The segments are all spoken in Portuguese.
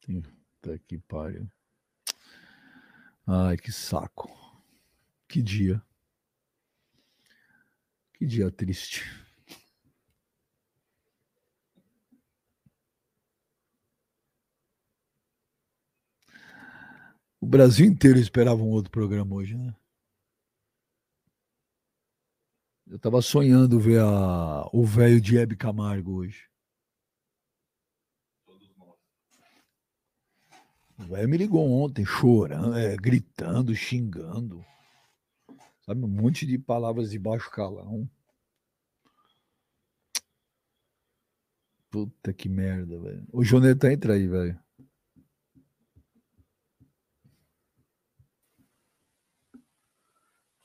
Puta que pariu. Ai, que saco. Que dia. Que dia triste. O Brasil inteiro esperava um outro programa hoje, né? Eu tava sonhando ver a, o velho de Hebe Camargo hoje. O velho me ligou ontem, chorando, é, gritando, xingando. Sabe, um monte de palavras de baixo calão. Puta que merda, velho. O Joneta entra aí, velho.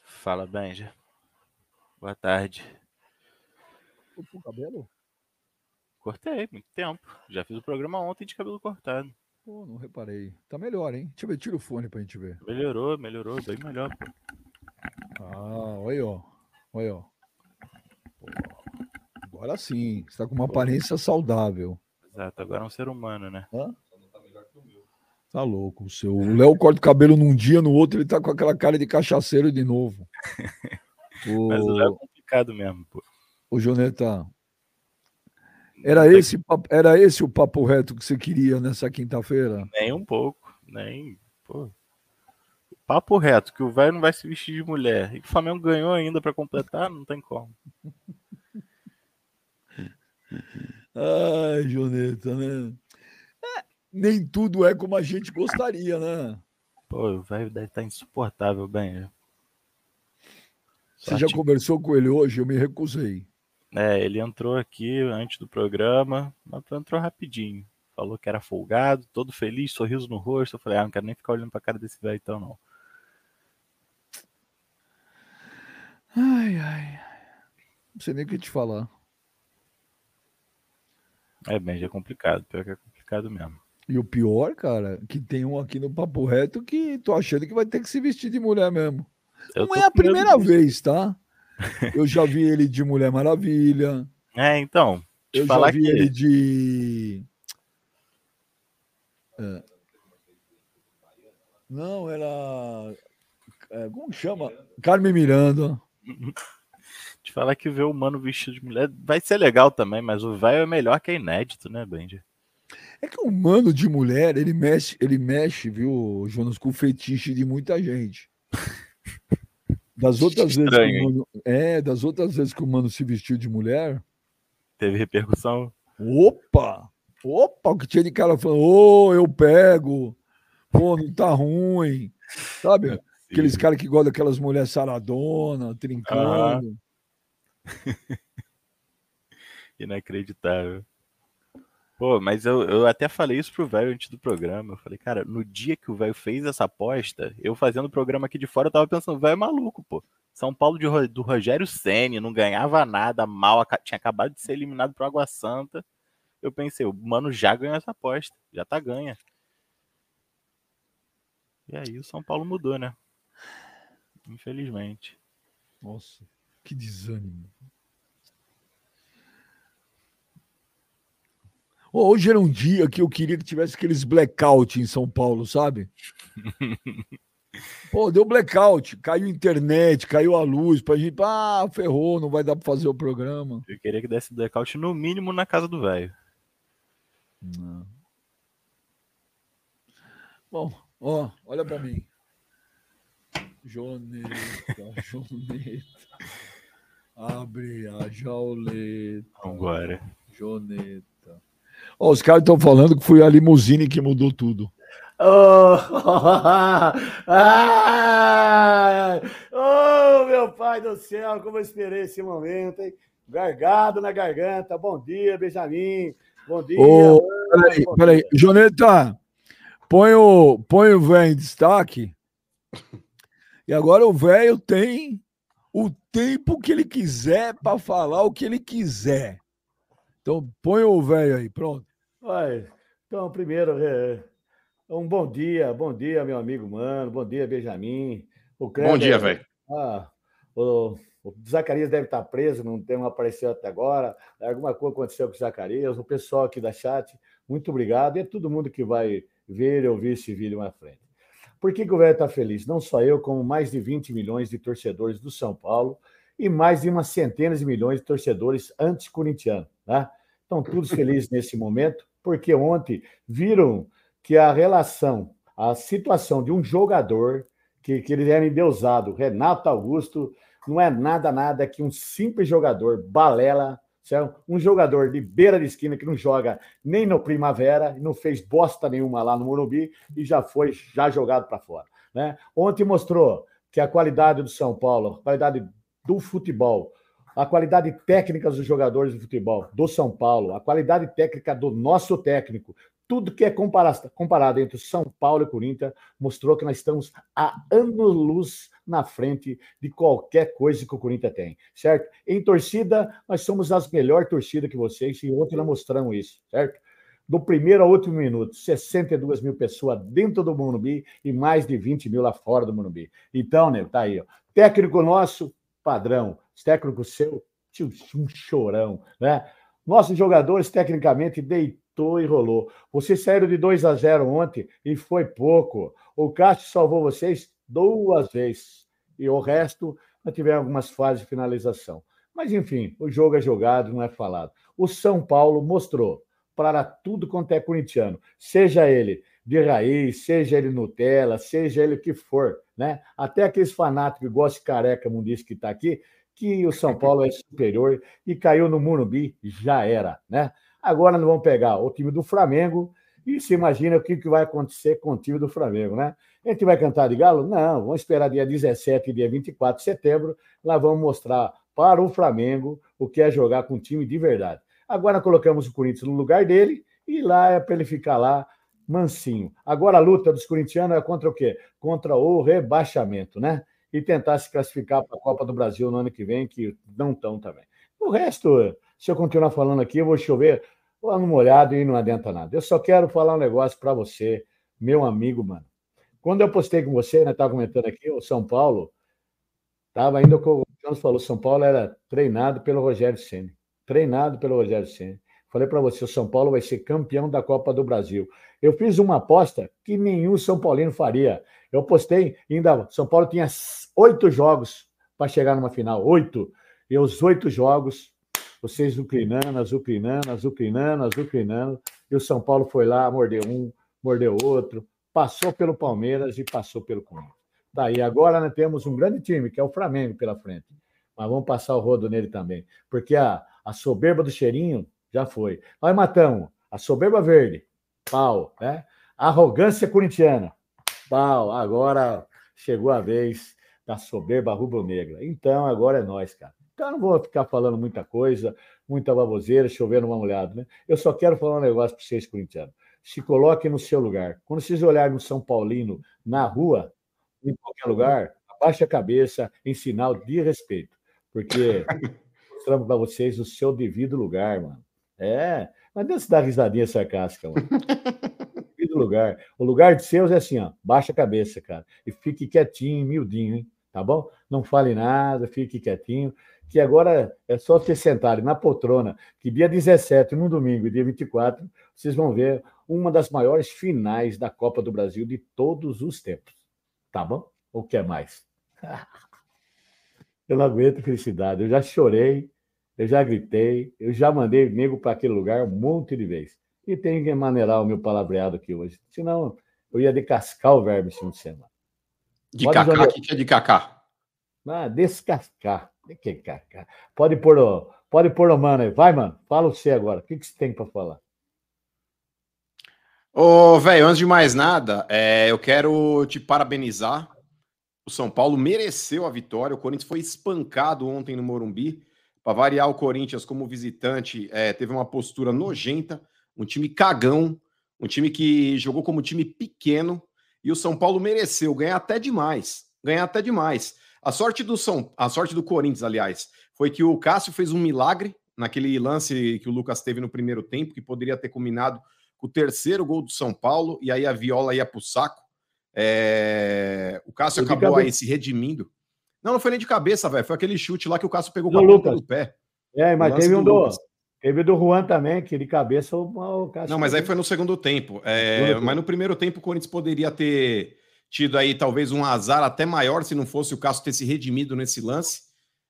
Fala, Benja. Boa tarde. Cortou o cabelo? Cortei, muito tempo. Já fiz o programa ontem de cabelo cortado. Pô, não reparei. Tá melhor, hein? Deixa eu ver, tira o fone pra gente ver. Melhorou, melhorou, bem melhor. Pô. Ah, olha aí, ó. Olha aí, ó. Pô, agora sim, você tá com uma aparência saudável. Exato, agora é um ser humano, né? Hã? Tá louco. O seu o Léo corta o cabelo num dia, no outro ele tá com aquela cara de cachaceiro de novo. O... Mas o Léo é complicado mesmo, pô. O Joneta, era esse, era esse o papo reto que você queria nessa quinta-feira? Nem um pouco, nem. Pô. Papo reto, que o velho não vai se vestir de mulher. E o Flamengo ganhou ainda para completar, não tem como. Ai, Joneta, né? É, nem tudo é como a gente gostaria, né? Pô, o velho deve estar tá insuportável, bem. Você já conversou com ele hoje? Eu me recusei. É, ele entrou aqui antes do programa, mas entrou rapidinho. Falou que era folgado, todo feliz, sorriso no rosto. Eu falei, ah, não quero nem ficar olhando pra cara desse velho então, não. Ai, ai. Não sei nem o que te falar. É, bem, já é complicado. Pior que é complicado mesmo. E o pior, cara, que tem um aqui no Papo Reto que tô achando que vai ter que se vestir de mulher mesmo. Eu não é a primeira vez, tá? Eu já vi ele de Mulher Maravilha. É, então. Eu já vi que... ele de. É. Não, era. É, como chama? Carmen Miranda. Te falar que ver o mano vestido de mulher vai ser legal também, mas o velho é melhor que é inédito, né, Benji? É que o mano de mulher, ele mexe, ele mexe, viu, Jonas, com o fetiche de muita gente. Das outras vezes que o mano, é, das outras vezes que o mano se vestiu de mulher, teve repercussão. Opa! Opa, o que tinha de cara falando, ô, oh, eu pego. Pô, não tá ruim. Sabe? É Aqueles caras que gostam daquelas mulheres saradona, trincando. Inacreditável. Pô, mas eu, eu até falei isso pro velho antes do programa. Eu falei, cara, no dia que o velho fez essa aposta, eu fazendo o programa aqui de fora, eu tava pensando, velho é maluco, pô. São Paulo de, do Rogério Ceni não ganhava nada, mal, tinha acabado de ser eliminado pro Água Santa. Eu pensei, o mano já ganhou essa aposta, já tá ganha. E aí o São Paulo mudou, né? Infelizmente. Nossa, que desânimo. Hoje era um dia que eu queria que tivesse aqueles blackout em São Paulo, sabe? Pô, deu blackout, caiu a internet, caiu a luz pra gente. Ah, ferrou, não vai dar pra fazer o programa. Eu queria que desse blackout no mínimo na casa do velho. Bom, ó, olha pra mim. Joneta, Joneta. Abre a jauleta. Vambora. Joneta. Oh, os caras estão falando que foi a limusine que mudou tudo. Oh, oh, meu pai do céu, como eu esperei esse momento, hein? Gargado na garganta. Bom dia, Benjamin. Bom dia. Oh, peraí, peraí. Joneta, põe o, põe o velho em destaque. E agora o velho tem o tempo que ele quiser para falar o que ele quiser. Então, põe o velho aí, pronto. Vai. Então, primeiro, é, um bom dia, bom dia, meu amigo mano, bom dia, Benjamin. O Kleber, bom dia, velho. Ah, o, o, Zacarias deve estar preso, não tem um apareceu até agora. Alguma coisa aconteceu com o Zacarias, o pessoal aqui da chat. Muito obrigado. E é todo mundo que vai ver e ouvir esse vídeo mais frente. Por que, que o velho está feliz? Não só eu, como mais de 20 milhões de torcedores do São Paulo e mais de umas centenas de milhões de torcedores anti-corintianos. Né? Estão todos felizes nesse momento, porque ontem viram que a relação, a situação de um jogador que, que ele era endeusado, Renato Augusto, não é nada, nada que um simples jogador, balela, certo? um jogador de beira de esquina que não joga nem no Primavera, não fez bosta nenhuma lá no Morumbi e já foi já jogado para fora. Né? Ontem mostrou que a qualidade do São Paulo, a qualidade do futebol, a qualidade técnica dos jogadores de futebol do São Paulo, a qualidade técnica do nosso técnico, tudo que é comparado, comparado entre São Paulo e Corinthians mostrou que nós estamos a anos-luz na frente de qualquer coisa que o Corinthians tem, certo? Em torcida, nós somos as melhores torcidas que vocês, e ontem nós mostramos isso, certo? Do primeiro ao último minuto, 62 mil pessoas dentro do Morumbi e mais de 20 mil lá fora do Morumbi. Então, né, tá aí, ó. Técnico nosso, padrão. Técnico seu, um chorão, né? Nossos jogadores, tecnicamente, deitou e rolou. Vocês saíram de 2 a 0 ontem e foi pouco. O Castro salvou vocês duas vezes. E o resto, nós tivemos algumas fases de finalização. Mas, enfim, o jogo é jogado, não é falado. O São Paulo mostrou para tudo quanto é corintiano, seja ele de raiz, seja ele Nutella, seja ele o que for, né? Até aqueles fanáticos que gostam de careca mundista que está aqui, que o São Paulo é superior e caiu no Murumbi, já era, né? Agora nós vamos pegar o time do Flamengo e se imagina o que, que vai acontecer com o time do Flamengo, né? A gente vai cantar de galo? Não, vamos esperar dia 17 e dia 24 de setembro, lá vamos mostrar para o Flamengo o que é jogar com um time de verdade. Agora colocamos o Corinthians no lugar dele e lá é para ele ficar lá mansinho. Agora a luta dos corintianos é contra o quê? Contra o rebaixamento, né? E tentar se classificar para a Copa do Brasil no ano que vem, que não estão também. O resto, se eu continuar falando aqui, eu vou chover no molhado e não adianta nada. Eu só quero falar um negócio para você, meu amigo, mano. Quando eu postei com você, né, estava comentando aqui, o São Paulo estava ainda, como o Jones falou, São Paulo era treinado pelo Rogério Ceni, treinado pelo Rogério Ceni. Falei para você, o São Paulo vai ser campeão da Copa do Brasil. Eu fiz uma aposta que nenhum São Paulino faria. Eu postei, ainda São Paulo tinha oito jogos para chegar numa final, oito. E os oito jogos, vocês ucrinando, azucrinando, azucrinando, azucrinando. E o São Paulo foi lá, mordeu um, mordeu outro, passou pelo Palmeiras e passou pelo Corinthians. Daí agora nós temos um grande time, que é o Flamengo pela frente. Mas vamos passar o rodo nele também. Porque a, a soberba do cheirinho já foi. Nós matamos a soberba verde, pau, né? A arrogância corintiana, pau. Agora chegou a vez da soberba rubro-negra. Então agora é nós, cara. Então eu não vou ficar falando muita coisa, muita baboseira, chovendo uma molhada, né? Eu só quero falar um negócio para vocês, corintianos. Se coloquem no seu lugar. Quando vocês olharem um São Paulino na rua, em qualquer lugar, abaixe a cabeça em sinal de respeito. Porque mostramos para vocês o seu devido lugar, mano. É, mas Deus dá risadinha sarcástica, mano. do lugar. O lugar de seus é assim, ó, baixa a cabeça, cara. E fique quietinho, miudinho, hein? Tá bom? Não fale nada, fique quietinho. Que agora é só vocês sentarem na poltrona, que dia 17, no domingo, e dia 24, vocês vão ver uma das maiores finais da Copa do Brasil de todos os tempos. Tá bom? O que é mais? Eu não aguento felicidade. Eu já chorei eu já gritei, eu já mandei nego para aquele lugar um monte de vezes. E tenho que maneirar o meu palavreado aqui hoje. Senão, eu ia decascar o verbo esse fim de semana. De cacá? O que é de cacá? Ah, descascar. De que cacá? Pode pôr o, pode pôr o mano aí. Vai, mano. Fala você agora. O que, que você tem para falar? Ô, velho, antes de mais nada, é, eu quero te parabenizar. O São Paulo mereceu a vitória. O Corinthians foi espancado ontem no Morumbi. Para variar, o Corinthians, como visitante, é, teve uma postura nojenta, um time cagão, um time que jogou como time pequeno, e o São Paulo mereceu ganhar até demais. Ganhar até demais. A sorte do São, a sorte do Corinthians, aliás, foi que o Cássio fez um milagre naquele lance que o Lucas teve no primeiro tempo, que poderia ter combinado com o terceiro gol do São Paulo, e aí a viola ia para o saco. É... O Cássio acabou aí se redimindo. Não, não foi nem de cabeça, velho. Foi aquele chute lá que o Cássio pegou com a Lucas. pé. É, mas teve um do, Teve do Juan também, que de cabeça o, o Não, mas aí foi no segundo tempo. É, mas no primeiro tempo o Corinthians poderia ter tido aí talvez um azar até maior se não fosse o Cássio ter se redimido nesse lance.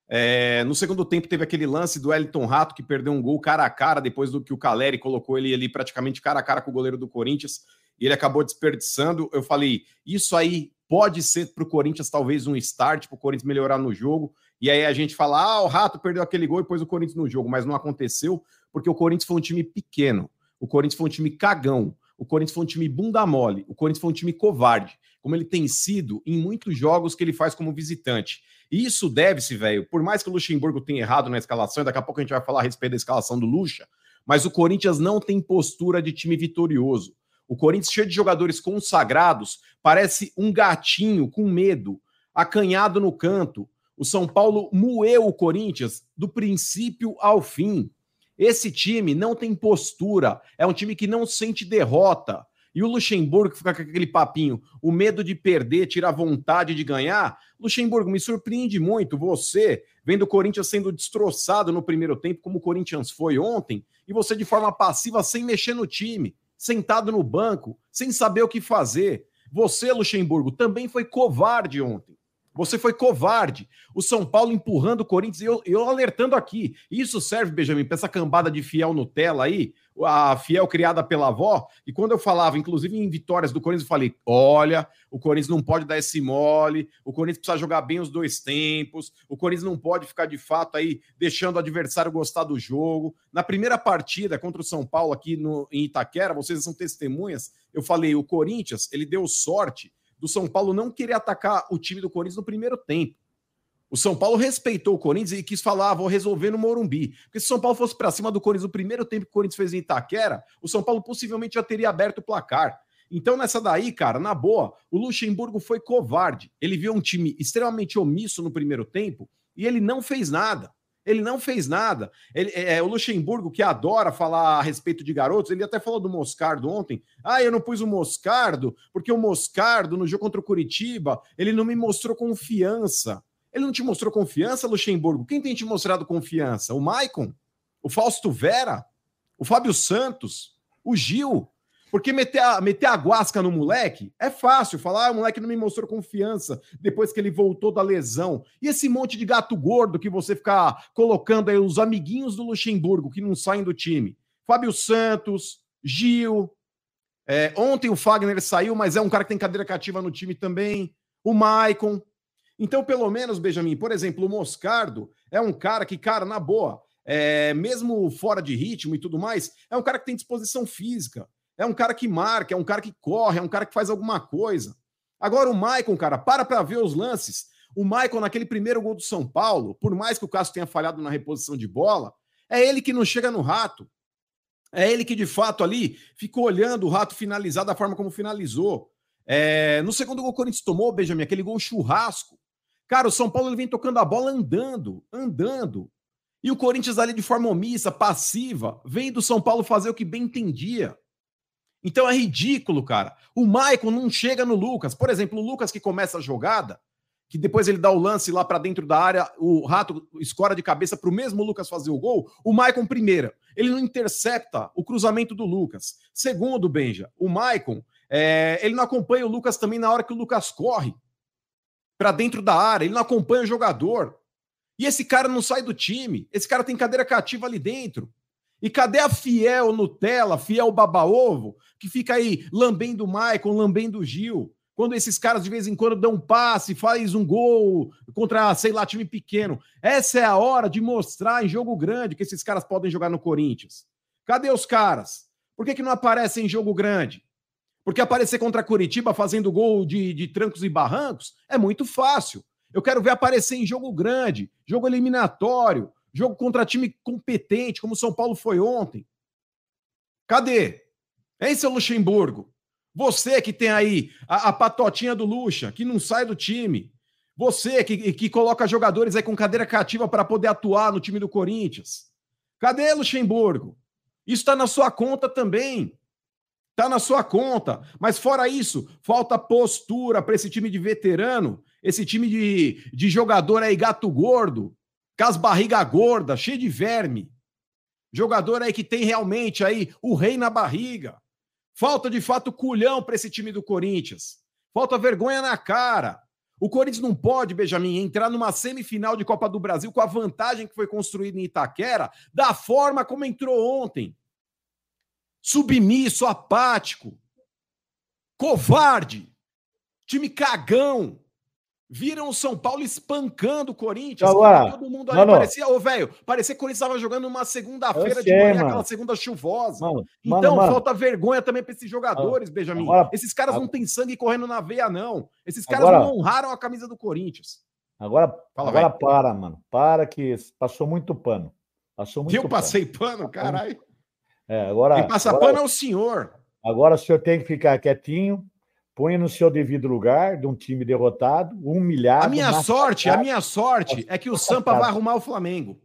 É, no segundo tempo teve aquele lance do Elton Rato que perdeu um gol cara a cara depois do que o Caleri colocou ele ali praticamente cara a cara com o goleiro do Corinthians e ele acabou desperdiçando. Eu falei, isso aí pode ser para o Corinthians talvez um start para o Corinthians melhorar no jogo. E aí a gente fala: ah, o Rato perdeu aquele gol e pôs o Corinthians no jogo, mas não aconteceu porque o Corinthians foi um time pequeno, o Corinthians foi um time cagão, o Corinthians foi um time bunda mole, o Corinthians foi um time covarde, como ele tem sido em muitos jogos que ele faz como visitante. E isso deve-se, velho, por mais que o Luxemburgo tenha errado na escalação, e daqui a pouco a gente vai falar a respeito da escalação do Luxa, mas o Corinthians não tem postura de time vitorioso. O Corinthians, cheio de jogadores consagrados, parece um gatinho com medo, acanhado no canto, o São Paulo moeu o Corinthians do princípio ao fim. Esse time não tem postura, é um time que não sente derrota. E o Luxemburgo fica com aquele papinho, o medo de perder, tira a vontade de ganhar. Luxemburgo, me surpreende muito você vendo o Corinthians sendo destroçado no primeiro tempo, como o Corinthians foi ontem, e você de forma passiva, sem mexer no time, sentado no banco, sem saber o que fazer. Você, Luxemburgo, também foi covarde ontem. Você foi covarde. O São Paulo empurrando o Corinthians e eu, eu alertando aqui. Isso serve, Benjamin, para essa cambada de fiel Nutella aí, a fiel criada pela avó. E quando eu falava, inclusive em vitórias do Corinthians, eu falei: olha, o Corinthians não pode dar esse mole, o Corinthians precisa jogar bem os dois tempos, o Corinthians não pode ficar de fato aí deixando o adversário gostar do jogo. Na primeira partida contra o São Paulo aqui no, em Itaquera, vocês são testemunhas, eu falei: o Corinthians, ele deu sorte do São Paulo não querer atacar o time do Corinthians no primeiro tempo. O São Paulo respeitou o Corinthians e quis falar, ah, vou resolver no Morumbi. Porque se o São Paulo fosse para cima do Corinthians no primeiro tempo que o Corinthians fez em Itaquera, o São Paulo possivelmente já teria aberto o placar. Então, nessa daí, cara, na boa, o Luxemburgo foi covarde. Ele viu um time extremamente omisso no primeiro tempo e ele não fez nada. Ele não fez nada. Ele, é, é, o Luxemburgo, que adora falar a respeito de garotos, ele até falou do Moscardo ontem. Ah, eu não pus o Moscardo, porque o Moscardo, no jogo contra o Curitiba, ele não me mostrou confiança. Ele não te mostrou confiança, Luxemburgo? Quem tem te mostrado confiança? O Maicon? O Fausto Vera? O Fábio Santos? O Gil? Porque meter a, meter a guasca no moleque é fácil. Falar, ah, o moleque não me mostrou confiança depois que ele voltou da lesão. E esse monte de gato gordo que você fica colocando aí, os amiguinhos do Luxemburgo que não saem do time. Fábio Santos, Gil. É, ontem o Fagner saiu, mas é um cara que tem cadeira cativa no time também. O Maicon. Então, pelo menos, Benjamin, por exemplo, o Moscardo é um cara que, cara, na boa, é, mesmo fora de ritmo e tudo mais, é um cara que tem disposição física. É um cara que marca, é um cara que corre, é um cara que faz alguma coisa. Agora o Maicon, cara, para para ver os lances. O Maicon, naquele primeiro gol do São Paulo, por mais que o Cássio tenha falhado na reposição de bola, é ele que não chega no rato. É ele que, de fato, ali ficou olhando o rato finalizar da forma como finalizou. É... No segundo gol, o Corinthians tomou, Benjamin, aquele gol churrasco. Cara, o São Paulo ele vem tocando a bola andando, andando. E o Corinthians ali de forma omissa, passiva, vem do São Paulo fazer o que bem entendia. Então é ridículo, cara. O Maicon não chega no Lucas. Por exemplo, o Lucas que começa a jogada, que depois ele dá o lance lá para dentro da área, o Rato escora de cabeça para o mesmo Lucas fazer o gol. O Maicon, primeiro, ele não intercepta o cruzamento do Lucas. Segundo, Benja, o Maicon, é, ele não acompanha o Lucas também na hora que o Lucas corre para dentro da área. Ele não acompanha o jogador. E esse cara não sai do time. Esse cara tem cadeira cativa ali dentro. E cadê a fiel Nutella, fiel baba-ovo, que fica aí lambendo o Maicon, lambendo o Gil? Quando esses caras de vez em quando dão um passe, faz um gol contra, sei lá, time pequeno. Essa é a hora de mostrar em jogo grande que esses caras podem jogar no Corinthians. Cadê os caras? Por que, que não aparecem em jogo grande? Porque aparecer contra Curitiba fazendo gol de, de trancos e barrancos é muito fácil. Eu quero ver aparecer em jogo grande, jogo eliminatório, Jogo contra time competente, como o São Paulo foi ontem. Cadê? Hein, seu Luxemburgo? Você que tem aí a, a patotinha do Luxa, que não sai do time. Você que, que coloca jogadores aí com cadeira cativa para poder atuar no time do Corinthians. Cadê Luxemburgo? Isso está na sua conta também. Está na sua conta. Mas fora isso, falta postura para esse time de veterano, esse time de, de jogador aí gato gordo, com as barriga gorda, cheio de verme. Jogador aí que tem realmente aí o rei na barriga. Falta de fato culhão para esse time do Corinthians. Falta vergonha na cara. O Corinthians não pode, Benjamin, entrar numa semifinal de Copa do Brasil com a vantagem que foi construída em Itaquera, da forma como entrou ontem. Submisso, apático, covarde, time cagão. Viram o São Paulo espancando o Corinthians. Agora, todo mundo ali mano, parecia, ô velho, parecia que o Corinthians estava jogando numa segunda-feira de sei, manhã, mano. aquela segunda chuvosa. Mano, Então, falta vergonha também para esses jogadores, Benjamin. agora- esses caras não agora- têm sangue correndo na veia, não. Esses caras Agora- não honraram a camisa do Corinthians. Agora, Fala, agora para, mano. Para que passou muito pano. Passou muito Eu pano. passei pano, caralho. É, agora, Quem passa agora, pano é o senhor. agora o senhor tem que ficar quietinho, põe no seu devido lugar de um time derrotado, humilhado. A minha sorte, a minha sorte é que o Sampa vai arrumar o Flamengo.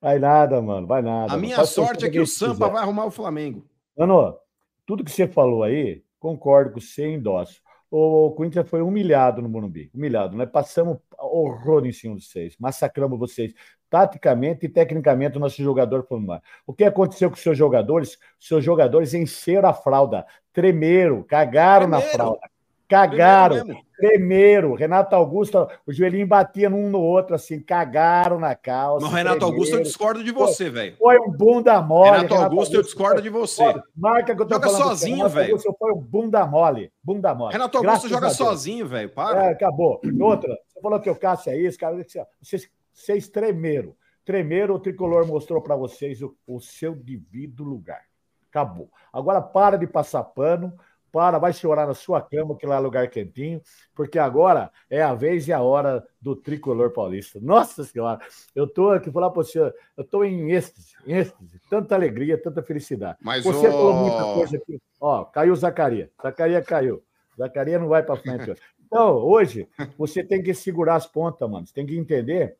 Vai nada, mano, vai nada. A minha sorte é que o Sampa vai arrumar o Flamengo. Mano, tudo que você falou aí, concordo com você, endosso. O Corinthians foi humilhado no Morumbi, humilhado. Nós passamos horror em cima de vocês, massacramos vocês, taticamente e tecnicamente, o nosso jogador foi mal. O que aconteceu com os seus jogadores? Os seus jogadores encheram a fralda, tremeram, cagaram na Tremeram. fralda, cagaram, tremeram. Renato Augusto, o joelhinho batia num no outro, assim, cagaram na calça. Mas o Renato Augusto, eu tremeram. discordo de você, velho. Foi um bunda mole. Renato Augusto, eu discordo de você. Olha, Marca que eu tô Joga falando. sozinho, Renato velho. Augusto foi um bunda mole. Bunda mole. Renato Augusto Graças joga sozinho, velho. Para. É, acabou. Outra, você falou que o Cássio é isso, cara. Vocês, vocês tremeram. Tremeram, o tricolor mostrou para vocês o, o seu devido lugar. Acabou. Agora para de passar pano. Para, vai chorar na sua cama, que lá é lugar quentinho, porque agora é a vez e a hora do tricolor paulista. Nossa Senhora, eu tô aqui falar para você, eu tô em êxtase, em êxtase, tanta alegria, tanta felicidade. Mas Você ô- falou muita coisa aqui. Ó, caiu o Zacaria. Zacaria caiu. Zacaria não vai para frente. hoje. Então, hoje, você tem que segurar as pontas, mano. Você tem que entender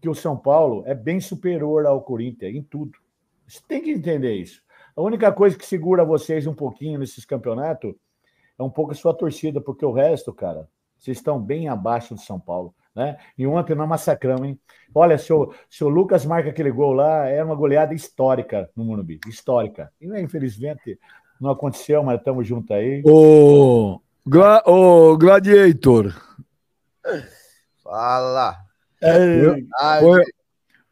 que o São Paulo é bem superior ao Corinthians em tudo. Você tem que entender isso. A única coisa que segura vocês um pouquinho nesses campeonatos é um pouco a sua torcida, porque o resto, cara, vocês estão bem abaixo do São Paulo. Né? E ontem nós massacramos, hein? Olha, se o, se o Lucas marca aquele gol lá, é uma goleada histórica no Morumbi. Histórica. E, né, infelizmente, não aconteceu, mas estamos juntos aí. Ô, Gla- ô, Gladiator, Fala. Põe,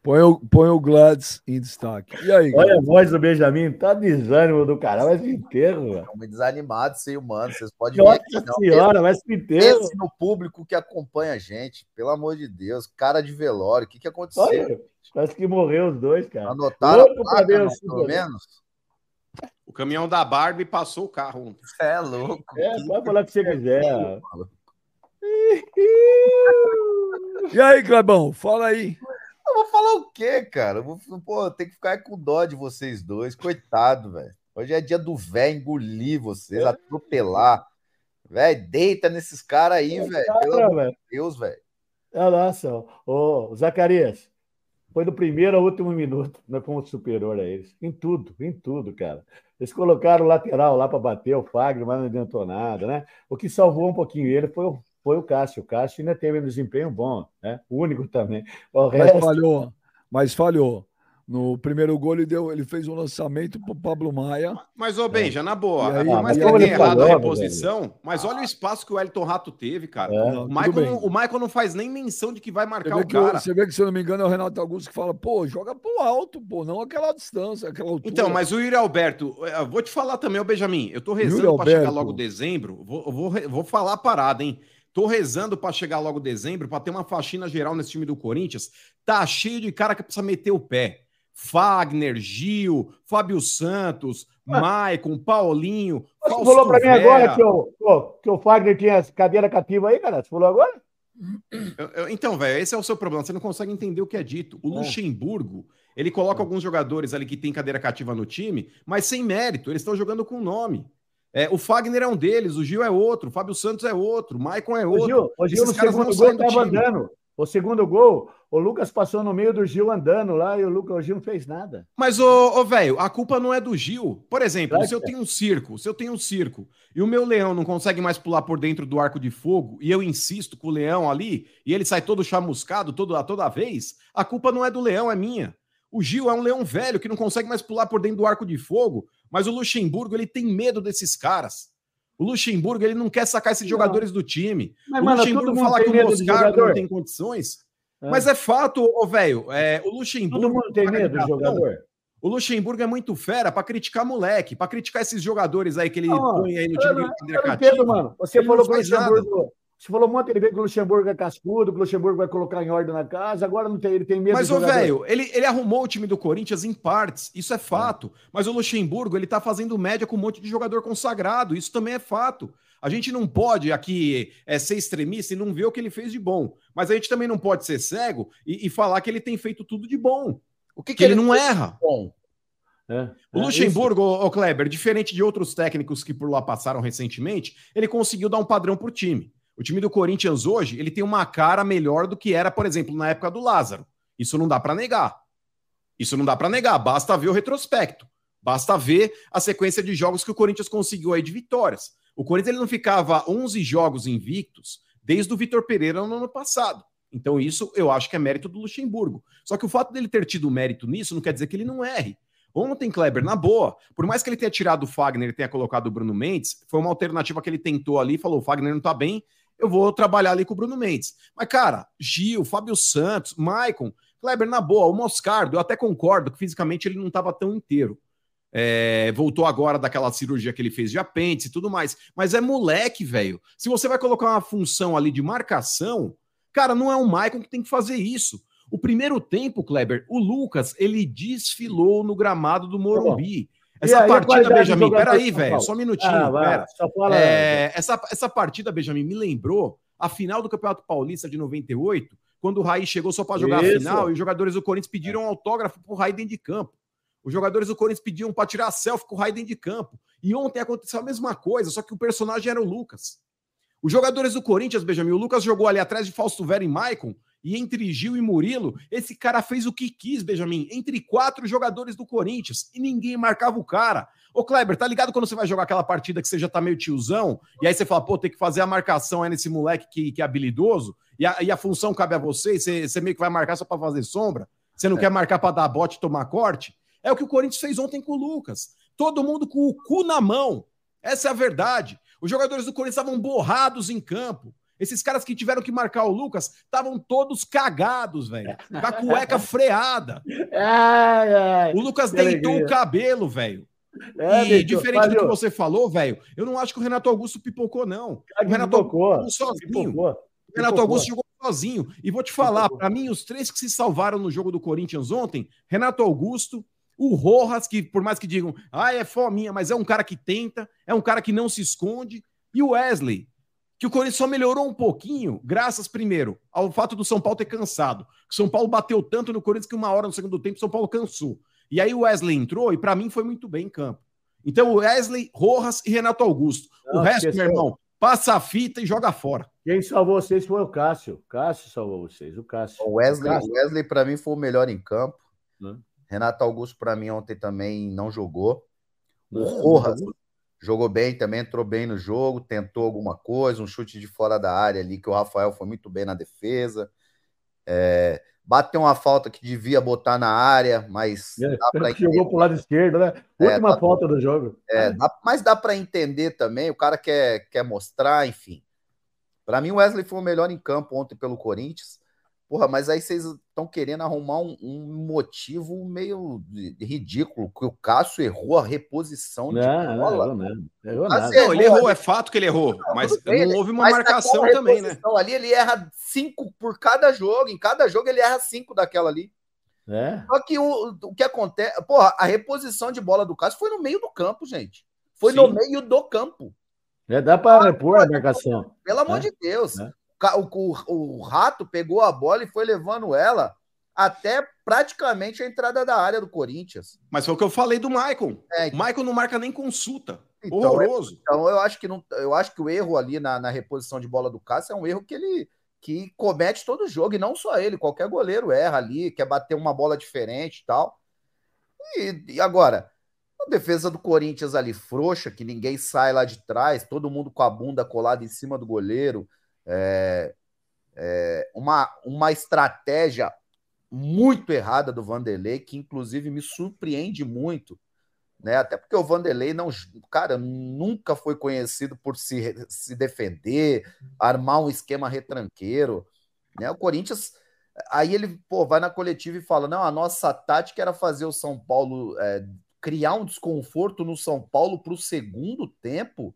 põe, o, põe o Gladys em destaque. E aí? olha a voz do Benjamin, tá desânimo do caralho, vai se enterro, velho. desanimado, sei, humano. Vocês podem ver Nossa aqui, não. senhora, vai se enterro. Pense no público que acompanha a gente, pelo amor de Deus. Cara de velório, o que, que aconteceu? Olha, parece que morreu os dois, cara. Anotaram Louco a placa, ver pelo menos? O caminhão da Barbie passou o carro. é louco. É, pode falar o que você quiser. E aí, Clebão? Fala aí. Eu vou falar o quê, cara? Eu vou, pô, tem que ficar com dó de vocês dois. Coitado, velho. Hoje é dia do velho engolir vocês, atropelar. Velho, deita nesses caras aí, velho. Pelo amor velho. de Deus, velho. Olha lá, só. Ô, Zacarias, foi do primeiro ao último minuto. Nós fomos superior a eles. Em tudo, em tudo, cara. Eles colocaram o lateral lá para bater o Fagner, mas não adiantou nada, né? O que salvou um pouquinho ele foi o, foi o Cássio. O Cássio ainda teve um desempenho bom, né? O único também. O Mas resto, falhou. Mas falhou. No primeiro gol, ele, deu, ele fez um lançamento pro Pablo Maia. Mas, ô Benja, na boa, aí- por mais e que aí- tenha errado a reposição, mas olha o espaço que o Elton Rato teve, cara. É. O, Michael o Michael não faz nem menção de que vai marcar o que, o- cara. você vê que, se eu não me engano, é o Renato Augusto que fala, pô, joga pro alto, pô, não aquela distância, aquela altura. Então, mas o Yuri Alberto, eu vou te falar também, ô Benjamin, eu tô rezando pra chegar logo dezembro, vou, vou, vou falar a parada, hein? Tô rezando pra chegar logo dezembro, pra ter uma faxina geral nesse time do Corinthians. Tá cheio de cara que precisa meter o pé. Fagner, Gil, Fábio Santos, Maicon, Paulinho, Você Fausto falou para mim agora que o, que o Fagner tinha cadeira cativa aí, cara? Você falou agora? Então, velho, esse é o seu problema. Você não consegue entender o que é dito. O Luxemburgo, ele coloca alguns jogadores ali que tem cadeira cativa no time, mas sem mérito. Eles estão jogando com nome. É, o Fagner é um deles, o Gil é outro, o Fábio Santos é outro, o Maicon é O outro. Gil, o Gil no segundo gol estava andando. O segundo gol, o Lucas passou no meio do Gil andando lá e o, Lucas, o Gil não fez nada. Mas, ô, velho, a culpa não é do Gil. Por exemplo, Claro se eu é. tenho um circo, se eu tenho um circo e o meu leão não consegue mais pular por dentro do arco de fogo e eu insisto com o leão ali e ele sai todo chamuscado todo, toda vez, a culpa não é do leão, é minha. O Gil é um leão velho que não consegue mais pular por dentro do arco de fogo, mas o Luxemburgo ele tem medo desses caras. O Luxemburgo ele não quer sacar esses jogadores do time. Mas, o mano, Luxemburgo fala que o Moscardo não tem condições. É. Mas é fato, ô velho. É, o Luxemburgo. Todo mundo tem paga medo do jogador. O Luxemburgo é muito fera pra criticar moleque, pra criticar esses jogadores aí que ele Não, põe aí no time não, não entendo, cativa. mano. Você Ele falou não que o. Luxemburgo. Você falou um monte de vezes que o Luxemburgo é cascudo, que o Luxemburgo vai colocar em ordem na casa, agora não tem, ele tem medo Mas, ô, velho, ele, ele arrumou o time do Corinthians em partes, isso é fato. Mas o Luxemburgo, ele tá fazendo média com um monte de jogador consagrado, isso também é fato. A gente não pode aqui é, ser extremista e não ver o que ele fez de bom. Mas a gente também não pode ser cego e, e falar que ele tem feito tudo de bom. O que, Que ele não erra. bom? É, O é Luxemburgo, ô, ô, Kleber, diferente de outros técnicos que por lá passaram recentemente, ele conseguiu dar um padrão pro time. O time do Corinthians hoje, ele tem uma cara melhor do que era, por exemplo, na época do Lázaro. Isso não dá pra negar. Isso não dá pra negar, basta ver o retrospecto. Basta ver a sequência de jogos que o Corinthians conseguiu aí de vitórias. O Corinthians ele não ficava 11 jogos invictos desde o Vitor Pereira no ano passado. Então isso eu acho que é mérito do Luxemburgo. Só que o fato dele ter tido mérito nisso não quer dizer que ele não erre. Ontem, Kleber, na boa, por mais que ele tenha tirado o Fagner e tenha colocado o Bruno Mendes, foi uma alternativa que ele tentou ali, falou: o Fagner não tá bem, eu vou trabalhar ali com o Bruno Mendes. Mas, cara, Gil, Fábio Santos, Maicon, Kleber, na boa, o Moscardo, eu até concordo que fisicamente ele não estava tão inteiro. É, voltou agora daquela cirurgia que ele fez de apêndice e tudo mais. Mas é moleque, velho. Se você vai colocar uma função ali de marcação, cara, não é o Maicon que tem que fazer isso. O primeiro tempo, Kleber, o Lucas, ele desfilou no gramado do Morumbi. Essa aí, partida, Benjamin, peraí, velho, só um minutinho, Ah, vai, fala. É, essa, essa partida, Benjamin, me lembrou a final do Campeonato Paulista de 98, quando o Raí chegou só para jogar Isso. a final e os jogadores do Corinthians pediram autógrafo pro Raí dentro de campo. Os jogadores do Corinthians pediam para tirar selfie com o Raí dentro de campo. E ontem aconteceu a mesma coisa, só que o personagem era o Lucas. Os jogadores do Corinthians, Benjamin, o Lucas jogou ali atrás de Fausto Vera e Maicon, e entre Gil e Murilo, esse cara fez o que quis, Benjamin, entre quatro jogadores do Corinthians, e ninguém marcava o cara. Ô, Kleber, tá ligado quando você vai jogar aquela partida que você já tá meio tiozão, e aí você fala, pô, tem que fazer a marcação aí nesse moleque que, que é habilidoso, e a, e a função cabe a você, e você, você meio que vai marcar só pra fazer sombra, você não quer marcar pra dar bote e tomar corte? É o que o Corinthians fez ontem com o Lucas. Todo mundo com o cu na mão. Essa é a verdade. Os jogadores do Corinthians estavam borrados em campo. Esses caras que tiveram que marcar o Lucas estavam todos cagados, velho. Com a cueca freada. Ai, ai. O Lucas deitou alegria. o cabelo, velho. É, e diferente do que você falou, velho, eu não acho que o Renato Augusto pipocou, não. cara, O Renato pipocou, Augusto sozinho. pipocou, O Renato. Augusto jogou sozinho. E vou te falar, para mim, os três que se salvaram no jogo do Corinthians ontem, Renato Augusto, o Rojas, que por mais que digam, ah, é fominha, mas é um cara que tenta, é um cara que não se esconde, e o Wesley, que o Corinthians só melhorou um pouquinho, graças, primeiro, ao fato do São Paulo ter cansado. O São Paulo bateu tanto no Corinthians que uma hora no segundo tempo o São Paulo cansou. E aí o Wesley entrou e para mim foi muito bem em campo. Então, Wesley, Rojas e Renato Augusto. o Não, resto, esqueceu. meu irmão, passa a fita e joga fora. Quem salvou vocês foi o Cássio. Cássio salvou vocês, o Cássio. O Wesley, Cássio. o Wesley para mim foi o melhor em campo. Hum. Renato Augusto para mim ontem também não jogou. O Rojas jogou bem também, entrou bem no jogo, tentou alguma coisa, um chute de fora da área ali que o Rafael foi muito bem na defesa. É, bateu uma falta que devia botar na área, mas É, dá para que jogou pro lado esquerdo, né? É, Última tá- falta do jogo. É, dá- mas dá para entender também, o cara quer, quer mostrar, enfim. Para mim, o Wesley foi o melhor em campo ontem pelo Corinthians. Porra, mas aí vocês estão querendo arrumar um, um motivo meio de- de ridículo, que o Cássio errou a reposição de Não, não, bola. errou nada. Errou nada. é- Não, ele errou, é fato que ele errou, mas bem, não houve uma Mas marcação também, né? Ali ele erra cinco por cada jogo. Em cada jogo ele erra cinco daquela ali. É. Só que o, o que acontece. Porra, a reposição de bola do Cássio foi no meio do campo, gente. Foi Sim. no meio do campo. É, dá para repor a marcação. Pelo amor É, de Deus. é. O, o- o Rato pegou a bola e foi levando ela até praticamente a entrada da área do Corinthians. Mas foi o que eu falei do Maicon. É, O Maicon não marca nem consulta. Então, Horroroso. Então eu acho que não, eu acho que o erro ali na, na reposição de bola do Cássio é um erro que ele que comete todo jogo e não só ele, qualquer goleiro erra ali, quer bater uma bola diferente e tal. E, e agora, a defesa do Corinthians ali frouxa, que ninguém sai lá de trás, todo mundo com a bunda colada em cima do goleiro, é, é, uma, uma estratégia muito errada do Vanderlei, que inclusive me surpreende muito, né? Até porque o Vanderlei não, cara, nunca foi conhecido por se, se defender, armar um esquema retranqueiro, né? O Corinthians aí ele pô, vai na coletiva e fala: não, a nossa tática era fazer o São Paulo é, criar um desconforto no São Paulo para o segundo tempo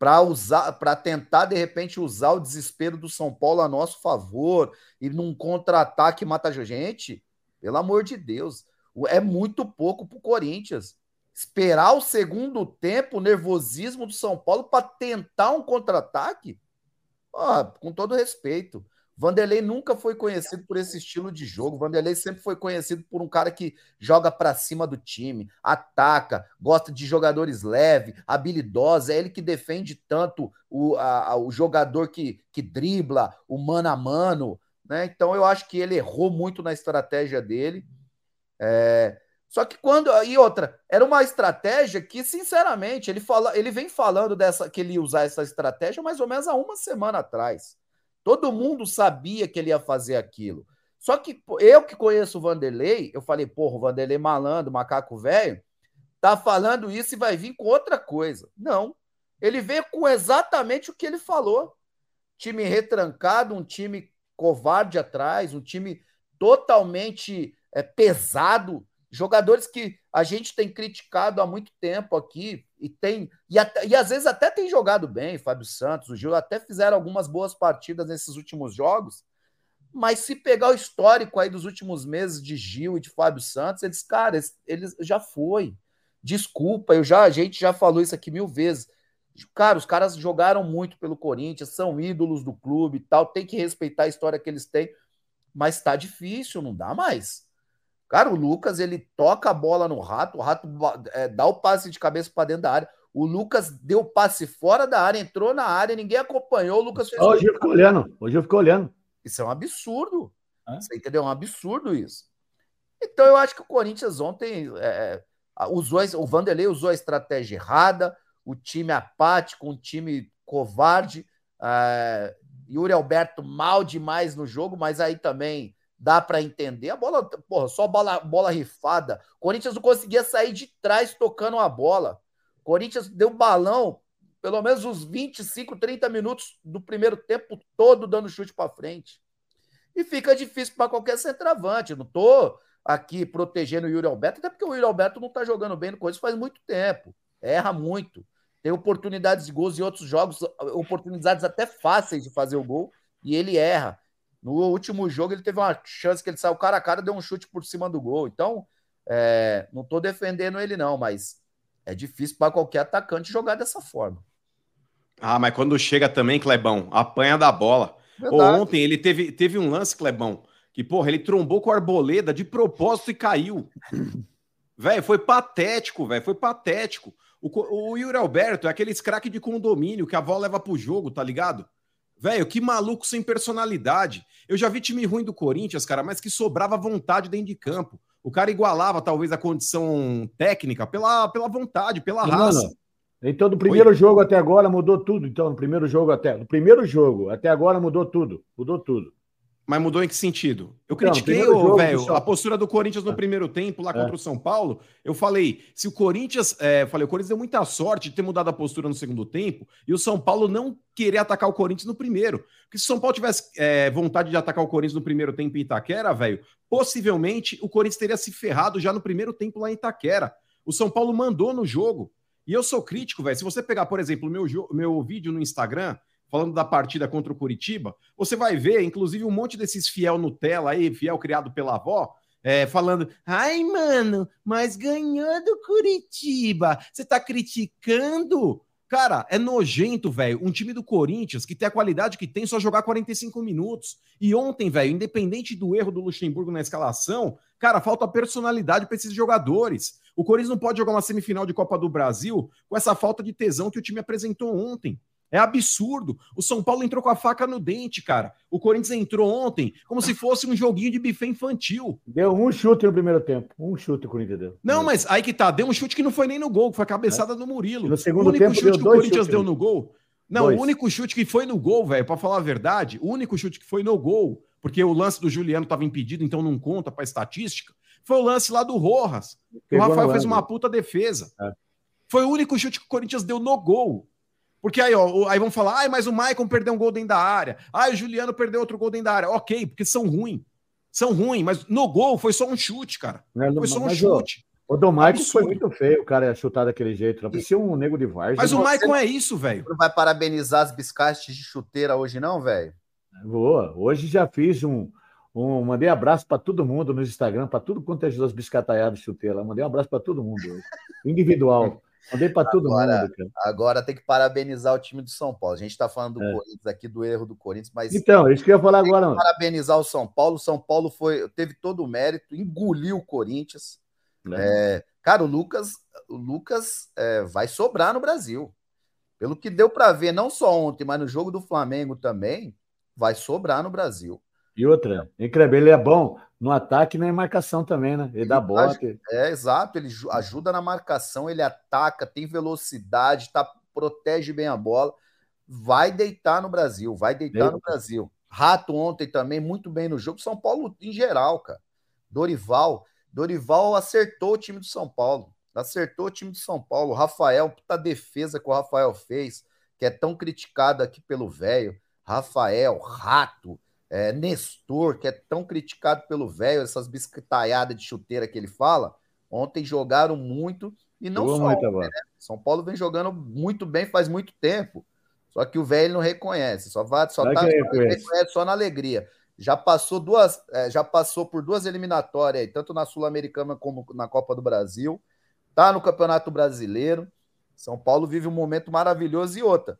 para usar, para tentar de repente usar o desespero do São Paulo a nosso favor e num contra-ataque mata gente. Pelo amor de Deus, é muito pouco para o Corinthians. Esperar o segundo tempo, o nervosismo do São Paulo para tentar um contra-ataque? Com todo respeito. Vanderlei nunca foi conhecido por esse estilo de jogo. Vanderlei sempre foi conhecido por um cara que joga para cima do time, ataca, gosta de jogadores leves, habilidosos. É ele que defende tanto o, a, o jogador que, que dribla, o mano a mano. Né? Então eu acho que ele errou muito na estratégia dele. É... Só que quando. E outra, era uma estratégia que, sinceramente, ele, fala, ele vem falando dessa que ele ia usar essa estratégia mais ou menos há uma semana atrás. Todo mundo sabia que ele ia fazer aquilo. Só que eu que conheço o Vanderlei, eu falei, porra, o Vanderlei malandro, macaco velho, tá falando isso e vai vir com outra coisa. Não. Ele veio com exatamente o que ele falou. Time retrancado, um time covarde atrás, um time totalmente é, pesado, jogadores que a gente tem criticado há muito tempo aqui e tem e, até, e às vezes até tem jogado bem, Fábio Santos, o Gil até fizeram algumas boas partidas nesses últimos jogos, mas se pegar o histórico aí dos últimos meses de Gil e de Fábio Santos, eles, cara, eles, eles já foi. Desculpa, eu já a gente já falou isso aqui mil vezes. Cara, os caras jogaram muito pelo Corinthians, são ídolos do clube e tal, tem que respeitar a história que eles têm, mas tá difícil, não dá mais. Cara, o Lucas, ele toca a bola no rato, o rato é, dá o passe de cabeça para dentro da área. O Lucas deu passe fora da área, entrou na área, ninguém acompanhou. O Lucas fez. Hoje eu fico olhando, hoje eu fico olhando. Isso é um absurdo. É? Você entendeu? É um absurdo isso. Então eu acho que o Corinthians ontem é, é usou, o Vanderlei usou a estratégia errada, o time apático, um time covarde. É, Yuri Alberto mal demais no jogo, mas aí também dá para entender. A bola, porra, só bola, bola rifada. Corinthians não conseguia sair de trás tocando a bola. Corinthians deu balão pelo menos uns 25, 30 minutos do primeiro tempo todo dando chute para frente. E fica difícil para qualquer centroavante. não tô aqui protegendo o Yuri Alberto, até porque o Yuri Alberto não tá jogando bem no Corinthians faz muito tempo. Erra muito. Tem oportunidades de gols em outros jogos, oportunidades até fáceis de fazer o gol, e ele erra. No último jogo, ele teve uma chance que ele saiu cara a cara, deu um chute por cima do gol. Então, é, não estou defendendo ele, não, mas é difícil para qualquer atacante jogar dessa forma. Ah, mas quando chega também, Clebão, apanha da bola. Ontem ele teve, teve um lance, Clebão, que, porra, ele trombou com a arboleda de propósito e caiu. velho, foi patético, velho, foi patético. O, o Yuri Alberto é aquele craque de condomínio que a avó leva pro jogo, tá ligado? Velho, que maluco sem personalidade. Eu já vi time ruim do Corinthians, cara, mas que sobrava vontade dentro de campo. O cara igualava talvez a condição técnica pela, pela vontade, pela raça. Mano, então, do primeiro Oi? jogo até agora mudou tudo. Então, no primeiro jogo até. No primeiro jogo até agora mudou tudo. Mudou tudo. Mas mudou em que sentido? Eu critiquei, o velho, a postura do Corinthians no é. primeiro tempo, lá é. contra o São Paulo. Eu falei, se o Corinthians. É, falei, o Corinthians deu muita sorte de ter mudado a postura no segundo tempo e o São Paulo não querer atacar o Corinthians no primeiro. Porque se o São Paulo tivesse é, vontade de atacar o Corinthians no primeiro tempo em Itaquera, velho, possivelmente o Corinthians teria se ferrado já no primeiro tempo lá em Itaquera. O São Paulo mandou no jogo. E eu sou crítico, velho. Se você pegar, por exemplo, o meu, meu vídeo no Instagram, falando da partida contra o Curitiba, você vai ver, inclusive, um monte desses fiel Nutella aí, fiel criado pela avó, é, falando, ai, mano, mas ganhou do Curitiba. Você tá criticando? Cara, é nojento, velho. Um time do Corinthians que tem a qualidade que tem só jogar 45 minutos. E ontem, velho, independente do erro do Luxemburgo na escalação, cara, falta personalidade para esses jogadores. O Corinthians não pode jogar uma semifinal de Copa do Brasil com essa falta de tesão que o time apresentou ontem. É absurdo. O São Paulo entrou com a faca no dente, cara. O Corinthians entrou ontem como se fosse um joguinho de buffet infantil. Deu um chute no primeiro tempo. Um chute o Corinthians deu. Não, mas aí que tá. Deu um chute que não foi nem no gol, foi a cabeçada é. do Murilo. No segundo o único tempo, chute que o Corinthians deu no gol. Não, dois. o único chute que foi no gol, velho, para falar a verdade, o único chute que foi no gol porque o lance do Juliano estava impedido, então não conta para estatística. Foi o lance lá do Rojas. o Rafael fez uma puta defesa. É. Foi o único chute que o Corinthians deu no gol. Porque aí, ó, aí vão falar, ai, mas o Maicon perdeu um gol dentro da área. Ai, o Juliano perdeu outro gol dentro da área. Ok, porque são ruins. São ruins, mas no gol foi só um chute, cara. É, foi só um chute. O do Maicon foi muito feio, o cara ia chutar daquele jeito. Não parecia um nego de Vargas. Mas o Maicon é isso, velho. Não vai parabenizar as biscates de chuteira hoje, não, velho? Boa. Hoje já fiz um. um mandei abraço para todo mundo no Instagram, para tudo quanto é as biscataiadas de chuteira. Mandei um abraço para todo mundo. Individual. Mandei para todo mundo. Cara. Agora tem que parabenizar o time do São Paulo. A gente está falando do é. Corinthians aqui, do erro do Corinthians, mas. Então, isso que eu ia falar agora. Parabenizar o São Paulo. O São Paulo foi, teve todo o mérito, engoliu o Corinthians. É. É, cara, o Lucas, o Lucas é, vai sobrar no Brasil. Pelo que deu para ver, não só ontem, mas no jogo do Flamengo também, vai sobrar no Brasil. E outra, Incrível, ele é bom no ataque e na marcação também, né? Ele, ele dá bote. É, exato, ele ajuda na marcação, ele ataca, tem velocidade, tá, protege bem a bola. Vai deitar no Brasil, vai deitar Eita. no Brasil. Rato ontem também, muito bem no jogo. São Paulo em geral, cara. Dorival. Dorival acertou o time do São Paulo. Acertou o time do São Paulo. Rafael, puta defesa que o Rafael fez, que é tão criticado aqui pelo velho. Rafael, Rato, é, Nestor, que é tão criticado pelo velho, essas biscataiadas de chuteira que ele fala, ontem jogaram muito e não só ontem, né? São Paulo vem jogando muito bem faz muito tempo. Só que o velho não reconhece, só vai, só, tá, reconhece. só na alegria. Já passou duas, é, já passou por duas eliminatórias, tanto na Sul-Americana como na Copa do Brasil. Tá no Campeonato Brasileiro. São Paulo vive um momento maravilhoso e outra.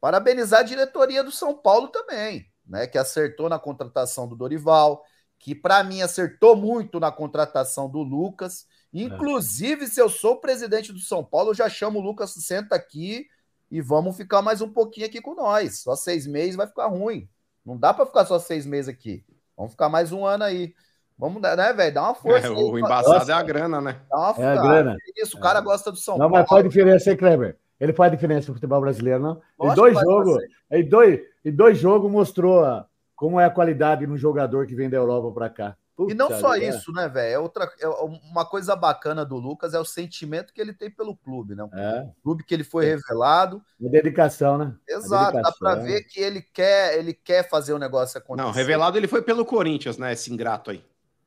Parabenizar a diretoria do São Paulo também né, que acertou na contratação do Dorival, que para mim acertou muito na contratação do Lucas. Inclusive, é. se eu sou o presidente do São Paulo, eu já chamo o Lucas, senta aqui e vamos ficar mais um pouquinho aqui com nós. Só seis meses vai ficar ruim. Não dá para ficar só seis meses aqui. Vamos ficar mais um ano aí. Vamos, né, velho? Dá uma força. É, o embaçado é a grana, né? Dá uma, é a grana. Isso, o cara é. gosta do São não, Paulo. Não, mas a diferença, hein, Kleber? Ele faz diferença no futebol brasileiro, não? Em dois jogos, em dois, em dois jogos mostrou a, como é a qualidade no jogador que vem da Europa para cá. Puta e não só é. isso, né, velho? É outra, é uma coisa bacana do Lucas é o sentimento que ele tem pelo clube, né? É. O clube que ele foi é. revelado. A dedicação, né? Exato, dedicação. dá para ver que ele quer, ele quer fazer o negócio acontecer. Não, revelado ele foi pelo Corinthians, né? Esse ingrato aí.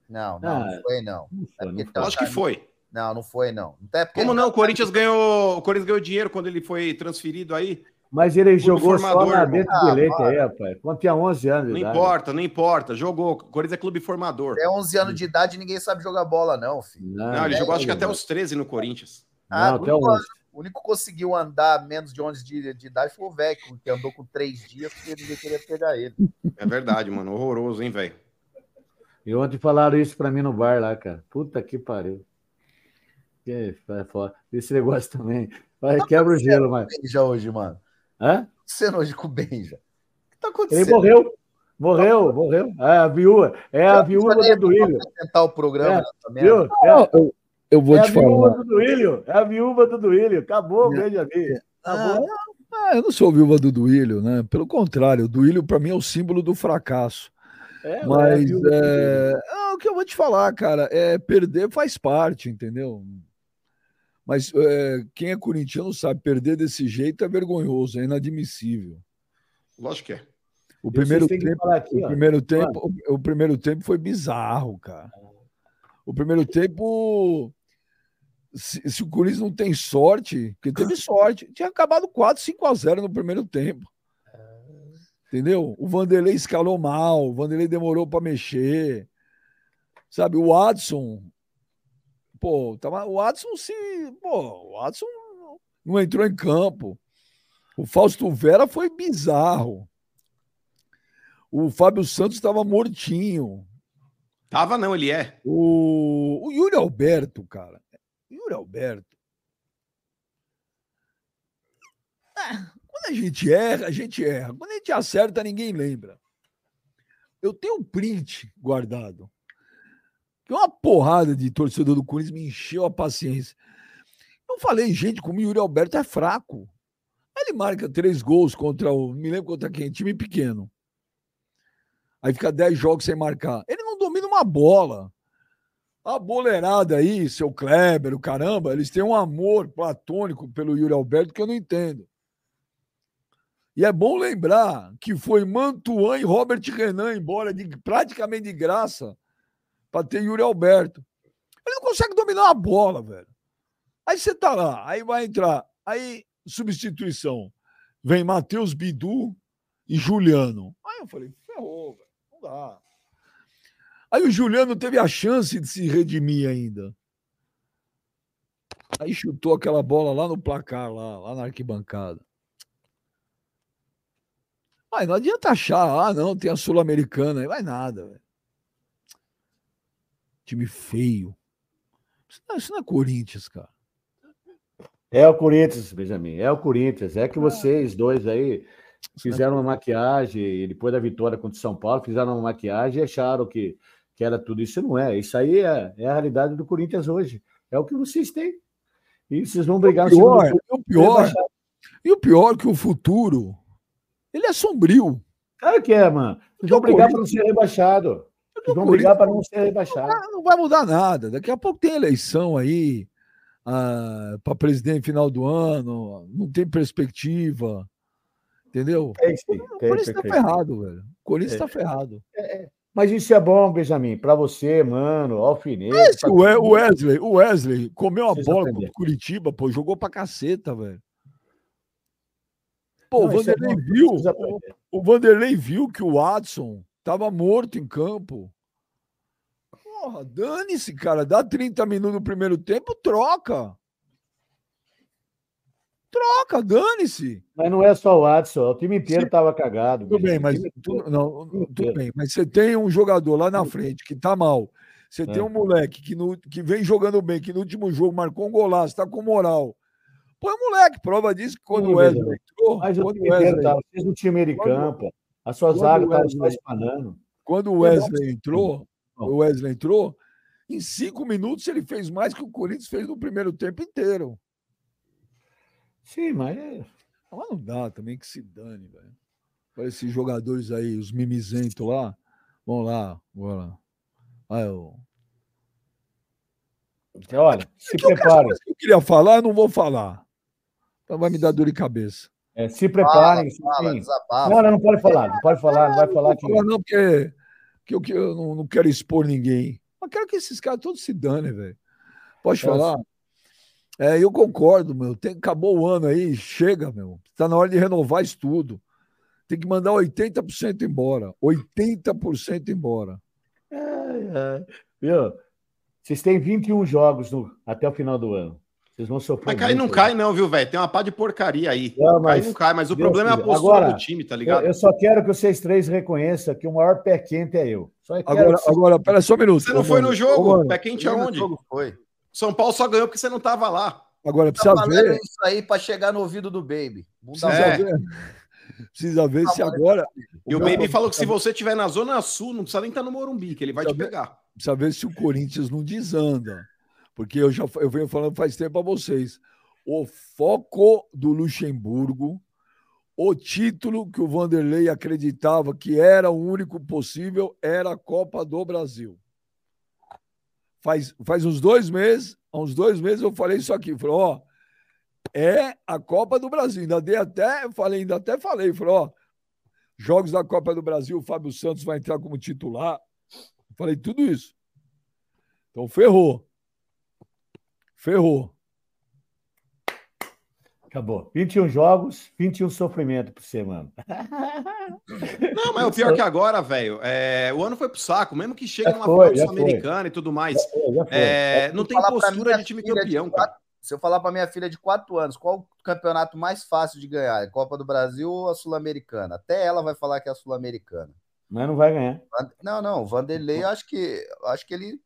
Não, não, ah, não foi não. não, foi, não tá, Acho que foi. Não, não foi não. Até Como não? O Corinthians ganhou, o Corinthians ganhou dinheiro quando ele foi transferido aí. Mas ele jogou só na dentro de leite aí, rapaz. Quando tinha 11 anos. Não idade. importa, não importa. Jogou. O Corinthians é clube formador. É 11 anos de idade ninguém sabe jogar bola, não, filho. Não, não ele é, jogou acho que até os 13 no Corinthians. Ah, não, até o único, o único que conseguiu andar menos de 11 de, de idade foi o velho, que andou com 3 dias porque ninguém queria pegar ele. É verdade, mano. Horroroso, hein, velho? E ontem falaram isso pra mim no bar lá, cara. Puta que pariu. Que é foda. Esse negócio também. Vai, quebra o gelo, mas. Já hoje, mano. Hã? Você hoje com o Benja. O que tá acontecendo? Ele morreu. Morreu, tá morreu. É a viúva. É a viúva do Duílio. tentar o programa. É, viu? É, eu, eu vou é te falar. É a viúva do Duílio. É a viúva do Duílio. Acabou, é. Benjamin. Acabou. Ah, eu não sou viúva do Duílio, né? Pelo contrário, o Duílio para mim é o símbolo do fracasso. É, Mas é, é, o que eu vou te falar, cara, é perder faz parte, entendeu? Mas é, quem é corintiano sabe, perder desse jeito é vergonhoso, é inadmissível. Lógico que é. O primeiro, tempo, aqui, o, primeiro tempo, o, o primeiro tempo foi bizarro, cara. O primeiro tempo, se, se, o Corinthians não tem sorte, porque teve sorte, tinha acabado 4, 5 a 0 no primeiro tempo. Entendeu? O Vanderlei escalou mal, o Vanderlei demorou para mexer. Sabe, o Watson Pô, tava, o Adson se. Pô, o Adson não entrou em campo. O Fausto Vera foi bizarro. O Fábio Santos estava mortinho. Tava não, ele é. O, o Yuri Alberto, cara. Yuri Alberto. Ah, quando a gente erra, a gente erra. Quando a gente acerta, ninguém lembra. Eu tenho um print guardado uma porrada de torcedor do Corinthians me encheu a paciência. Eu falei, gente, como o Yuri Alberto é fraco. Ele marca três gols contra o. Me lembro contra quem? Time pequeno. Aí fica 10 jogos sem marcar. Ele não domina uma bola. A boleirada aí, seu Kleber, o caramba, eles têm um amor platônico pelo Yuri Alberto que eu não entendo. E é bom lembrar que foi Mantuan e Robert Renan embora de, praticamente de graça para ter Yuri Alberto. Ele não consegue dominar a bola, velho. Aí você tá lá, aí vai entrar, aí substituição. Vem Matheus Bidu e Juliano. Aí eu falei, ferrou, velho. Não dá. Aí o Juliano teve a chance de se redimir ainda. Aí chutou aquela bola lá no placar, lá, lá na arquibancada. Mas não adianta achar, ah, não, tem a Sul-Americana, vai nada, velho. Time feio. Isso não, isso não é Corinthians, cara. É o Corinthians, Benjamin. É o Corinthians. É que vocês dois aí fizeram uma maquiagem, e depois da vitória contra o São Paulo, fizeram uma maquiagem e acharam que, que era tudo. Isso não é. Isso aí é, é a realidade do Corinthians hoje. É o que vocês têm. E vocês vão brigar o pior, no o pior, E o pior que o futuro, ele é sombrio. Claro que é, mano. Vocês vão brigar para não ser rebaixado. Vocês vão brigar para não ser rebaixado. Não vai mudar nada. Daqui a pouco tem eleição aí ah, para presidente final do ano, não tem perspectiva. Entendeu? Sim, o Corinthians está ferrado, velho. O Corinthians está é. ferrado. É, é. Mas isso é bom, Benjamin, para você, mano, alfinete. É, o Wesley, o Wesley comeu a bola o Curitiba, pô, jogou pra caceta, velho. Pô, não, o é Vanderlei é viu, o, o Vanderlei viu que o Watson tava morto em campo. Porra, dane-se, cara. Dá 30 minutos no primeiro tempo, troca. Troca, dane-se. Mas não é só o Watson, o time inteiro estava cagado. Tudo bem, mas tu, não, tudo bem, mas você tem um jogador lá na frente que tá mal. Você é. tem um moleque que, no, que vem jogando bem, que no último jogo marcou um golaço, tá com moral. Põe o moleque, prova disso que quando Sim, o Wesley entrou. Mas o time Wesley, tava, fez um time americano, a sua zaga estava só espanando. Quando o Wesley entrou, o Wesley entrou, em cinco minutos ele fez mais que o Corinthians fez no primeiro tempo inteiro. Sim, mas. É, mas não dá também que se dane, velho. Olha esses jogadores aí, os mimizentos lá. Vamos lá, bora. Aí, eu... Olha, se prepare. Que eu queria falar, eu não vou falar. Então vai me dar dor de cabeça. É, se preparem. Fala, fala, não, não, não pode falar, não pode falar, não vai falar. Não, falar, não porque, porque eu, eu não, não, quero expor ninguém. Mas quero que esses caras todos se danem, velho. Pode falar? É, eu concordo, meu. Tem, acabou o ano aí, chega, meu. Está na hora de renovar isso tudo. Tem que mandar 80% embora. 80% embora. É, é. Viu? Vocês têm 21 jogos no, até o final do ano. Vocês vão sofrer. Mas cair não aí. cai, não, viu, velho? Tem uma pá de porcaria aí. Não, mas, cai não cai, mas o Deus problema Deus. é a postura agora, do time, tá ligado? Eu, eu, só quero que vocês três reconheçam que o maior pé quente é eu. Só agora, vocês... agora, pera só um minuto. Você não foi no jogo? pé quente aonde? Foi. São Paulo só ganhou porque você não estava lá. Agora precisa tá ver. isso aí para chegar no ouvido do Baby. Precisa é. ver. Precisa ver se agora. E o, o Baby falou que se você estiver na Zona Sul, não precisa nem estar no Morumbi, que ele vai precisa te pegar. Ver, precisa ver se o Corinthians não desanda. Porque eu já eu venho falando faz tempo para vocês. O foco do Luxemburgo, o título que o Vanderlei acreditava que era o único possível, era a Copa do Brasil. Faz, faz uns dois meses, há uns dois meses eu falei isso aqui. Falei, ó, é a Copa do Brasil. Ainda dei até, falei, ainda até falei, falei, ó, jogos da Copa do Brasil, o Fábio Santos vai entrar como titular. Falei tudo isso. Então ferrou. Ferrou. Acabou. 21 jogos, 21 sofrimento por semana. Não, mas o pior é que agora, velho, é, o ano foi pro saco, mesmo que chegue numa final sul-americana e tudo mais. Já foi, já foi. É, não tem postura de time campeão, de quatro, Se eu falar para minha filha de 4 anos, qual o campeonato mais fácil de ganhar? Copa do Brasil ou a Sul-Americana? Até ela vai falar que é a Sul-Americana. Mas não vai ganhar. Não, não, o Vanderlei, eu acho que, acho que ele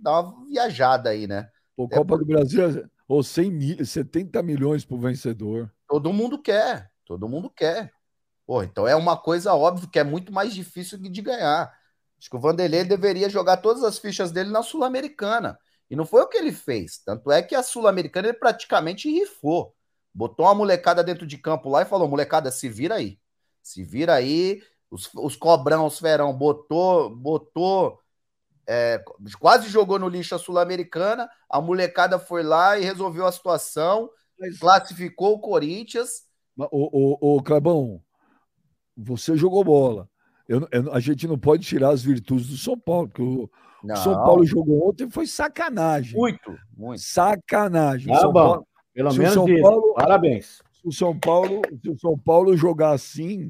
dá uma viajada aí, né? Pô, Copa é, do Brasil ou 100 mil, 70 milhões para o vencedor. Todo mundo quer, todo mundo quer. Pô, então é uma coisa óbvia que é muito mais difícil de ganhar. Acho que o Vanderlei deveria jogar todas as fichas dele na Sul-Americana. E não foi o que ele fez. Tanto é que a Sul-Americana ele praticamente rifou. Botou uma molecada dentro de campo lá e falou: molecada, se vira aí. Se vira aí, Os, os cobrão, os ferão, botou, botou, é, quase jogou no lixo a Sul-Americana, a molecada foi lá e resolveu a situação, classificou o Corinthians. O, o, o Clebão, você jogou bola. Eu, eu, a gente não pode tirar as virtudes do São Paulo, porque o, o São Paulo jogou ontem foi sacanagem. Muito, muito. Sacanagem. Ah, São bom. Paulo, Pelo Se o menos São. Paulo- Parabéns. se o São Paulo, se o São Paulo jogar assim,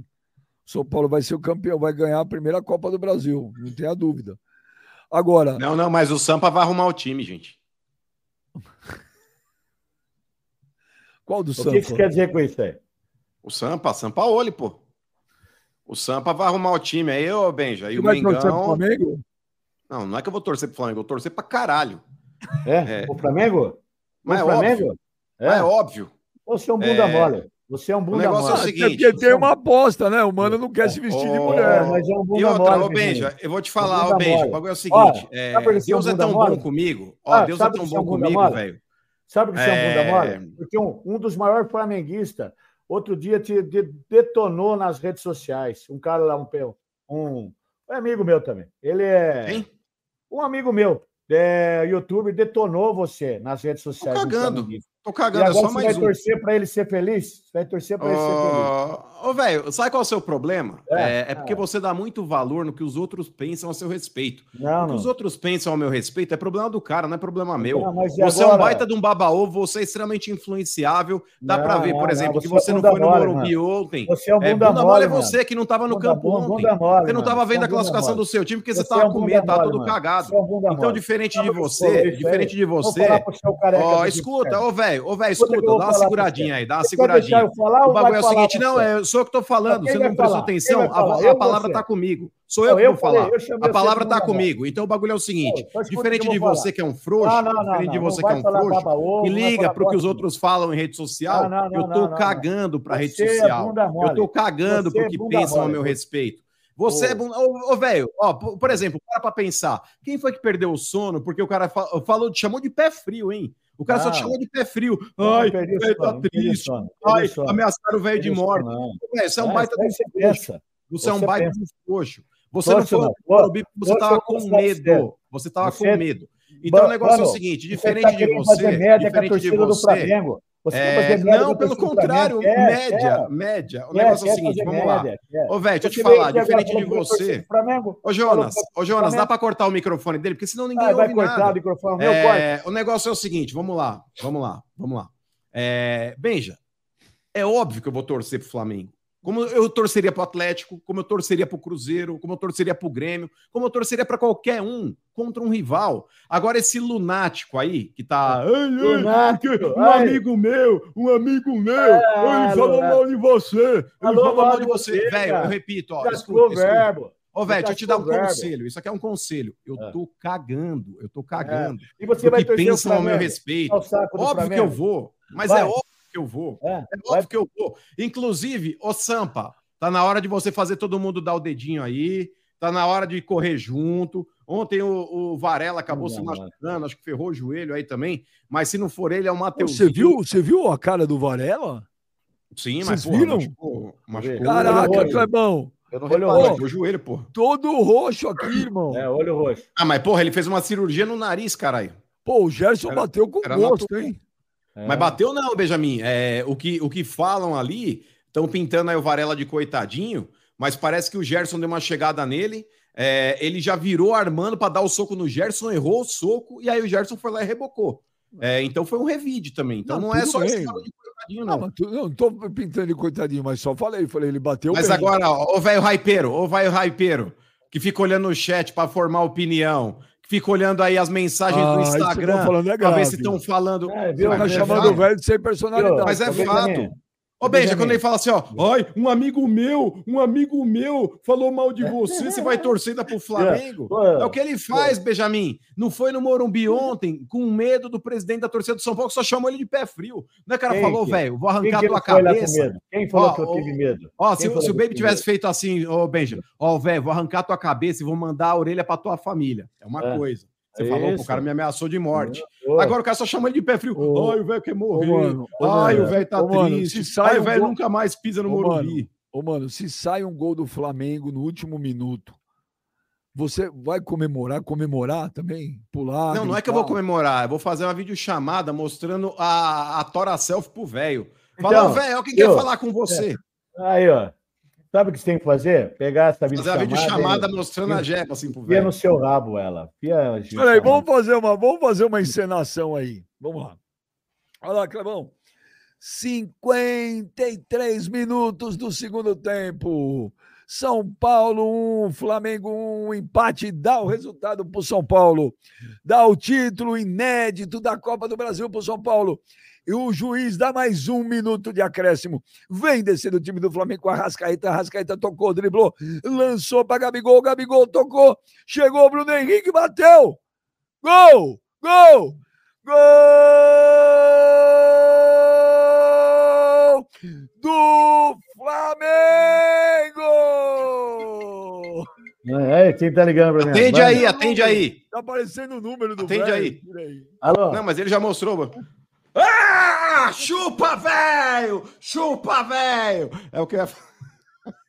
o São Paulo vai ser o campeão, vai ganhar a primeira Copa do Brasil, não tenha dúvida. Agora, Não, não, mas o Sampa vai arrumar o time, gente. qual do O São que, que você quer dizer com isso aí? O Sampa, Sampaoli, pô. O Sampa vai arrumar o time aí, ô Benja. E Você o Mengão. Flamengo? Não, não é que eu vou torcer pro Flamengo, eu vou torcer pra caralho. É? É. O Flamengo? Mas o é Flamengo? óbvio. É? Mas é óbvio. Você é um bunda É. mole. Você é um bunda negócio é o mole. seguinte, Porque tem uma aposta, né? O mano não quer se vestir de mulher. É, mas é um bunda E outra, mole. ô. Benja, eu vou te falar, Bunda ô Benja, mole. o bagulho é o seguinte: Olha, é, você é um Deus é tão mole? bom comigo. Ó, Ah, Deus é sabe tão é um bom bunda comigo, mole? velho. Sabe que você é um bunda É. mole? Porque um, um dos maiores flamenguistas, outro dia te de- detonou nas redes sociais. Um cara lá, um, um, um amigo meu também. Ele é. Hein? Um amigo meu, é, YouTube, detonou você nas redes sociais. um cagando. Tô E cagando, é agora só você mais vai um. torcer para ele ser feliz? Você vai torcer para ele ser feliz. Ô, velho, sabe qual é o seu problema? É, É, é porque é. você dá muito valor no que os outros pensam a seu respeito. Não, O que não. os outros pensam ao meu respeito é problema do cara, não é problema meu. Não, Você é um agora? baita de um baba-ovo, você é extremamente influenciável. Dá Não, pra ver, por exemplo, que você é você não bunda foi no Morumbi ontem. Você é um É, bunda, bunda mole, é você que não tava no Bunda- campo bunda- ontem. bunda mole, Você não tava é vendo a classificação bunda do seu time porque você Você tava com bunda medo, tava mole, todo cagado. Bunda Então, diferente de você, diferente de você. Ó, escuta, ô velho, ô velho, Escuta dá uma seguradinha aí, dá uma seguradinha. O bagulho é o seguinte, não, é, sou eu que tô falando, você não prestou atenção, a, a palavra você? tá comigo. Sou Não, eu que eu vou falei, falar. A palavra tá mole. comigo. Então o bagulho é o seguinte, diferente de você falar. que é um frouxo, Não, não, diferente de você que é um frouxo, que liga falar pro que os outros falam em rede social, eu não, cagando pra rede é social. Eu tô cagando Você pro é que pensam a meu respeito. Você é bunda. Ô, velho, ó, por, exemplo, para pra pensar. Quem foi que perdeu o sono porque o cara fa- falou, chamou de pé frio, hein? O cara só Não. te chamou de pé frio. Ai, o velho tá triste. Ai, ameaçaram o velho de morte. você é um baita de um você é um baita de um frouxo. Você não foi Morumbi porque você Poxa, tava eu com medo. você. Você tava Você- com medo. Então o negócio é o seguinte, Você diferente tá de você, diferente de você. Você é, não, pelo contrário? Quer, média, quer. média. O Quer, negócio é o seguinte, vamos lá. média, quer. Ô, velho, deixa eu te falar, diferente de você. Flamengo, Ô, Jonas, ô, Jonas, dá pra cortar o microfone dele? Porque senão ninguém Ah, vai cortar nada. o microfone. Meu. É, o negócio é o seguinte, vamos lá, vamos lá, vamos lá. É, Benja, é óbvio que eu vou torcer pro Flamengo. Como eu torceria pro Atlético, como eu torceria pro Cruzeiro, como eu torceria pro Grêmio, como eu torceria para qualquer um contra um rival. Agora esse lunático aí que tá, ai, ai, Lunático, porque um ai. amigo meu, um amigo meu, Ah, ele falou lunático. mal de você, ele Falou mal de você. Velho, eu repito, ó, Gastou escuta, o escuta. Ô, velho, deixa eu te dar um o verbo. conselho. Isso aqui é um conselho. Eu É. tô cagando, eu tô cagando. E você vai o pensam ao meu respeito. Óbvio que eu vou, mas Vai. é óbvio que eu vou. É, É óbvio que eu vou. Inclusive, ô Sampa, tá na hora de você fazer todo mundo dar o dedinho aí. Tá na hora de correr junto. Ontem o, o Varela acabou Não, se machucando, acho que ferrou o joelho aí também. Mas se não for ele, é o Matheus. Você viu, você viu a cara do Varela? Sim, mas Vocês porra, viram? machucou, machucou, Caraca. Clebão. Eu não Olha o olho. joelho, porra. Todo roxo aqui, irmão. É, olho roxo. Ah, mas porra, ele fez uma cirurgia no nariz, caralho. Pô, o Gerson Era- bateu com gosto, natural. hein? É. Mas bateu não, Benjamin. É, o, que, o que falam ali, estão pintando aí o Varela de coitadinho, mas parece que o Gerson deu uma chegada nele. é, ele já virou armando para dar o soco no Gerson, errou o soco, e aí o Gerson foi lá e rebocou. É, então foi um revide também. Então não, Não, é só esse bem. cara de coitadinho, Não, não. tu, não, tô pintando de coitadinho, mas só falei. Falei, ele bateu Mas bem. agora, ó, ô velho raipeiro, ô velho raipeiro, que fica olhando no chat para formar opinião, fica olhando aí as mensagens Ah, do Instagram, é pra ver se estão falando. É, viu? Tá Mas é chamando o velho de sem personalidade. Mas é Ô, fato. Ô, Benja, quando ele fala assim, ó, ai, um amigo meu, um amigo meu falou mal de você, você vai torcer ainda pro Flamengo? Pô, É o que ele faz, Benjamin. Não foi no Morumbi ontem, com medo do presidente da torcida do São Paulo, que só chamou ele de pé frio. Não é, cara? Quem falou, que- velho, vou Quem arrancar que tua cabeça. Quem falou Ó, que eu tive medo? Ó, Quem se, se o Baby tive tivesse medo? feito assim, ô, Benja, ó, velho, vou arrancar tua cabeça e vou mandar a orelha pra tua família. É uma É. coisa. Você É falou, o cara me ameaçou de morte. Ô, Agora o cara só chama ele de pé frio. Ô, Ai, o velho quer Ô, morrer. mano, Ai, o velho tá mano, triste. se sai Ai, o velho gol- nunca mais pisa no Ô, Morumbi. Ô, mano, se sai um gol do Flamengo no último minuto, você vai comemorar, comemorar também? Pular? Não, não é que eu vou comemorar, eu vou fazer uma videochamada mostrando a, a Tora Selfie pro velho. Fala, Então, velho, quem eu- quer falar com você? Aí, ó. Sabe o que você tem que fazer? Pegar essa Fazer uma videochamada videochamada e mostrando a jepa assim pro velho. no seu rabo ela. Enfia a Peraí, vamos fazer uma, vamos fazer uma encenação aí. Vamos lá. Olha lá, Clebão. 53 minutos do segundo tempo. São Paulo 1, Flamengo 1, empate dá o resultado para o São Paulo. Dá o título inédito da Copa do Brasil para o São Paulo. E o juiz dá mais um minuto de acréscimo. Vem descendo o time do Flamengo com a Rascaeta. Rascaeta tocou, driblou, lançou para Gabigol. Gabigol tocou. Chegou o Bruno Henrique, bateu. Gol! Gol! Gol! Do Flamengo! É, quem tá ligando pra mim? Atende Vai. aí, atende aí. Tá aparecendo o número do Atende velho. aí. Alô? Não, mas ele já mostrou. Ah! Chupa, velho! Chupa, velho! É o que eu ia falar.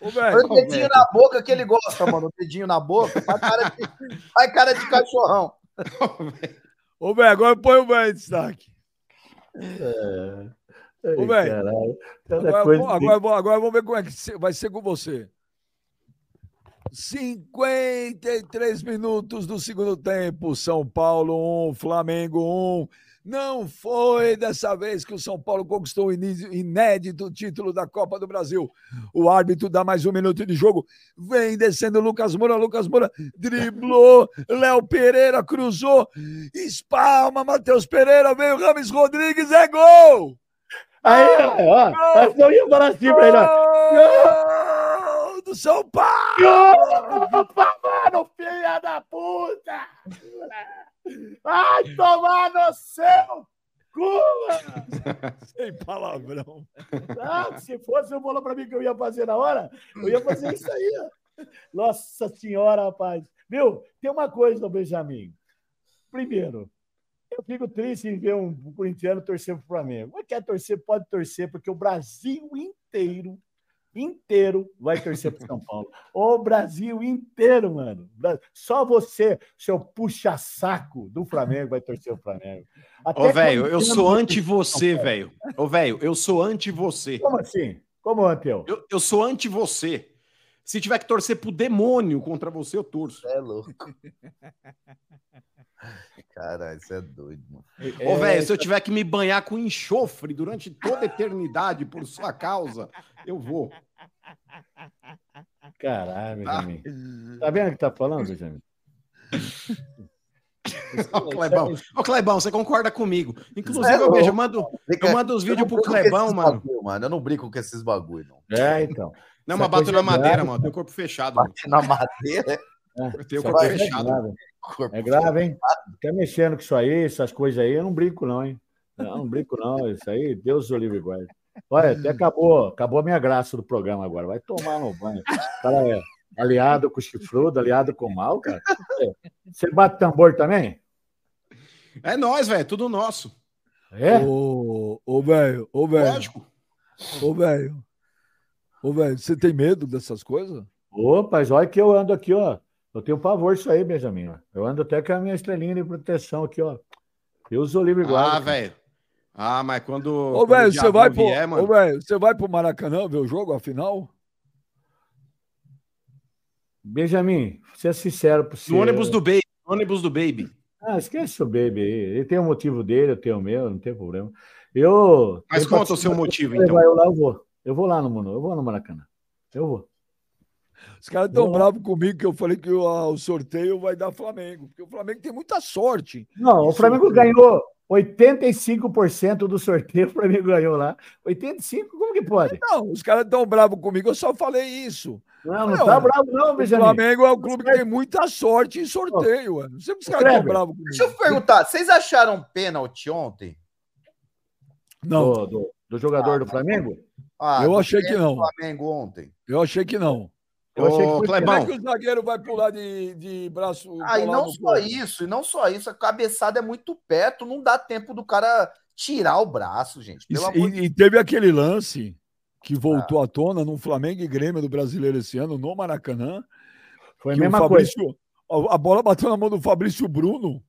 Ô, o dedinho na boca que ele gosta, mano. O dedinho na boca. Faz cara de, faz cara de cachorrão. ô, velho, agora põe o velho em destaque. Ai, Ô, velho. Agora, agora, vamos- agora vamos ver como é que vai ser com você. 53 minutos do segundo tempo. São Paulo 1, Flamengo 1. Não foi dessa vez que o São Paulo conquistou o inédito título da Copa do Brasil. O árbitro dá mais um minuto de jogo. Vem descendo Lucas Moura. Lucas Moura driblou. Léo Pereira cruzou. Espalma. Matheus Pereira. Veio Rames Rodrigues. É gol! Aí, ó, ó, eu ia falar assim pra ele, ó. Gol do São Paulo! Opa, mano, filha da puta! Ai, tomar no seu cu! Sem palavrão. Ah, se fosse eu falou pra mim que eu ia fazer na hora, eu ia fazer isso aí, ó. Nossa senhora, rapaz. Viu? Tem uma coisa, Benjamin. Primeiro, eu fico triste em ver um corintiano torcer pro Flamengo. Mas quer torcer, pode torcer, porque o Brasil inteiro, inteiro, vai torcer pro São Paulo. O Brasil inteiro, mano. Só você, seu puxa-saco do Flamengo, vai torcer pro Flamengo. Até Ô, velho, eu sou anti você, velho. Ô, velho, eu sou anti você. Como assim? Como, Anteu? Eu, eu sou anti você. Se tiver que torcer pro demônio contra você, eu torço. É louco. Caralho, isso é doido, mano. Ô, velho, se eu tiver que me banhar com enxofre durante toda a eternidade por sua causa, eu vou. Caralho, Benjamin. Tá vendo o que tá falando, Benjamin? Ô, Clebão, ô, Clebão, você concorda comigo? Inclusive, É eu, vejo, eu louco. mando, eu mando os vídeos pro Clebão, mano. bagulho, mano. Eu não brinco com esses bagulho, não. É, então. Não, Essa mas bato na é madeira, grave, mano. Tenho o corpo fechado. mano. Bate na madeira. Eu tenho o corpo coisa é fechado. grave. corpo. É grave, hein? Fica mexendo com isso aí, essas coisas aí, eu não brinco, não, hein? Não, não brinco, não. Isso aí, Deus o livre guarde. Olha, até acabou, acabou a minha graça do programa agora. Vai tomar no banho. Cara é aliado com o chifrudo, aliado com o mal, cara. Você bate tambor também? É nós, velho, tudo nosso. É? Ô, ô, velho, ô, velho, Lógico. ô, velho. Ô, velho, você tem medo dessas coisas? Opa, mas olha que eu ando aqui, ó. Eu tenho pavor disso aí, Benjamin. ó. Eu ando até com a minha estrelinha de proteção aqui, ó. Deus o livre e guarde. Ah, velho. Ah, mas quando. Ô, velho, você vai pro, vier, mano, ô, velho, você vai pro Maracanã ver o jogo, afinal? Benjamin, ser sincero pro você. No ônibus do Baby. No ônibus do Baby. Ah, esquece o baby aí. Ele tem o motivo dele, eu tenho o meu, não tem problema. Eu. Mas conta o seu motivo, então. vai, Eu lá, eu vou. Eu vou lá no Mano, eu vou no Maracanã. Eu vou. Os caras estão bravos comigo que eu falei que o, ah, o sorteio vai dar Flamengo, porque o Flamengo tem muita sorte. Não, o Flamengo tudo. ganhou 85% do sorteio, o Flamengo ganhou lá. 85%? Como que pode? Não, os caras estão bravos comigo, eu só falei isso. Não, não Não, tá bravo, não, O Benjamin. Flamengo é um clube que tem muita sorte em sorteio, mano. Não sei os caras estão bravos Deixa comigo. eu perguntar, vocês acharam pênalti ontem? Não, Do, do- do jogador do Flamengo? Ah, Eu achei que não. Flamengo ontem. eu achei que não. Eu achei que Ô, foi Como é Clebão. que o zagueiro vai pular de, de braço? Ah, e não só corpo? isso, e não só isso, a cabeçada é muito perto, não dá tempo do cara tirar o braço, gente. E, Pelo amor de e- e teve aquele lance que voltou à tona no Flamengo e Grêmio do Brasileiro esse ano, no Maracanã. Foi a mesma coisa. Fabrício, a a bola bateu na mão do Fabrício Bruno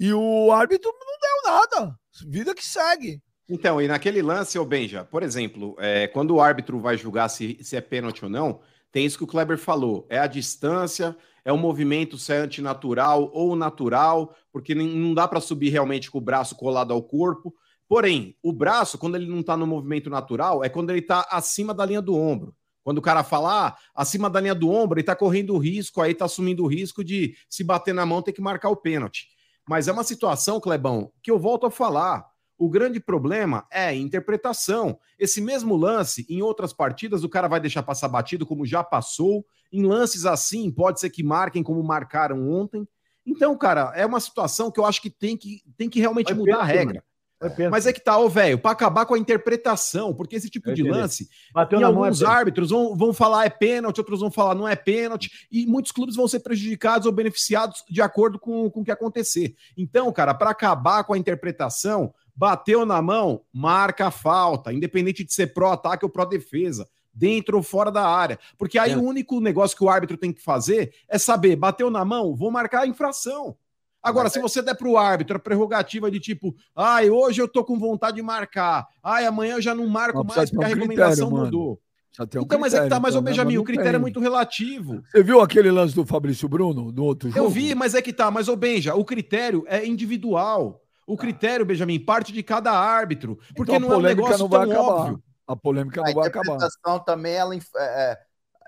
e o árbitro não deu nada. Vida que segue. Então, e naquele lance, ô Benja, por exemplo, é, quando o árbitro vai julgar se, se é pênalti ou não, tem isso que o Kleber falou: é a distância, é o movimento se é antinatural ou natural, porque não dá para subir realmente com o braço colado ao corpo. Porém, o braço, quando ele não está no movimento natural, é quando ele está acima da linha do ombro. Quando o cara fala, ah, acima da linha do ombro, ele está correndo risco, aí está assumindo o risco de se bater na mão ter que marcar o pênalti. Mas é uma situação, Clebão, que eu volto a falar. O grande problema é a interpretação. Esse mesmo lance, em outras partidas, o cara vai deixar passar batido, como já passou. Em lances assim, pode ser que marquem como marcaram ontem. Então, cara, é uma situação que eu acho que tem que, tem que realmente Foi mudar a pênalti, regra. Pênalti. Mas é que tá, ô velho, para acabar com a interpretação, porque esse tipo Eu de entendi. lance Bateu e mão. é alguns árbitros vão, vão falar é pênalti, outros vão falar não é pênalti, e muitos clubes vão ser prejudicados ou beneficiados de acordo com, com o que acontecer. Então, cara, para acabar com a interpretação, bateu na mão, marca a falta, independente de ser pró-ataque ou pró-defesa, dentro ou fora da área. Porque aí É. o único negócio que o árbitro tem que fazer é saber, bateu na mão, vou marcar a infração. Agora, se você der para o árbitro a prerrogativa de tipo, ai, hoje eu tô com vontade de marcar, ai, amanhã eu já não marco Mas mais porque a um recomendação critério, mano. mudou. Um então, mas é que tá, critério, mas ô então, né? Benjamin, o critério é muito relativo. Você viu aquele lance do Fabrício Bruno, do outro jogo? Eu vi, mas é que tá, mas ô Benja, o critério é individual. O critério, Benjamin, parte de cada árbitro, porque Então a não é um polêmica negócio não vai tão acabar. óbvio. A polêmica A não vai acabar. interpretação também, ela é, é,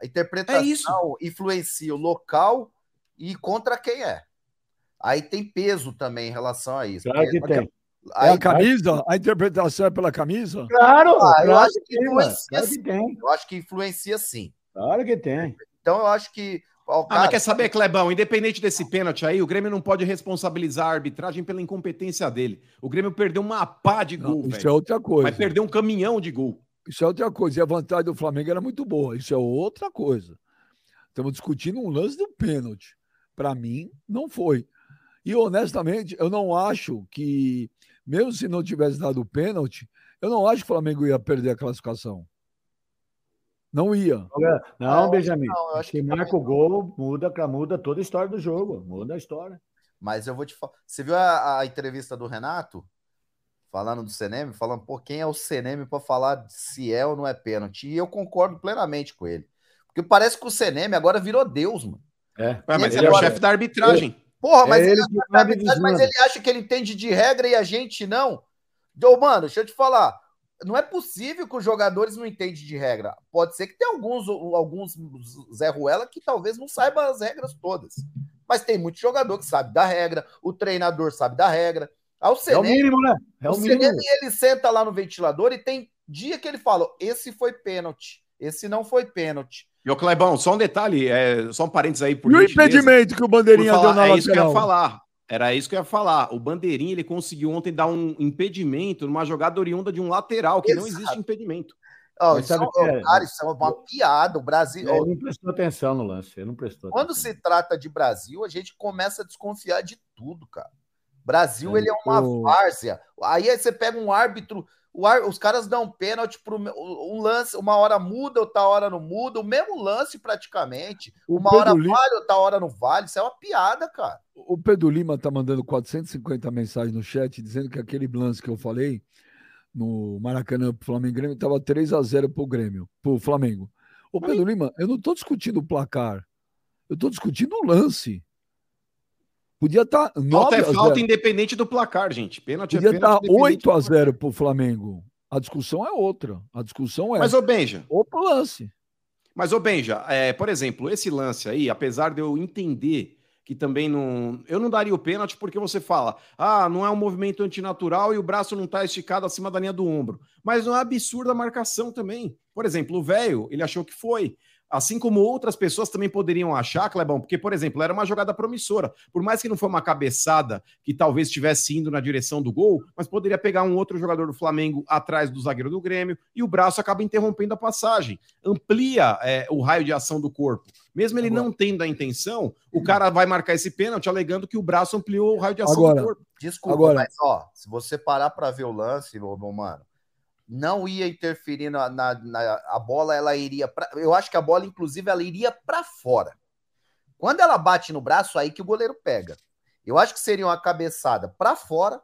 a interpretação É isso. influencia o local e contra quem é. Aí tem peso também em relação a isso. Claro que Porque- tem. É Aí, a camisa? A interpretação é pela camisa? Claro, Ah, eu claro acho que que tem, influencia Claro que sim. tem. eu acho que influencia sim. Claro que tem. Então eu acho que. Ah, mas quer saber, Clebão? Independente desse pênalti aí, o Grêmio não pode responsabilizar a arbitragem pela incompetência dele. O Grêmio perdeu uma pá de Não, gol, isso é velho. outra coisa. Vai perder um caminhão de gol. Isso é outra coisa. E a vantagem do Flamengo era muito boa. Isso é outra coisa. Estamos discutindo um lance do pênalti. Para mim, não foi. E honestamente, eu não acho que, mesmo se não tivesse dado o pênalti, eu não acho que o Flamengo ia perder a classificação. Não ia. Não, Não, Benjamin. não, eu acho Quem que marca o gol muda, muda toda a história do jogo. Muda a história. Mas eu vou te falar. Você viu a, a entrevista do Renato? Falando do Seneme, falando, pô, quem é o Seneme para falar se é ou não é pênalti? E eu concordo plenamente com ele. Porque parece que o Seneme agora virou Deus, mano. É. Mas Ele ele é o agora- chefe da arbitragem. Porra, mas, É ele, ele verdade, mas ele acha que ele entende de regra e a gente não. Então, mano, deixa eu te falar. Não é possível que os jogadores não entendem de regra. Pode ser que tenha alguns, alguns Zé Ruela que talvez não saiba as regras todas. Mas tem muito jogador que sabe da regra, o treinador sabe da regra. Ao É o Seneme, mínimo, né? É o o mínimo. Ele senta lá no ventilador e tem dia que ele fala: esse foi pênalti, esse não foi pênalti. E o Clebão, só um detalhe, é, só um parêntes aí por E o impedimento que o Bandeirinha falar- deu na é isso que eu ia lateral? falar. Era isso que eu ia falar. O Bandeirinha ele conseguiu ontem dar um impedimento numa jogada oriunda de um lateral, que não Exato. existe impedimento. Ó, Mas isso é, sabe é? cara, isso é uma piada. O Brasil. Ele não prestou atenção no lance. Ele não prestou Quando atenção. se trata de Brasil, a gente começa a desconfiar de tudo, cara. Brasil, É, ele é uma o- várzea. Aí, aí você pega um árbitro, ar- os caras dão pênalti me- um lance, uma hora muda, outra hora não muda, o mesmo lance praticamente. O Uma hora Pedro Lima- vale, outra hora não vale. Isso é uma piada, cara. O Pedro Lima tá mandando 450 mensagens no chat dizendo que aquele lance que eu falei no Maracanã pro Flamengo Grêmio tava 3 a 0 pro Grêmio, pro Flamengo. Ô Pedro Lima, eu não tô discutindo o placar. Eu tô discutindo o lance. Podia estar tá 9 Falta é a 0. falta independente do placar, gente. Pênalti Podia é estar pênalti. independente 8 a do 0 pro Flamengo. A discussão é outra. A discussão é Mas, ô Benja, o lance. Mas, ô Benja, é, por exemplo, esse lance aí, apesar de eu entender que também não. Eu não daria o pênalti porque você fala, ah, não é um movimento antinatural e o braço não tá esticado acima da linha do ombro. Mas não é absurda a marcação também. Por exemplo, o velho, ele achou que foi. Assim como outras pessoas também poderiam achar, Clebão, porque, por exemplo, era uma jogada promissora. Por mais que não foi uma cabeçada que talvez estivesse indo na direção do gol, mas poderia pegar um outro jogador do Flamengo atrás do zagueiro do Grêmio e o braço acaba interrompendo a passagem. Amplia é, o raio de ação do corpo. Mesmo ele Agora- não tendo a intenção, o cara vai marcar esse pênalti alegando que o braço ampliou o raio de ação Agora- do corpo. Desculpa, Agora- mas ó, se você parar para ver o lance, meu, mano, não ia interferir na, na, na- a bola, ela iria pra, eu acho que a bola inclusive ela iria para fora. Quando ela bate no braço aí que o goleiro pega. Eu acho que seria uma cabeçada para fora,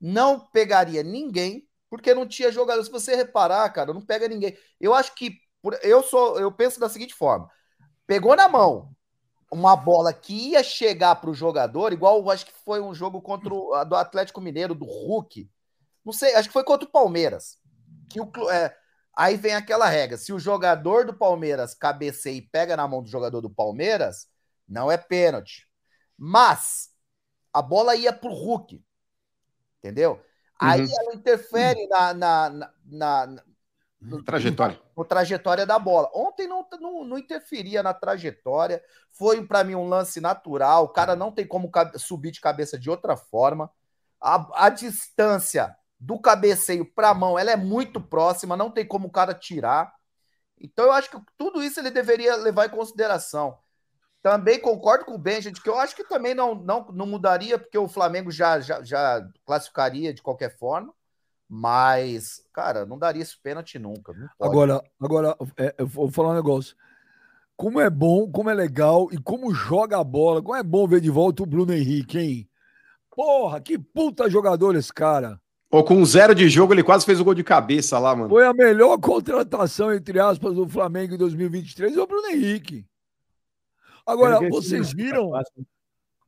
não pegaria ninguém, porque não tinha jogador. Se você reparar, cara, não pega ninguém. Eu acho que eu sou, eu penso da seguinte forma: pegou na mão uma bola que ia chegar para o jogador, igual eu acho que foi um jogo contra o do Atlético Mineiro, do Hulk. Não sei, acho que foi contra o Palmeiras. Que o, é, aí vem aquela regra: se o jogador do Palmeiras cabeceia e pega na mão do jogador do Palmeiras, não é pênalti. Mas a bola ia pro Hulk. Entendeu? Aí Uhum. ela interfere na, na, na, na- no- Trajetória. no trajetória da bola. Ontem não, não, não interferia na trajetória. Foi para mim um lance natural. O cara não tem como subir de cabeça de outra forma. A, a distância do cabeceio para a mão ela é muito próxima. Não tem como o cara tirar. Então eu acho que tudo isso ele deveria levar em consideração. Também concordo com o Benjamin, que eu acho que também não, não, não mudaria, porque o Flamengo já, já, já classificaria de qualquer forma. Mas, cara, não daria esse pênalti nunca. Agora, agora é, eu vou falar um negócio. Como é bom, como é legal e como joga a bola. Como é bom ver de volta o Bruno Henrique, hein? Porra, que puta jogador esse cara. Ou com um zero de jogo, ele quase fez o gol de cabeça lá, mano. Foi a melhor contratação, entre aspas, do Flamengo em 2023, é o Bruno Henrique. Agora, vocês viram. fácil.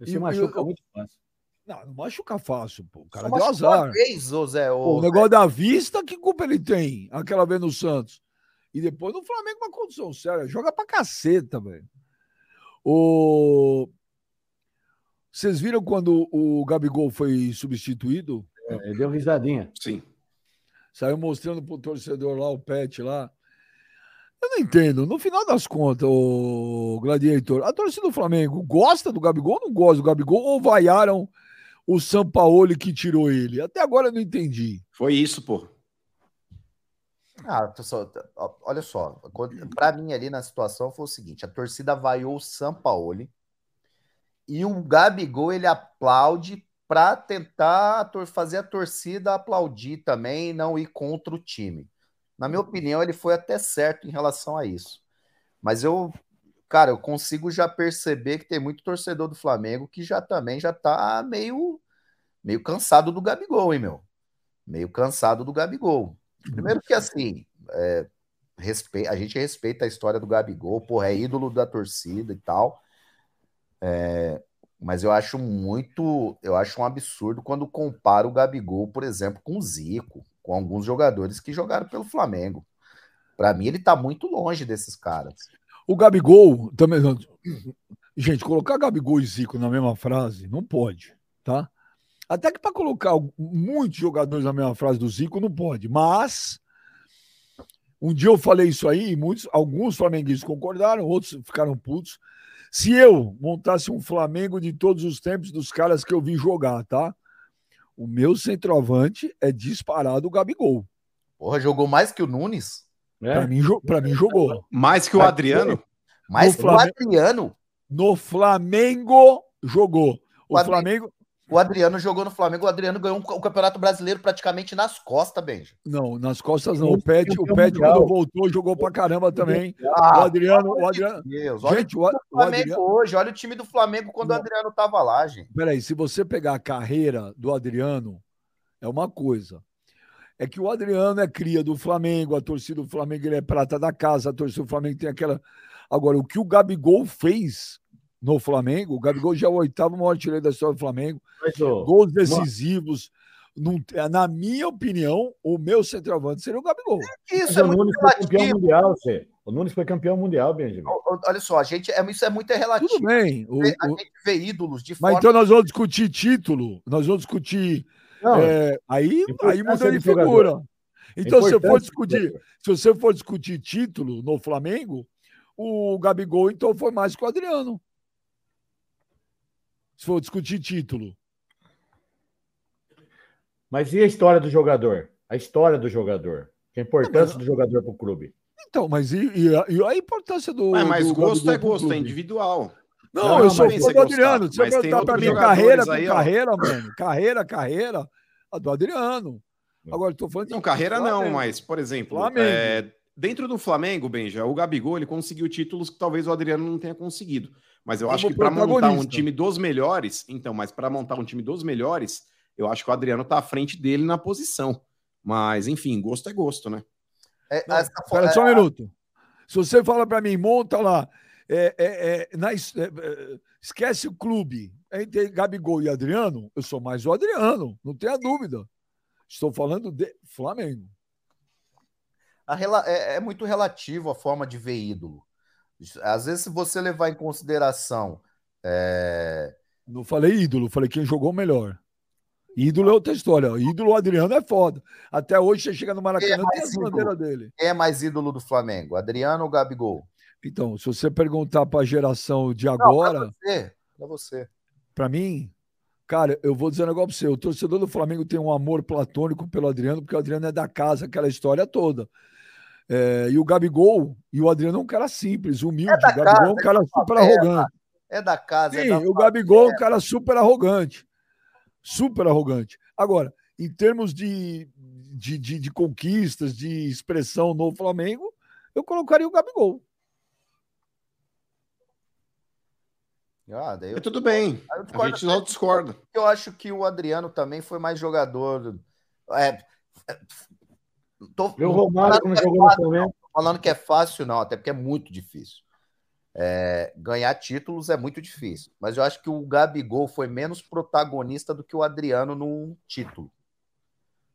Ele se E- machuca muito fácil. Não, não machuca fácil, pô. O cara Só deu azar. Vez, ô Zé, ô- Pô, o negócio da vista, que culpa ele tem? Aquela vez no Santos. E depois no Flamengo, uma condição séria. Joga pra caceta, velho. O... Vocês viram quando o Gabigol foi substituído? É, Ele deu risadinha. Sim. Saiu mostrando pro torcedor lá, o Pet lá. Eu não entendo. No final das contas, o Gladiator, a torcida do Flamengo gosta do Gabigol ou não gosta do Gabigol? Ou vaiaram o Sampaoli que tirou ele? Até agora eu não entendi. Foi isso, pô. Ah, pessoal, olha só, para mim ali na situação foi o seguinte: a torcida vaiou o Sampaoli e o Gabigol ele aplaude para tentar fazer a torcida aplaudir também e não ir contra o time. Na minha opinião, ele foi até certo em relação a isso. Mas eu, cara, eu consigo já perceber que tem muito torcedor do Flamengo que já também já tá meio meio cansado do Gabigol, hein, meu? Meio cansado do Gabigol. Primeiro que assim, é, a gente respeita a história do Gabigol, porra, é ídolo da torcida e tal. É, mas eu acho muito, eu acho um absurdo quando compara o Gabigol, por exemplo, com o Zico, com alguns jogadores que jogaram pelo Flamengo. Para mim, ele tá muito longe desses caras. O Gabigol também. Gente, colocar Gabigol e Zico na mesma frase não pode, tá? Até que para colocar muitos jogadores na mesma frase do Zico não pode, mas um dia eu falei isso aí, muitos, alguns flamenguistas concordaram, outros ficaram putos. Se eu montasse um Flamengo de todos os tempos dos caras que eu vi jogar, tá? O meu centroavante é disparado o Gabigol. Porra, jogou mais que o Nunes? né? Para mim, pra mim jogou. Mais que o Adriano. Mais No que o Flamengo- Adriano? No Flamengo jogou. O O Flamengo O Adriano jogou no Flamengo, o Adriano ganhou o Campeonato Brasileiro praticamente nas costas, Benja. Não, nas costas não. O Pet, o Pet quando voltou, jogou pra caramba também. O Ah, Adriano, o Adriano. Deus, olha Gente, o, o o Flamengo Adriano. hoje, olha o time do Flamengo quando o Não. Adriano tava lá, gente. Peraí, se você pegar a carreira do Adriano, é uma coisa. É que o Adriano é cria do Flamengo, a torcida do Flamengo ele é prata da casa, a torcida do Flamengo tem aquela. Agora, o que o Gabigol fez no Flamengo, o Gabigol já é o oitavo maior artilheiro da história do Flamengo, Mas, ô, gols decisivos. Não- na minha opinião, o meu centroavante seria o Gabigol. mas Isso é o Nunes foi campeão mundial, você. O Nunes foi campeão mundial, Benjamin. Olha só, a gente, é, isso é muito relativo. Tudo bem. o- A o- gente vê ídolos de Mas forma. então nós vamos discutir título, nós vamos discutir. Não, é, aí, aí muda de do jogador. figura. Então, se você for discutir, se você for discutir título no Flamengo, o Gabigol então foi mais que o Adriano. Se for discutir título. Mas e a história do jogador? A história do jogador. A importância do jogador para o clube. Então, mas e, e a, e a importância do. Mas, mas do gosto é gosto, é individual. Não, Não, eu não, sou mas fã você do Adriano. Se mas tem perguntar outros mim carreira aí, ó. carreira, mano. Carreira, carreira, a do Adriano. Agora, tô falando de Não, carreira não, Flamengo. mas, por exemplo, é, dentro do Flamengo, Benja, o Gabigol ele conseguiu títulos que talvez o Adriano não tenha conseguido. Mas eu Como acho que para montar um time dos melhores, então, mas para montar um time dos melhores, eu acho que o Adriano tá à frente dele na posição. Mas, enfim, gosto é gosto, né? É, Não, essa fo- Espera é, só um minuto. Se você fala para mim, monta lá, é, é, é, na é, é, esquece o clube entre Gabigol e Adriano, eu sou mais o Adriano, não tenha dúvida. Estou falando de Flamengo. a rela- é, é muito relativo a forma de ver ídolo. Às vezes, se você levar em consideração. é, Não falei ídolo, falei quem jogou melhor. Ídolo é outra história. Ídolo Adriano é foda. Até hoje você chega no Maracanã, Quem é tem mais as bandeiras dele. Quem é mais ídolo do Flamengo? Adriano ou Gabigol? Então, se você perguntar para a geração de agora, pra você. Pra você. Pra mim, cara, eu vou dizer um negócio pra você. O torcedor do Flamengo tem um amor platônico pelo Adriano, porque o Adriano é da casa, aquela história toda. É, e o Gabigol, e o Adriano é um cara simples, humilde. É da o Gabigol é um casa, cara é super favela. arrogante. É da casa, é Sim, da o Gabigol é um cara super arrogante. Super arrogante. Agora, em termos de, de, de, de conquistas, de expressão no Flamengo, eu colocaria o Gabigol. Ah, daí eu, tudo bem, eu a discordo gente só discorda. eu acho que o Adriano também foi mais jogador. É, é, tô, Viu o não tô Romário falando quando que é jogou no fácil, Flamengo? não, falando que é fácil, não, até porque é muito difícil. É, ganhar títulos é muito difícil, mas eu acho que o Gabigol foi menos protagonista do que o Adriano no título.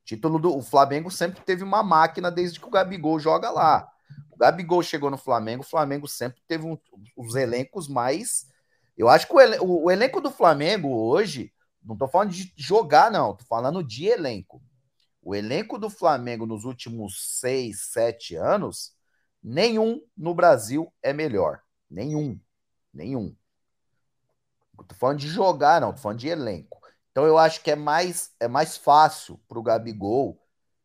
Título do o Flamengo sempre teve uma máquina desde que o Gabigol joga lá. O Gabigol chegou no Flamengo, o Flamengo sempre teve um- os elencos mais. Eu acho que o, elen- o- o elenco do Flamengo hoje, não tô falando de jogar, não, tô falando de elenco. O elenco do Flamengo nos últimos seis, sete anos, nenhum no Brasil é melhor. Nenhum. Nenhum. Tô falando de jogar, não, tô falando de elenco. Então eu acho que é mais, é mais fácil pro Gabigol.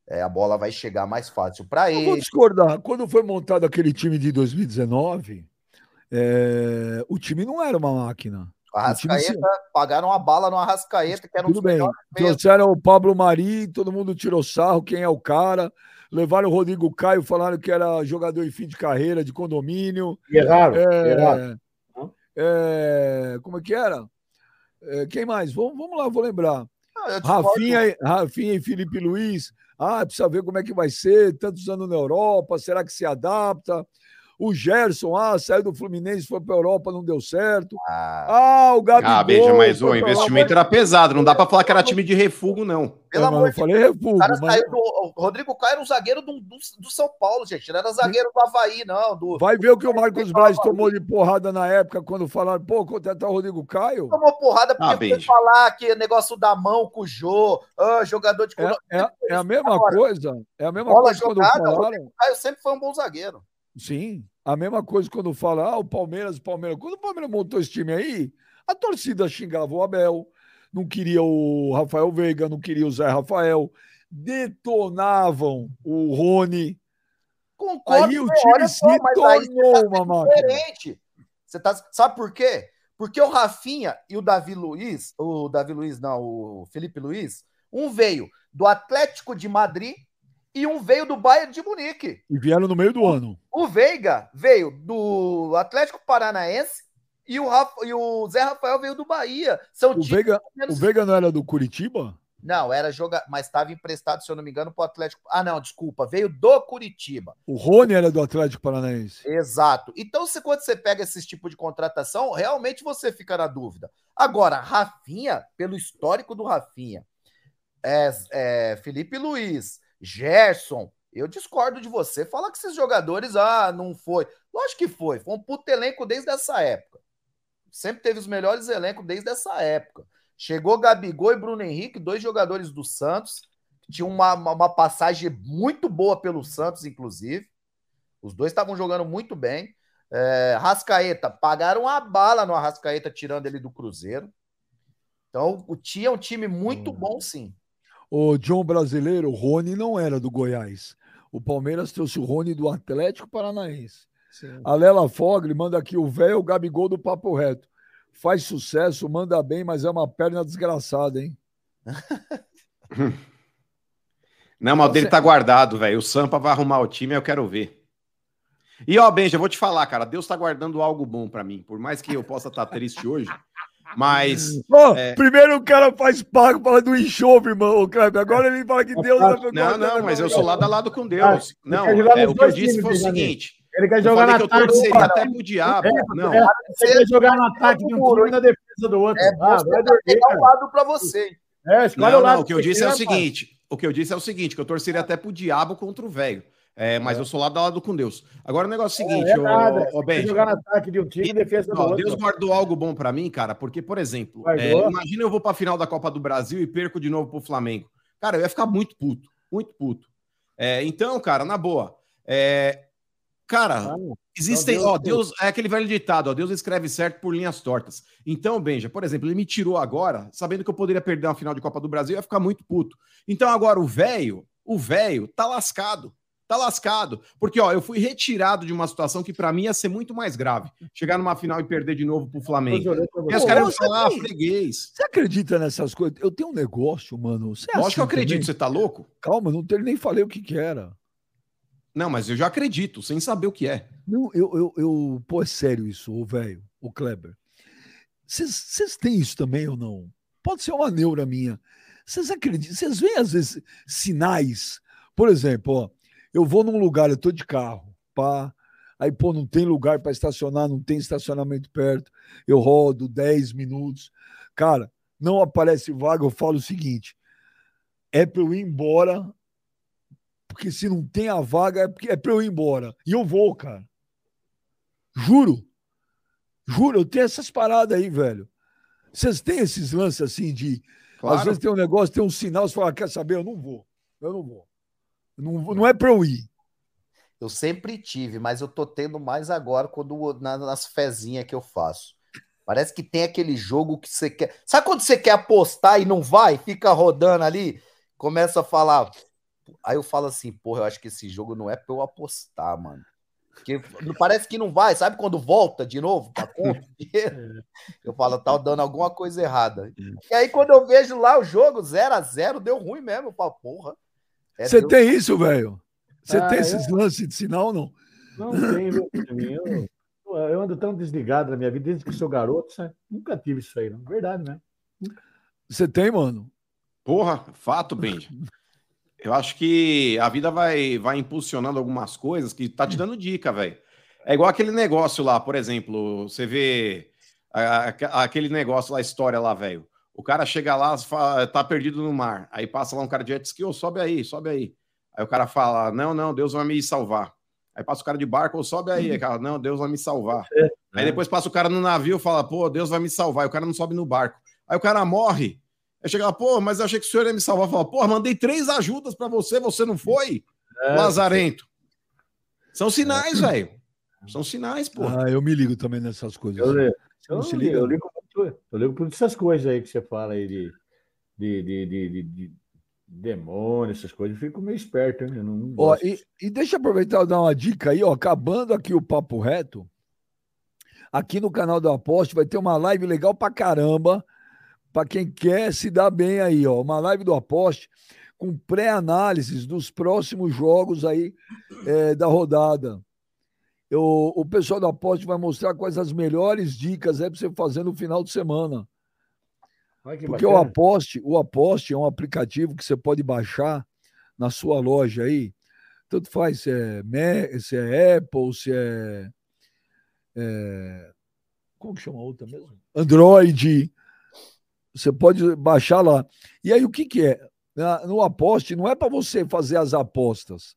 é, a bola vai chegar mais fácil para Eu vou ele. discordar. Quando foi montado aquele time de 2019, é, o time não era uma máquina. Arrascaeta, pagaram a bala no Arrascaeta, que era um Tudo dos bem. Trouxeram o Pablo Mari, todo mundo tirou sarro, quem é o cara. Levaram o Rodrigo Caio, falaram que era jogador em fim de carreira, de condomínio. E erraram, erraram. É, é, como é que era? É, quem mais? Vamos, vamos lá, vou lembrar. Discordo. Rafinha, e- Rafinha e Felipe Luiz. Ah, precisa ver como é que vai ser, tantos anos na Europa, será que se adapta? O Gerson, ah, saiu do Fluminense, foi para a Europa, não deu certo. Ah, Ah, o Gabigol. Ah, beija, mas o investimento era pesado, não dá pra falar que era time de refugo, não. pelo É, amor de falei Deus, refugo, o cara mas saiu do. O Rodrigo Caio era um zagueiro do, do, do São Paulo, gente. Não era zagueiro do Havaí, não. Do, vai ver o que o Marcos Braz tomou de porrada na época quando falaram, pô, contratar o Rodrigo Caio. tomou porrada porque Ah, foi beijo. falar que negócio da mão com o Jô, ah, jogador de É, é, é a mesma Agora, coisa. É a mesma bola coisa quando jogada, falaram. O Caio sempre foi um bom zagueiro. Sim, a mesma coisa quando fala, ah, o Palmeiras, o Palmeiras. Quando o Palmeiras montou esse time aí, a torcida xingava o Abel, não queria o Rafael Veiga, não queria o Zé Rafael, detonavam o Rony. Concordo. Aí o time se só, você tornou tá uma máquina. diferente. Você tá, sabe por quê? Porque o Rafinha e o Davi Luiz, o Davi Luiz não, o Felipe Luiz, um veio do Atlético de Madrid e um veio do Bayern de Munique. E vieram no meio do ano. O Veiga veio do Atlético Paranaense e o, Rafa- e o Zé Rafael veio do Bahia. São O Veiga, menos- o Veiga não era do Curitiba? Não, era jogar, mas estava emprestado, se eu não me engano, para o Atlético. Ah, não, desculpa, veio do Curitiba. O Rony era do Atlético Paranaense. Exato. Então, se quando você pega esse tipo de contratação, realmente você fica na dúvida. Agora, Rafinha, pelo histórico do Rafinha, é, é, Felipe Luiz, Gerson, eu discordo de você. Fala que esses jogadores, ah, não foi. Lógico que foi. Foi um puto elenco desde essa época. Sempre teve os melhores elencos desde essa época. Chegou Gabigol e Bruno Henrique, dois jogadores do Santos, que tinham uma, uma, uma passagem muito boa pelo Santos, inclusive. Os dois estavam jogando muito bem. É, Rascaeta, pagaram a bala no Arrascaeta, tirando ele do Cruzeiro. Então, o tinha um time muito Hum. bom, sim. O John brasileiro, o Rony não era do Goiás. O Palmeiras trouxe o Rony do Atlético Paranaense. Sim. A Lela Fogli manda aqui o velho Gabigol do Papo Reto. Faz sucesso, manda bem, mas é uma perna desgraçada, hein? Não, mas o dele tá guardado, velho. O Sampa vai arrumar o time, eu quero ver. E ó, Benja, eu vou te falar, cara, Deus tá guardando algo bom pra mim. Por mais que eu possa estar triste hoje, mas Ó, É. Primeiro o cara faz pago fala do enxofre, irmão, o Kleber. Agora ele fala que Deus vai não, não, mas eu sou lado a lado com Deus. Ah, Não, é, o que eu disse foi o seguinte. Ele quer jogar no que eu torceria até pro diabo. Não, É, Você quer jogar no ataque de um time e na defesa do outro. É ah, vai dormir, um lado pra você. É, Não, o lado não, o que eu disse é o seguinte. O que eu disse é o seguinte, que eu torceria até pro diabo contra o velho. É, mas eu sou lado a lado com Deus. Agora o negócio é o seguinte, é ô, nada. ô, Benja. jogar no ataque de um time e defesa do outro. Deus guardou algo bom pra mim, cara, porque, por exemplo, é, imagina eu vou pra final da Copa do Brasil e perco de novo pro Flamengo. Cara, eu ia ficar muito puto, muito puto. É, então, cara, na boa. é, cara, Ah, existem. Então, ó, Deus- Deus. É aquele velho ditado, ó, Deus escreve certo por linhas tortas. Então, Benja, por exemplo, ele me tirou agora, sabendo que eu poderia perder uma final de Copa do Brasil, eu ia ficar muito puto. Então, agora, o velho, o velho, tá lascado. Tá lascado. Porque, ó, eu fui retirado de uma situação que pra mim ia ser muito mais grave. Chegar numa final e perder de novo pro Flamengo. E os caras falar, ah, tem- freguês. Você acredita nessas coisas? Eu tenho um negócio, mano. Você é Lógico que eu assim acredito, também? você tá louco? Calma, não te- nem falei o que, que era. Não, mas eu já acredito, sem saber o que é. Não, eu, eu, eu. Pô, é sério isso, o velho, o Kleber. Vocês vocês têm isso também ou não? Pode ser uma neura minha. Vocês acreditam? Vocês veem, às vezes, sinais. Por exemplo, ó, eu vou num lugar, eu tô de carro, pá. Aí, pô, não tem lugar para estacionar, não tem estacionamento perto. Eu rodo 10 minutos. Cara, não aparece vaga, eu falo o seguinte: é para eu ir embora, porque se não tem a vaga, é, porque é para eu ir embora. E eu vou, cara. Juro. Juro, eu tenho essas paradas aí, velho. Vocês têm esses lances assim de. Claro. Às vezes tem um negócio, tem um sinal, você fala, quer saber? Eu não vou. Eu não vou. Não, não é para eu ir. Eu sempre tive, mas eu tô tendo mais agora quando na- nas fezinhas que eu faço. Parece que tem aquele jogo que você quer. Sabe quando você quer apostar e não vai? Fica rodando ali, começa a falar. Aí eu falo assim, porra, eu acho que esse jogo não é pra eu apostar, mano. Porque parece que não vai, sabe quando volta de novo pra conta? Eu falo, tá dando alguma coisa errada. E aí quando eu vejo lá o jogo 0 a 0 deu ruim mesmo. Eu falo, porra. É Você tem isso, velho? Você Ah, tem eu- esses lances de sinal ou não? Não Benjamin? eu, eu ando tão desligado na minha vida desde que sou garoto, sabe? Nunca tive isso aí, não. Verdade, né? Você tem, mano? Porra, fato, Benja. Eu acho que a vida vai, vai impulsionando algumas coisas que tá te dando dica, velho. É igual aquele negócio lá, por exemplo, você vê a- a- aquele negócio lá, a história lá, velho. O cara chega lá, tá perdido no mar. Aí passa lá um cara de jet ski, ô, sobe aí, sobe aí. Aí o cara fala, não, não, Deus vai me salvar. Aí passa o cara de barco, ô, sobe aí. Aí cara, não, Deus vai me salvar. Aí depois passa o cara no navio, fala, pô, Deus vai me salvar. Aí o cara não sobe no barco. Aí o cara morre. Aí chega lá, pô, mas eu achei que o senhor ia me salvar. Fala, pô, mandei três ajudas pra você, você não foi? É, Lazarento. São sinais, velho. São sinais, pô. Ah, eu me ligo também nessas coisas. Eu, eu, não eu, se ligo, liga? eu, ligo eu ligo por essas coisas aí que você fala aí de, de, de, de, de- de demônio, essas coisas. Eu fico meio esperto, hein? Não Ó, e, e deixa eu aproveitar e dar uma dica aí, ó. Acabando aqui o Papo Reto, aqui no canal do Aposte vai ter uma live legal pra caramba, pra quem quer se dar bem aí, ó. Uma live do Aposte com pré-análises dos próximos jogos aí é, da rodada. Eu, o pessoal do Aposte vai mostrar quais as melhores dicas é para você fazer no final de semana. Que Porque o bacana. Aposte, o Aposte é um aplicativo que você pode baixar na sua loja aí. Tanto faz se é, Me- se é Apple, se é, é- Como que chama a outra mesmo? Android. Você pode baixar lá. E aí, o que, que é? No Aposte, não é para você fazer as apostas,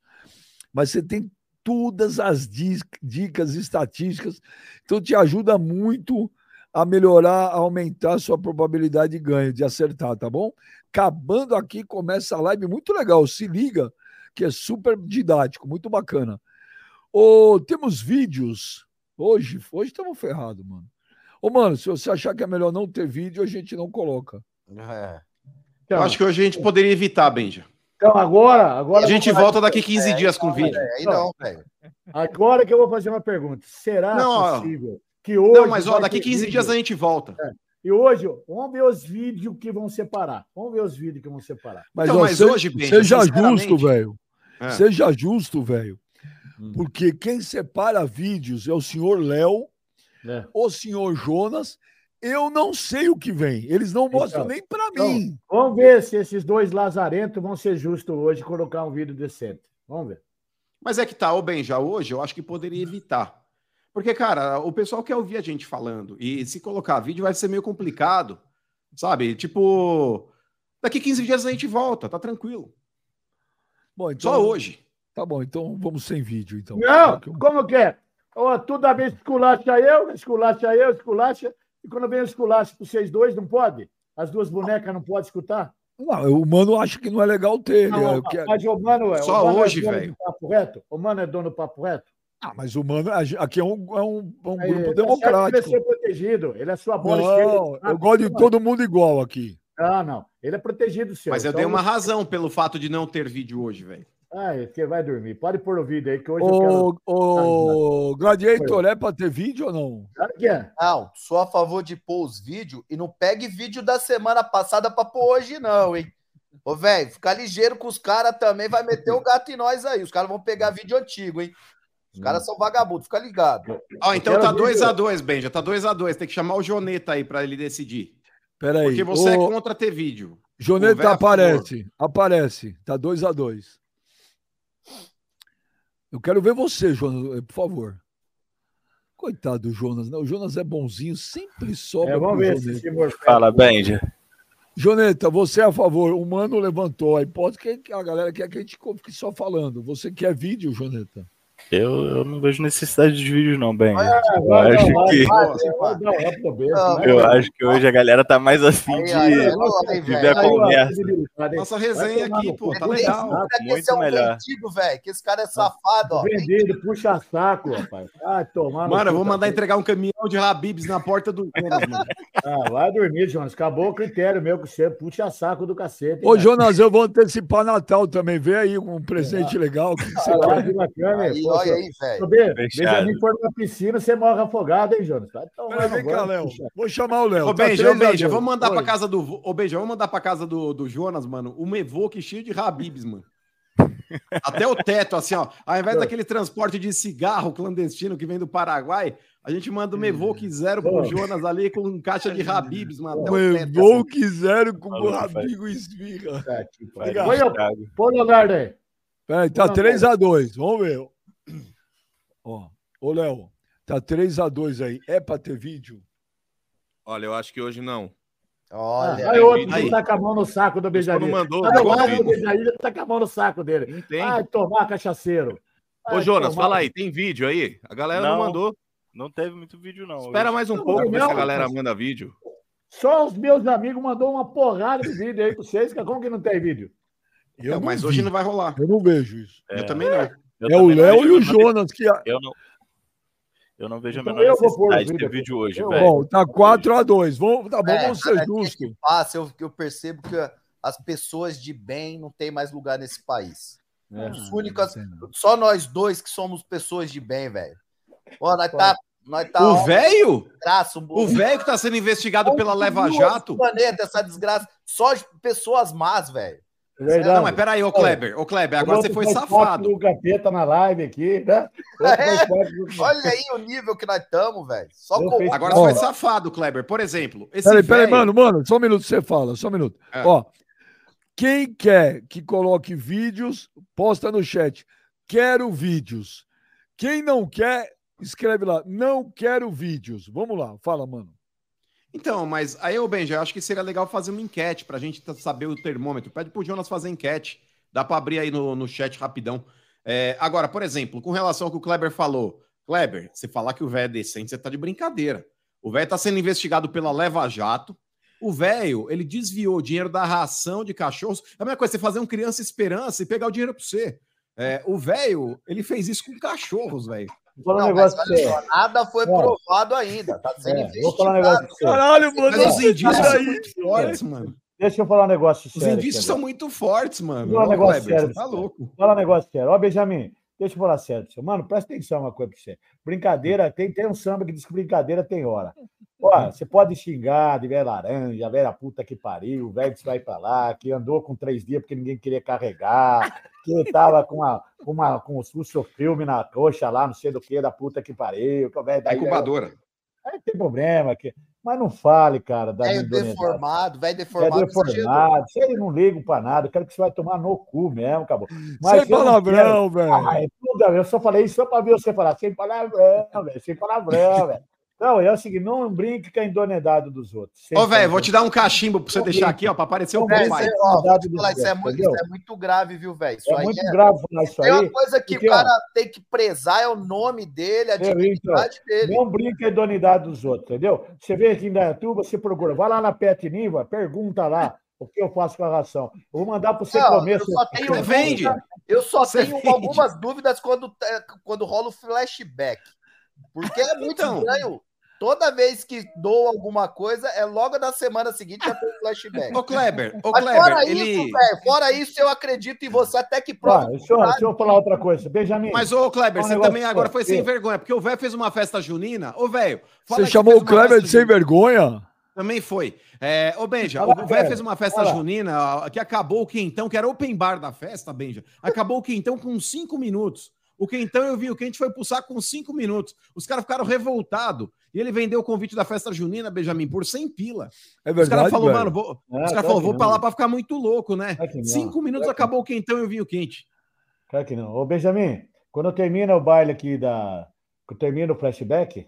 mas você tem todas as dicas estatísticas. Então, te ajuda muito a melhorar, a aumentar a sua probabilidade de ganho, de acertar, tá bom? Acabando aqui, começa a live muito legal. Se liga, que é super didático, muito bacana. Ô, temos vídeos. Hoje, hoje estamos ferrados, mano. Ô, mano, se você achar que é melhor não ter vídeo, a gente não coloca. É. Eu acho que hoje a gente poderia evitar, Benja. Então, agora. agora A gente volta daqui 15 dias com o vídeo. É, aí não, velho. Agora que eu vou fazer uma pergunta. Será Não, possível que hoje. Não, mas ó, daqui ter 15 vídeo? dias a gente volta. E hoje, vamos ver os vídeos que vão separar. Vamos ver os vídeos que vão separar. Mas, Então, ó, mas se- hoje, Benja, seja justo, velho. É. Seja justo, velho. Hum. Porque quem separa vídeos é o senhor Léo, né? o senhor Jonas. Eu não sei o que vem. Eles não mostram Então, nem pra então, mim. Vamos ver se esses dois lazarentos vão ser justos hoje e colocar um vídeo decente. Vamos ver. Mas é que tá, ô bem, já hoje eu acho que poderia evitar. Porque, cara, o pessoal quer ouvir a gente falando. E se colocar vídeo vai ser meio complicado. Sabe? Tipo, daqui 15 dias a gente volta, tá tranquilo. Bom, então, Só hoje. Tá bom, então vamos sem vídeo. Então. Não, como que é? Ó, toda vez esculacha eu, esculacha eu, esculacha. E quando vem o esculacho para vocês dois, não pode? As duas bonecas não podem escutar? Não, o mano acha que não é legal ter. Não, né? não, quero- Mas o mano é. Só o mano hoje, é dono velho. do Papo reto? O mano é dono do papo reto? Ah, mas o mano, aqui é um, é um, é um grupo democrático. Ele é ser protegido. Ele é sua bola esquerda. Não, Ah, eu gosto de todo mundo igual aqui. Não, não. Ele é protegido, seu. Mas eu Então, dei uma razão pelo fato de não ter vídeo hoje, velho. Ah, você vai dormir. Pode pôr o vídeo aí, que hoje eu quero. O, o Gladiator é pra ter vídeo ou não? Claro que é. Não, sou a favor de pôr os vídeos e não pegue vídeo da semana passada pra pôr hoje, não, hein? Ô, velho, fica ligeiro com os caras também, vai meter o gato em nós aí. Os caras vão pegar vídeo antigo, hein? Os caras são vagabundos, fica ligado. Ó, então tá vídeo. 2x2, Benja. Tá 2x2. Tem que chamar o Joneta aí pra ele decidir. Peraí. Porque você é contra ter vídeo. O Joneta aparece. Aparece. Tá 2 a 2 Eu quero ver você, Jonas, por favor. Coitado do Jonas, né? O Jonas é bonzinho, sempre sobra É, vamos ver se Fala, Benja. Joneta, você é a favor. O Mano levantou a hipótese que a galera quer que a gente fique só falando. Você quer vídeo, Joneta? Eu, eu não vejo necessidade de vídeo, não. Ah, Eu vai, acho vai, que- vai, Eu acho que hoje a galera tá mais afim de, aí, aí, de velho. ver a conversa. Nossa resenha aqui, pô, tá Esse legal. quer muito ser um melhor. vendido, velho. Que esse cara é safado, ó. Vendido, puxa saco, rapaz. Ah, tomar no Mano, eu vou tá mandar entregar um caminhão de Habibs na porta do Jonas, mano. Ah, vai dormir, Jonas. Acabou o critério meu que você puxa saco do cacete. Ô, cara? Jonas, eu vou antecipar Natal também. Vê aí um presente legal. O que você Ah, lá, quer? que hein? Aí, velho. Benjamin for na piscina, você morre afogado, hein, Jonas? No vem cá, Léo. Vou chamar o Léo. Ô, Tá Benja, ô, 3 a Benja, 2. vamos mandar pra casa do. Ô, Benja, vamos mandar pra casa do, do Jonas, mano, um Evoque cheio de Habibs, mano. Até o teto, assim, ó. Ao invés daquele transporte de cigarro clandestino que vem do Paraguai, a gente manda um Evoque zero Ô. pro Jonas ali com caixa de Habibs, mano. Até o Um teto, voo assim. quiseram com o amigo esfirra. Põe, o- o Leonardo aí. Peraí, tá Não, 3x2. Vamos ver. Ó, ô, Léo, tá 3x2 aí. É pra ter vídeo? Olha, eu acho que hoje não. Olha, Ah, aí outro aí. que tá com a mão no saco do O pessoal Benjamin. não mandou. Tá qual saco do tá com a mão no saco dele. Não tem. Ai, tomar cachaceiro. Ô, Ai, Jonas, tomar- fala aí, tem vídeo aí? A galera não, Não. mandou. Não teve muito vídeo, não. Espera hoje. mais um Não, pouco, ver se a galera mas- manda vídeo. Só os meus amigos mandou uma porrada de vídeo aí pra vocês, cara. Como que não tem vídeo? Eu Não, não mas vi. hoje não vai rolar. Eu não vejo isso. É, Eu também não. Eu é o Léo e o Jonas que. Eu não, eu não vejo a Então menor eu vou pôr o necessidade de vídeo ter vídeo hoje, Eu- velho. Bom, tá 4x2. Vamos, tá bom, É, vamos ser dia justos. que passa, eu, eu percebo que as pessoas de bem não têm mais lugar nesse país. É. Os únicos, só nós dois que somos pessoas de bem, velho. Ó, nós tá, nós tá O velho? um O velho que tá sendo investigado pela Leva Jato? Planeta, essa desgraça, só pessoas más, velho. É verdade. Não, mas peraí, ô Kleber. Ô Kleber, agora você foi safado. do capeta na live aqui, né? Do- Olha aí o nível que nós estamos, velho. Só com Agora você foi safado, Kleber. Por exemplo, esse Peraí, peraí, velho- mano, mano, só um minuto você fala, só um minuto. É. Ó, quem quer que coloque vídeos, posta no chat. Quero vídeos. Quem não quer, escreve lá. Não quero vídeos. Vamos lá, fala, mano. Então, mas aí, ô Benja, eu acho que seria legal fazer uma enquete pra gente t- saber o termômetro. Pede pro Jonas fazer enquete. Dá pra abrir aí no, no chat rapidão. É, agora, por exemplo, com relação ao que o Kleber falou. Kleber, você falar que o velho é decente, você tá de brincadeira. O velho tá sendo investigado pela Leva Jato. O velho, ele desviou dinheiro da ração de cachorros. É a mesma coisa, você fazer um criança esperança e pegar o dinheiro pra você. É, o velho, ele fez isso com cachorros, velho. Vou falar um Não, mas negócio pra olha só, nada foi Ó. provado ainda. Tá sendo É, vou falar um negócio. Caralho, mano. Mas os indícios Isso são muito fortes, mano. deixa eu falar um negócio Os sério. indícios aqui são muito fortes, mano. Não é um negócio Kleber, sério, Você tá louco. Fala um negócio sério. Ó, Benjamin, deixa eu falar sério. Mano, presta atenção uma coisa pra você. Brincadeira, tem, tem um samba que diz que brincadeira tem hora. Ó, você pode xingar de velha laranja, velha puta que pariu, velho que vai pra lá, que andou com três dias porque ninguém queria carregar, que tava com, uma, com, uma, com o seu filme na coxa lá, não sei do que, da puta que pariu. Que o velho É incubadora. Aí não tem problema. Que... Mas não fale, cara, da Velho idoneidade. deformado, velho É deformado. deformado. Isso aí não ligo pra nada. Eu quero que você vai tomar no cu mesmo, acabou. Mas Sem palavrão, velho. Ah, é tudo, eu só falei isso só pra ver você falar sem palavrão, velho. Sem palavrão, velho. Não, é o seguinte, não brinque com a idoneidade dos outros. Ô, velho, vou te dar um cachimbo pra você deixar aqui, ó, pra aparecer o ó, falar, isso é, outros, muito, entendeu? isso é muito grave, viu, velho? Isso É aí muito é. grave falar isso Tem uma aí. coisa que porque, o cara ó, tem que prezar, é o nome dele, a Eu, então, dignidade dele. Não brinque com a idoneidade dos outros, entendeu? Você vem aqui em Dayatuba, você procura. Vai lá na Pet Niva, pergunta lá o que eu faço com a ração. Eu vou mandar para você Não, comer. eu só tenho vende? Eu só Você tenho vende? algumas dúvidas quando, é, quando rola o flashback. Porque é muito Então. estranho. Toda vez que dou alguma coisa, é logo na semana seguinte já tem flashback. Ô, Kleber, ô, Mas Kleber, fora ele... isso, velho, fora isso, eu acredito em você até que Ah, prova. deixa, eu, deixa eu falar outra coisa. Benjamin, Mas, ô, Kleber, Um você também agora foi sem sério. vergonha, porque o velho fez uma festa junina. Ô, velho, fala Você chamou o Kleber de sem vergonha? Também foi. É, ô, Benja, Fala, o velho fez uma festa Fala. junina que acabou o quentão, que era open bar da festa, Benja. Acabou o quentão com cinco minutos. O quentão eu vi, o quente foi pulsar com cinco minutos. Os caras ficaram revoltados. E ele vendeu o convite da festa junina, Benjamin, por 100 pila. É Os verdade, caras falaram, mano, vou, Ah, os caras falaram, que vou pra lá pra ficar muito louco, né? Claro não. Cinco minutos Claro que acabou o quentão e o quente. Claro que não. Ô, Benjamin, quando termina o baile aqui da. Quando termina o flashback,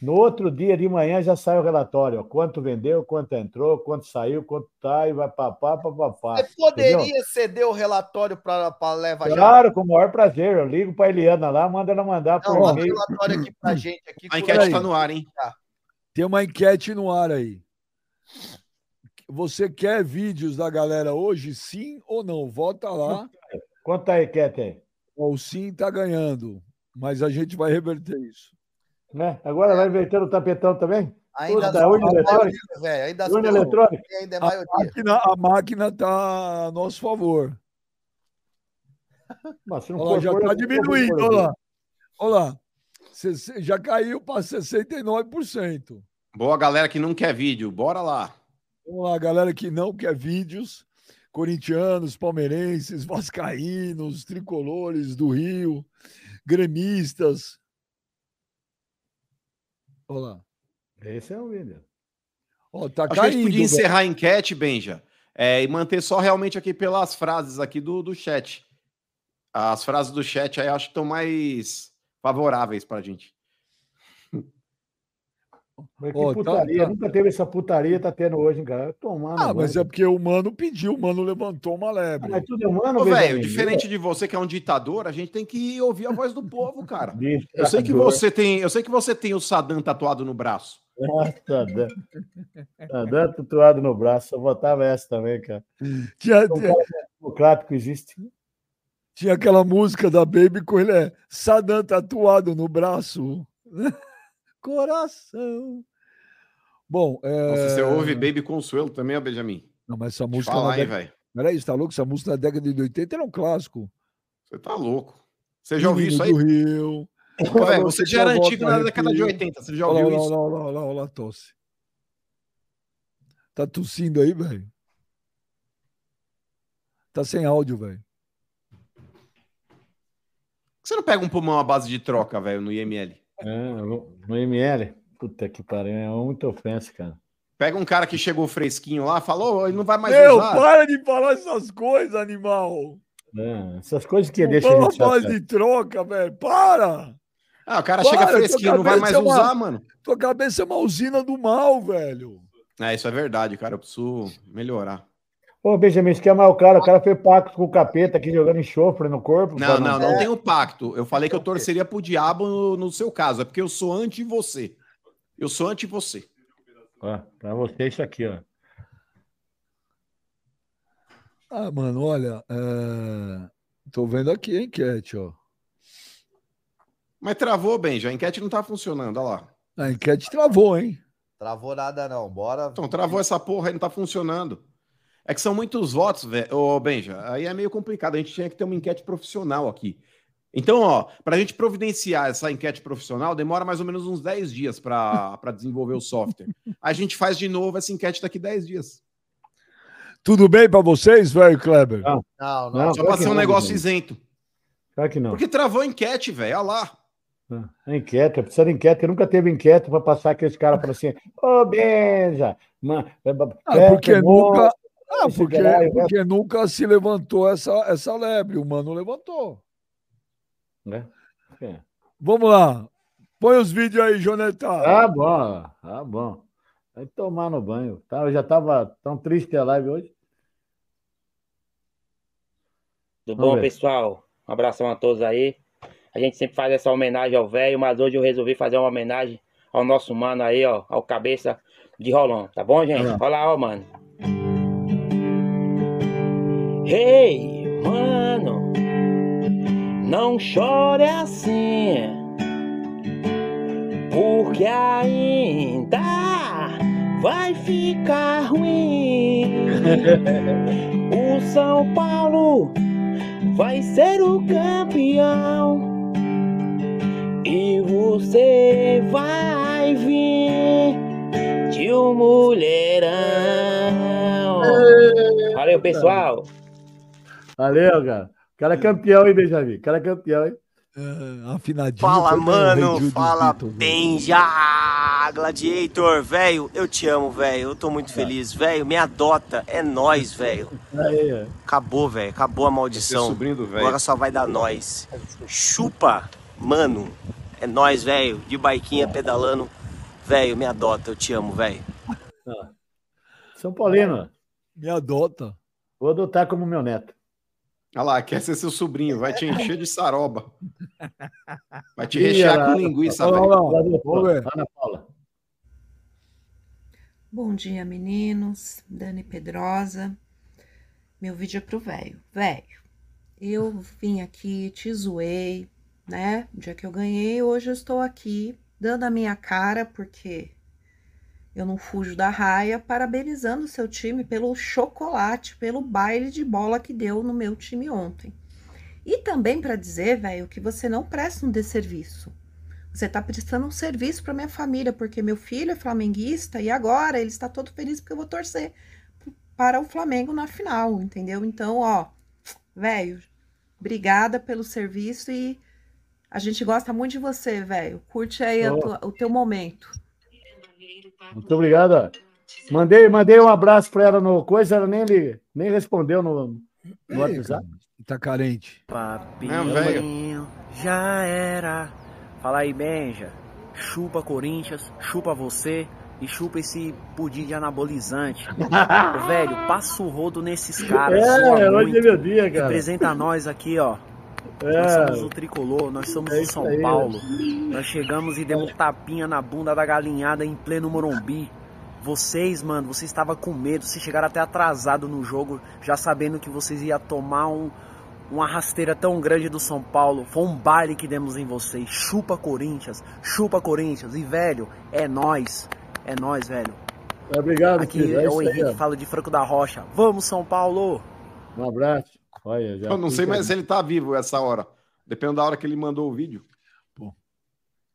no outro dia de manhã já sai o relatório. Ó, quanto vendeu, quanto entrou, quanto saiu, quanto tá, e vai papá, papapá. Você poderia ceder o relatório para levar já? Claro, com o maior prazer. Eu ligo pra Eliana lá, manda ela mandar manda o e-mail. relatório aqui pra gente. Aqui, A enquete Peraí. tá no ar, hein? Tem uma enquete no ar aí. Você quer vídeos da galera hoje, sim ou não? Vota lá. Quanto tá aí, Kete aí? O sim tá ganhando. Mas a gente vai reverter isso. Né? Agora vai invertendo o tapetão também? Ainda Puta, urna a eletrônica. Ainda Urna eletrônica? ainda é A maioria. máquina, a máquina tá a nosso favor. Mas se não Olha for já está diminuindo. por Olha lá. Olha lá. Já caiu para 69%. Boa galera que não quer vídeo, bora lá. Vamos lá, galera que não quer vídeos. Corintianos, palmeirenses, vascaínos, tricolores do Rio, gremistas. Olha lá. Esse é o vídeo. Ó, tá Acho que a gente caindo. podia velho. encerrar a enquete, Benja, é, e manter só realmente aqui pelas frases aqui do, do chat. As frases do chat aí acho que estão mais favoráveis pra gente. Mas que tá- putaria. tá- Nunca teve essa putaria, tá tendo hoje, cara. Tomando. Ah, mas é porque o mano pediu, o mano levantou uma lebre. Mas tudo é humano, Ô, velho, diferente de você que é um ditador, a gente tem que ouvir a voz do povo, cara. Eu sei que você tem, eu sei que você tem o Saddam tatuado no braço. Tá dando. Tá dando tatuado no braço. Eu botava essa também, cara. Tinha, cara democrático existe. tinha aquela música da Baby com ele é Saddam tatuado no braço. Coração. Bom, é... Nossa, você ouve Baby Consuelo também, ó, Benjamin. Não, mas essa música. falar, na hein, década... velho. Peraí, você tá louco? Essa música na década de 80 era um clássico. Você tá louco. Você já ouviu isso aí? Do Rio. Ô, velho, você já era antigo na década de arrepia. 80, você já ouviu olha isso? olha lá, olha lá, olha lá, tosse. Tá tossindo aí, velho? Tá sem áudio, velho. Você não pega um pulmão à base de troca, velho, no IML? É, no ML. Puta que pariu. É muita ofensa, cara. Pega um cara que chegou fresquinho lá, falou, ele não vai mais Meu, usar. para de falar essas coisas, animal. É, essas coisas que Não deixam a fala gente mais de troca, velho. Para! Ah, o cara Para, chega fresquinho, não vai mais é uma- usar, mano. Tua cabeça é uma usina do mal, velho. É, isso é verdade, cara. Eu preciso melhorar. Ô, Benjamin, você quer mais o cara? O cara fez pacto com o capeta aqui jogando enxofre no corpo. Não, pra não, não É. tenho pacto. Eu falei que eu torceria pro diabo no, no seu caso. É porque eu sou anti você. Eu sou anti você. Ó, pra você isso aqui, ó. Ah, mano, olha. é, Tô vendo aqui a enquete, ó. Mas travou, bem, já a enquete não tá funcionando, olha lá. A enquete travou, hein? Travou nada, não. Bora. Então, travou essa porra aí, não tá funcionando. É que são muitos votos, velho. Ô, Benja, aí é meio complicado. A gente tinha que ter uma enquete profissional aqui. Então, ó, para a gente providenciar essa enquete profissional, demora mais ou menos uns 10 dias para desenvolver o software. A gente faz de novo essa enquete daqui 10 dias. Tudo bem para vocês, velho Kleber? Não. Não, Não, não. Só para ser um não, negócio gente. isento. Claro que não. Porque travou a enquete, velho. Olha lá. A enquete, precisa de enquete, nunca teve enquete para passar aqueles caras para assim, ô Benja, man, Ah, porque nunca, ah, porque, caralho, porque nunca se levantou essa, essa lebre. O mano levantou. né? É. Vamos lá. Põe os vídeos aí, Joneta. Ah, bom, ah, bom. Vai tomar no banho. Tá, eu já estava tão triste a live hoje. Tudo Vamos bom, ver. pessoal? Um abração a todos aí. A gente sempre faz essa homenagem ao velho, mas hoje eu resolvi fazer uma homenagem ao nosso mano aí, ó, ao cabeça de Rolão, tá bom, gente? Olha lá. Olha lá, ó, mano. Ei, mano, não chore assim, porque ainda vai ficar ruim. O São Paulo vai ser o campeão. E você vai vir de um mulherão. Valeu, pessoal. Valeu, cara. O cara é campeão, hein, Benjamin? O cara é campeão, hein? É, afinadinho. Fala, mano. Fala, Beatles, né? Benja! Gladiator, velho. Eu te amo, velho. Eu tô muito feliz. Velho, me adota. É nós, velho. Acabou, velho. Acabou a maldição. sobrinho do velho. Agora só vai dar nós. Chupa, mano. É nós, velho. De baiquinha pedalando. Velho, me adota. Eu te amo, velho. São Paulino, Me adota. vou adotar como meu neto. Olha lá, quer ser seu sobrinho. Vai te encher de saroba. Vai te rechear com linguiça, Olha velho. Ana Paula. Bom dia, meninos. Dani Pedrosa. Meu vídeo é pro velho. Velho, eu vim aqui, te zoei, né? O dia que eu ganhei, hoje eu estou aqui dando a minha cara, porque eu não fujo da raia, parabenizando o seu time pelo chocolate, pelo baile de bola que deu no meu time ontem. E também para dizer, velho, que você não presta um desserviço. Você tá prestando um serviço para minha família, porque meu filho é flamenguista e agora ele está todo feliz porque eu vou torcer para o Flamengo na final, entendeu? Então, ó, velho, obrigada pelo serviço e a gente gosta muito de você, velho. Curte aí tua- o teu momento. Muito obrigado. Mandei, mandei um abraço para ela no coisa, ela nem, nem respondeu no, no WhatsApp. Tá carente. Papinho, já era. Fala aí, Benja. Chupa Corinthians, chupa você e chupa esse pudim de anabolizante. Velho, passa o rodo nesses caras. É, hoje é muito. meu dia, cara. Representa nós aqui, ó. Nós somos o É, tricolor, nós somos É o São. Paulo. Nós chegamos e demos tapinha na bunda da galinhada em pleno Morumbi. Vocês, mano, vocês estavam com medo, vocês chegaram até atrasado no jogo, já sabendo que vocês iam tomar um, uma rasteira tão grande do São Paulo. Foi um baile que demos em vocês. Chupa Corinthians, chupa Corinthians. E, velho, é nós. É nós, velho. obrigado, Aqui filho. É é o Henrique que fala de Franco da Rocha. Vamos, São Paulo! Um abraço. Olha, já Eu não sei mais se ele tá vivo essa hora. Depende da hora que ele mandou o vídeo.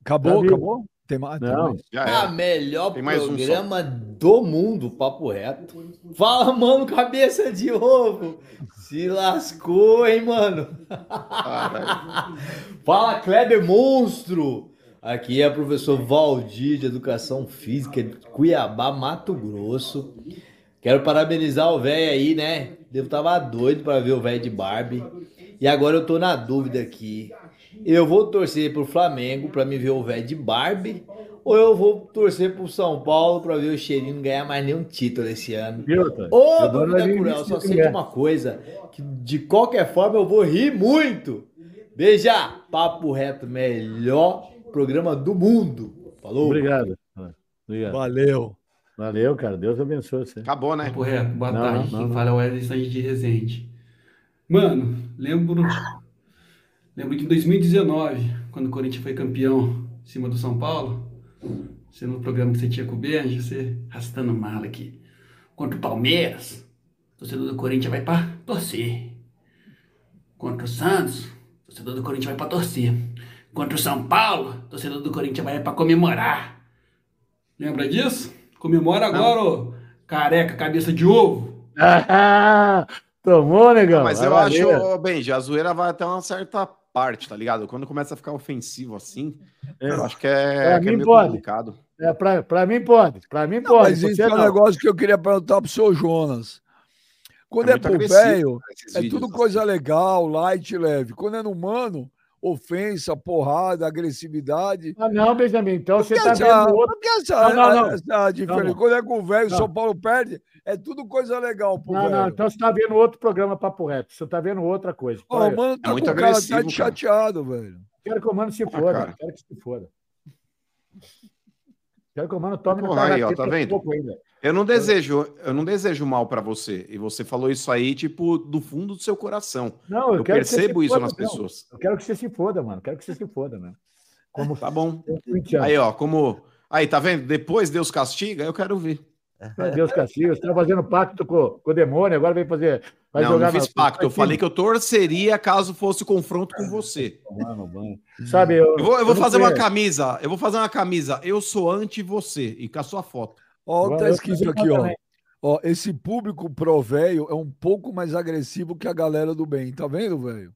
Acabou, Tá acabou? Tem mais? tem Não. mais? Já Ah, era. melhor Tem mais um programa do mundo, papo reto. Fala, mano, cabeça de ovo. Se lascou, hein, mano? Caralho. Fala, Kleber Monstro. Aqui é o professor Valdir de Educação Física de Cuiabá, Mato Grosso. Quero parabenizar o velho aí, né? Eu tava doido para ver o velho de Barbie. E agora eu tô na dúvida aqui. Eu vou torcer pro Flamengo para me ver o velho de Barbie ou eu vou torcer pro São Paulo para ver o Cheirinho não ganhar mais nenhum título esse ano? Ô, Eu dou dúvida cruel, só sei de uma coisa, que de qualquer forma eu vou rir muito. Beija, papo reto, melhor programa do mundo. Falou? Obrigado. Obrigado. Valeu. Valeu, cara. Deus abençoe você. Acabou, né? Papo reto, boa Não, tarde. não, Quem não. fala é o Wesley Sanches de Resende. Mano, lembro. Lembro de 2019, quando o Corinthians foi campeão em cima do São Paulo. Você no programa que você tinha com o Benji, você arrastando mala aqui. Contra o Palmeiras. torcedor do Corinthians vai pra torcer. Contra o Santos, torcedor do Corinthians vai pra torcer. Contra o São Paulo, torcedor do Corinthians vai pra comemorar. Lembra disso? Comemora agora, ô careca, cabeça de ovo. Tomou, negão. Mas Vai eu acho, Benji, a zoeira vai até uma certa parte, tá ligado? Quando começa a ficar ofensivo assim, É. eu acho que é, Pra que é mim meio pode. complicado. É, pra, pra mim pode. Pra mim Não, pode. mas isso é um negócio que eu queria perguntar pro seu Jonas. Quando É é, pro velho, esses é tudo assim. coisa legal, light, leve. Quando é no humano, ofensa, porrada, agressividade. Ah, não, Benjamin. Então você tá essa- vendo outro. essa, Não, não, não. essa diferença? Não, não. Quando é com o velho, o. São Paulo perde, é tudo coisa legal pro Não, velho. não. Então você tá vendo outro programa Papo Reto. Você tá vendo outra coisa. O mano tá É muito com cara agressivo, tá de cara. chateado, velho. Quero que o mano se Ah, foda. cara. Quero que se foda. Quero que o mano tome Porra, aí, ó, tá vendo? pouco ainda. Eu não desejo, eu não desejo mal pra você. E você falou isso aí, tipo, do fundo do seu coração. Não, eu, Eu quero que você percebo isso foda, nas não. pessoas. Eu quero que você se foda, mano. Quero que você se foda, mano. Como Tá bom. Aí, ó, como. Aí, tá vendo? Depois Deus castiga, eu quero ver. Deus, castigo. Você tá fazendo pacto com, com o demônio, agora vem fazer. Vai não, jogar não fiz na- pacto. Eu falei que eu torceria caso fosse confronto com você. Mano, mano. Sabe, eu, Eu vou, eu vou fazer uma camisa. Eu vou fazer uma camisa. Eu sou anti você. E com a sua foto. Ó, tá escrito aqui, ó. Ó, esse público pro velho é um pouco mais agressivo que a galera do bem. Tá vendo, velho?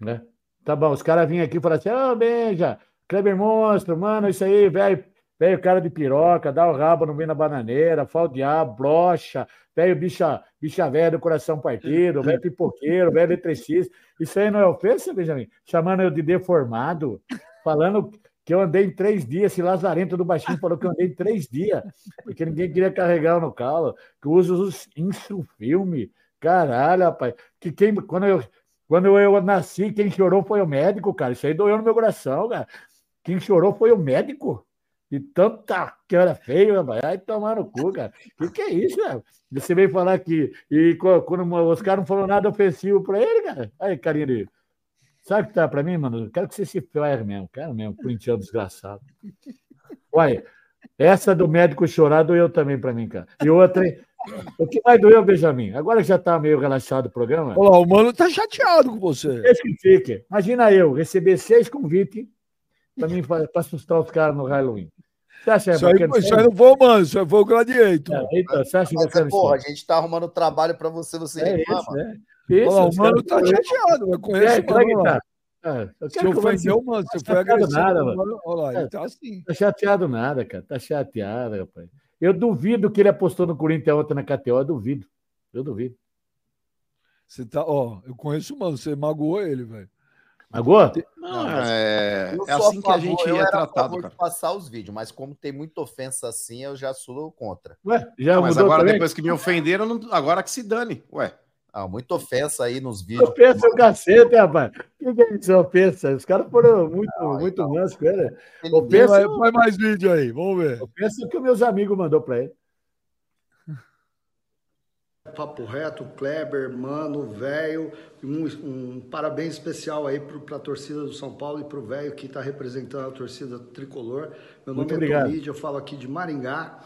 né? Tá bom, os caras vinham aqui e falaram assim: Ô, Benja, Kleber Monstro, mano, isso aí, velho, velho cara de piroca, dá o rabo no meio da bananeira, diabo, brocha, velho bicha, bicha velha do coração partido, velho pipoqueiro, velho eletricista. Isso aí não é ofensa, Benjamin? Chamando eu de deformado, falando que eu andei em três dias, esse lazarento do baixinho falou que eu andei em três dias, porque ninguém queria carregar eu no calo, que usa os instrufilme. Caralho, rapaz. Que quem, quando eu, quando eu nasci, quem chorou foi o médico, cara. Isso aí doeu no meu coração, cara. Quem chorou foi o médico. De tanta que era feio, rapaz. Ai, tomar no cu, cara. Que que é isso, cara? Você veio falar que. E quando os caras não falaram nada ofensivo pra ele, cara. Aí, carinha de. Sabe o que tá pra mim, mano? Eu quero que você se ferre mesmo. Quero mesmo, corintiano desgraçado. Olha, essa do médico chorar doeu também pra mim, cara. E outra? O que mais doeu, Benjamin? Agora que já tá meio relaxado o programa. Olha lá, o mano tá chateado com você. Deixa que fique. Imagina eu receber seis convites para mim para assustar os caras no Halloween. Você acha Isso aí, isso aí não foi o mano, isso aí foi o Gladiator. É, então, você acha Mas, isso? porra, a gente tá arrumando trabalho pra você, você É reclama. isso, né? Olha lá, o mano tá chateado, eu conheço É, o é mano. lá. tá? Eu Se quero que o mano ofendeu, se- tá você foi agressivo. nada, mano. mano. Olha lá, ele É. tá assim. Tá chateado nada, cara. Tá chateado, rapaz. Eu duvido que ele apostou no Corinthians ontem na KTO. Eu duvido. Eu duvido. Você tá, ó, eu conheço o mano, você magoou ele, velho. Magoou? Não, é, é assim que a gente eu é tratado, favor cara. de passar os vídeos, mas como tem muita ofensa assim, eu já sou contra. Ué, já Não, mas mudou agora, também? depois que me ofenderam, não- agora que se dane. Ué. Ah, muita ofensa aí nos vídeos. Ofensa o cacete, rapaz. O que, que é isso? Ofensa. Os caras foram muito, Não, muito então. mansos com ele. Ele Ofensa, Vai, põe mais vídeo aí, vamos ver. ofensa que os meus amigos mandou pra ele. Papo Reto, Kleber, Mano, Velho, um, um parabéns especial aí para a torcida do São Paulo e para o Velho que está representando a torcida tricolor. Meu Muito nome obrigado. é Tomídia, eu falo aqui de Maringá,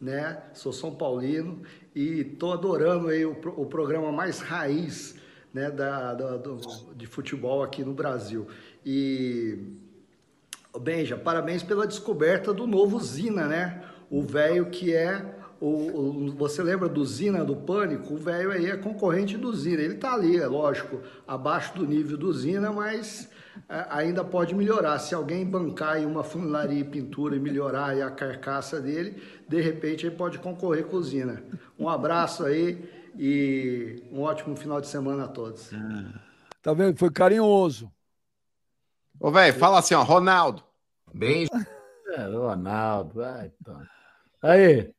né? Sou São Paulino e tô adorando aí o, o programa mais raiz, né? Da, da- do- de futebol aqui no Brasil. E Benja, parabéns pela descoberta do novo Zina, né? O velho que é. O, o- você lembra do Zina do Pânico? O velho aí é concorrente do Zina. Ele tá ali, é lógico, abaixo do nível do Zina, mas ainda pode melhorar. Se alguém bancar aí uma funilaria e pintura e melhorar aí a carcaça dele, de repente ele pode concorrer com o Zina. Um abraço aí e um ótimo final de semana a todos. Tá vendo? Foi carinhoso. Ô, velho, fala assim, ó, Ronaldo. Bem, É, Ronaldo, vai, então. Aí,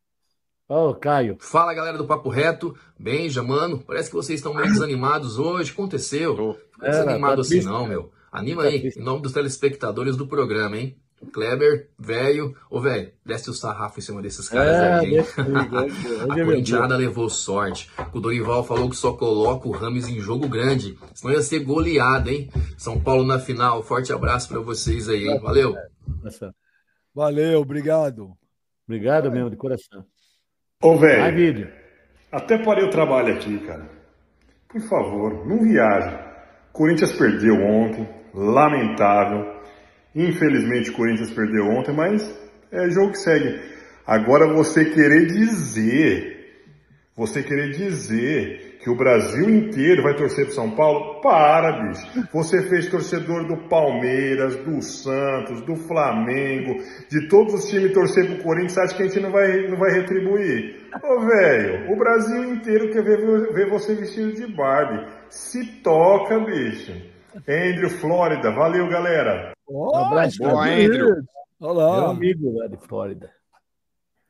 ó, o Caio. fala galera do Papo Reto. Benja, mano, parece que vocês estão meio desanimados hoje. Aconteceu? Fica É, desanimado tá assim triste, não, cara. meu. Anima Tá aí, em nome dos telespectadores do programa, hein? Kleber, velho. Ô, velho, desce o sarrafo em cima desses caras É, aí, hein? é A corintiada levou sorte. O Dorival falou que só coloca o Rames em jogo grande. Senão ia ser goleada, hein? São Paulo na final. Forte abraço pra vocês aí, hein? Valeu. Valeu, obrigado. Obrigado mesmo, de coração. Ô, velho, vídeo. Até parei o trabalho aqui, cara. Por favor, não viaje. Corinthians perdeu ontem, lamentável. Infelizmente o Corinthians perdeu ontem, mas é jogo que segue. Agora você querer dizer, você querer dizer que o Brasil inteiro vai torcer para São Paulo? Para, bicho. Você fez torcedor do Palmeiras, do Santos, do Flamengo, de todos os times torcer pro Corinthians, acha que a gente não vai, não vai retribuir? Ô, velho, o Brasil inteiro quer ver, ver você vestido de Barbie. Se toca, bicho. Andrew, Flórida. Valeu, galera. Um abraço, Boa. Andrew. Olá. Meu amigo lá de Flórida.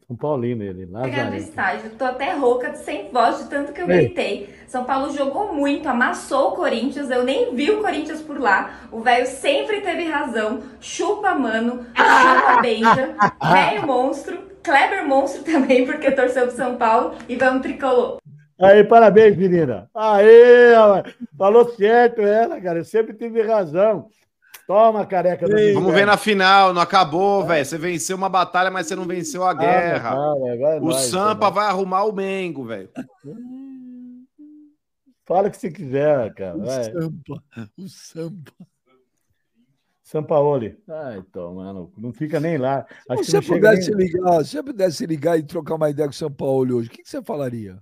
São Paulino ele, Lazarento. estádio, tô até rouca, sem voz de tanto que eu Ei. gritei. São Paulo jogou muito, amassou o Corinthians, eu nem vi o Corinthians por lá. O velho sempre teve razão. Chupa, mano, chupa, beija. Velho monstro, Kleber monstro também, porque torceu pro São Paulo. E vamos tricolor. Aí, parabéns, menina. Aê, rapaz. falou certo ela, cara. Eu sempre tive razão. Toma, careca. do Vamos ver na final, não acabou, velho. Você venceu uma batalha, mas você não venceu a guerra. Ah, vai, o vai, Sampa vai arrumar o Mengo, velho. Fala o que você quiser, cara. O Vai. Sampa. O Sampa. Sampaoli. Ai, mano. Não fica nem lá. Acho Se você pudesse nem... ligar, se pudesse ligar e trocar uma ideia com o São Paulo hoje, o que, que você falaria?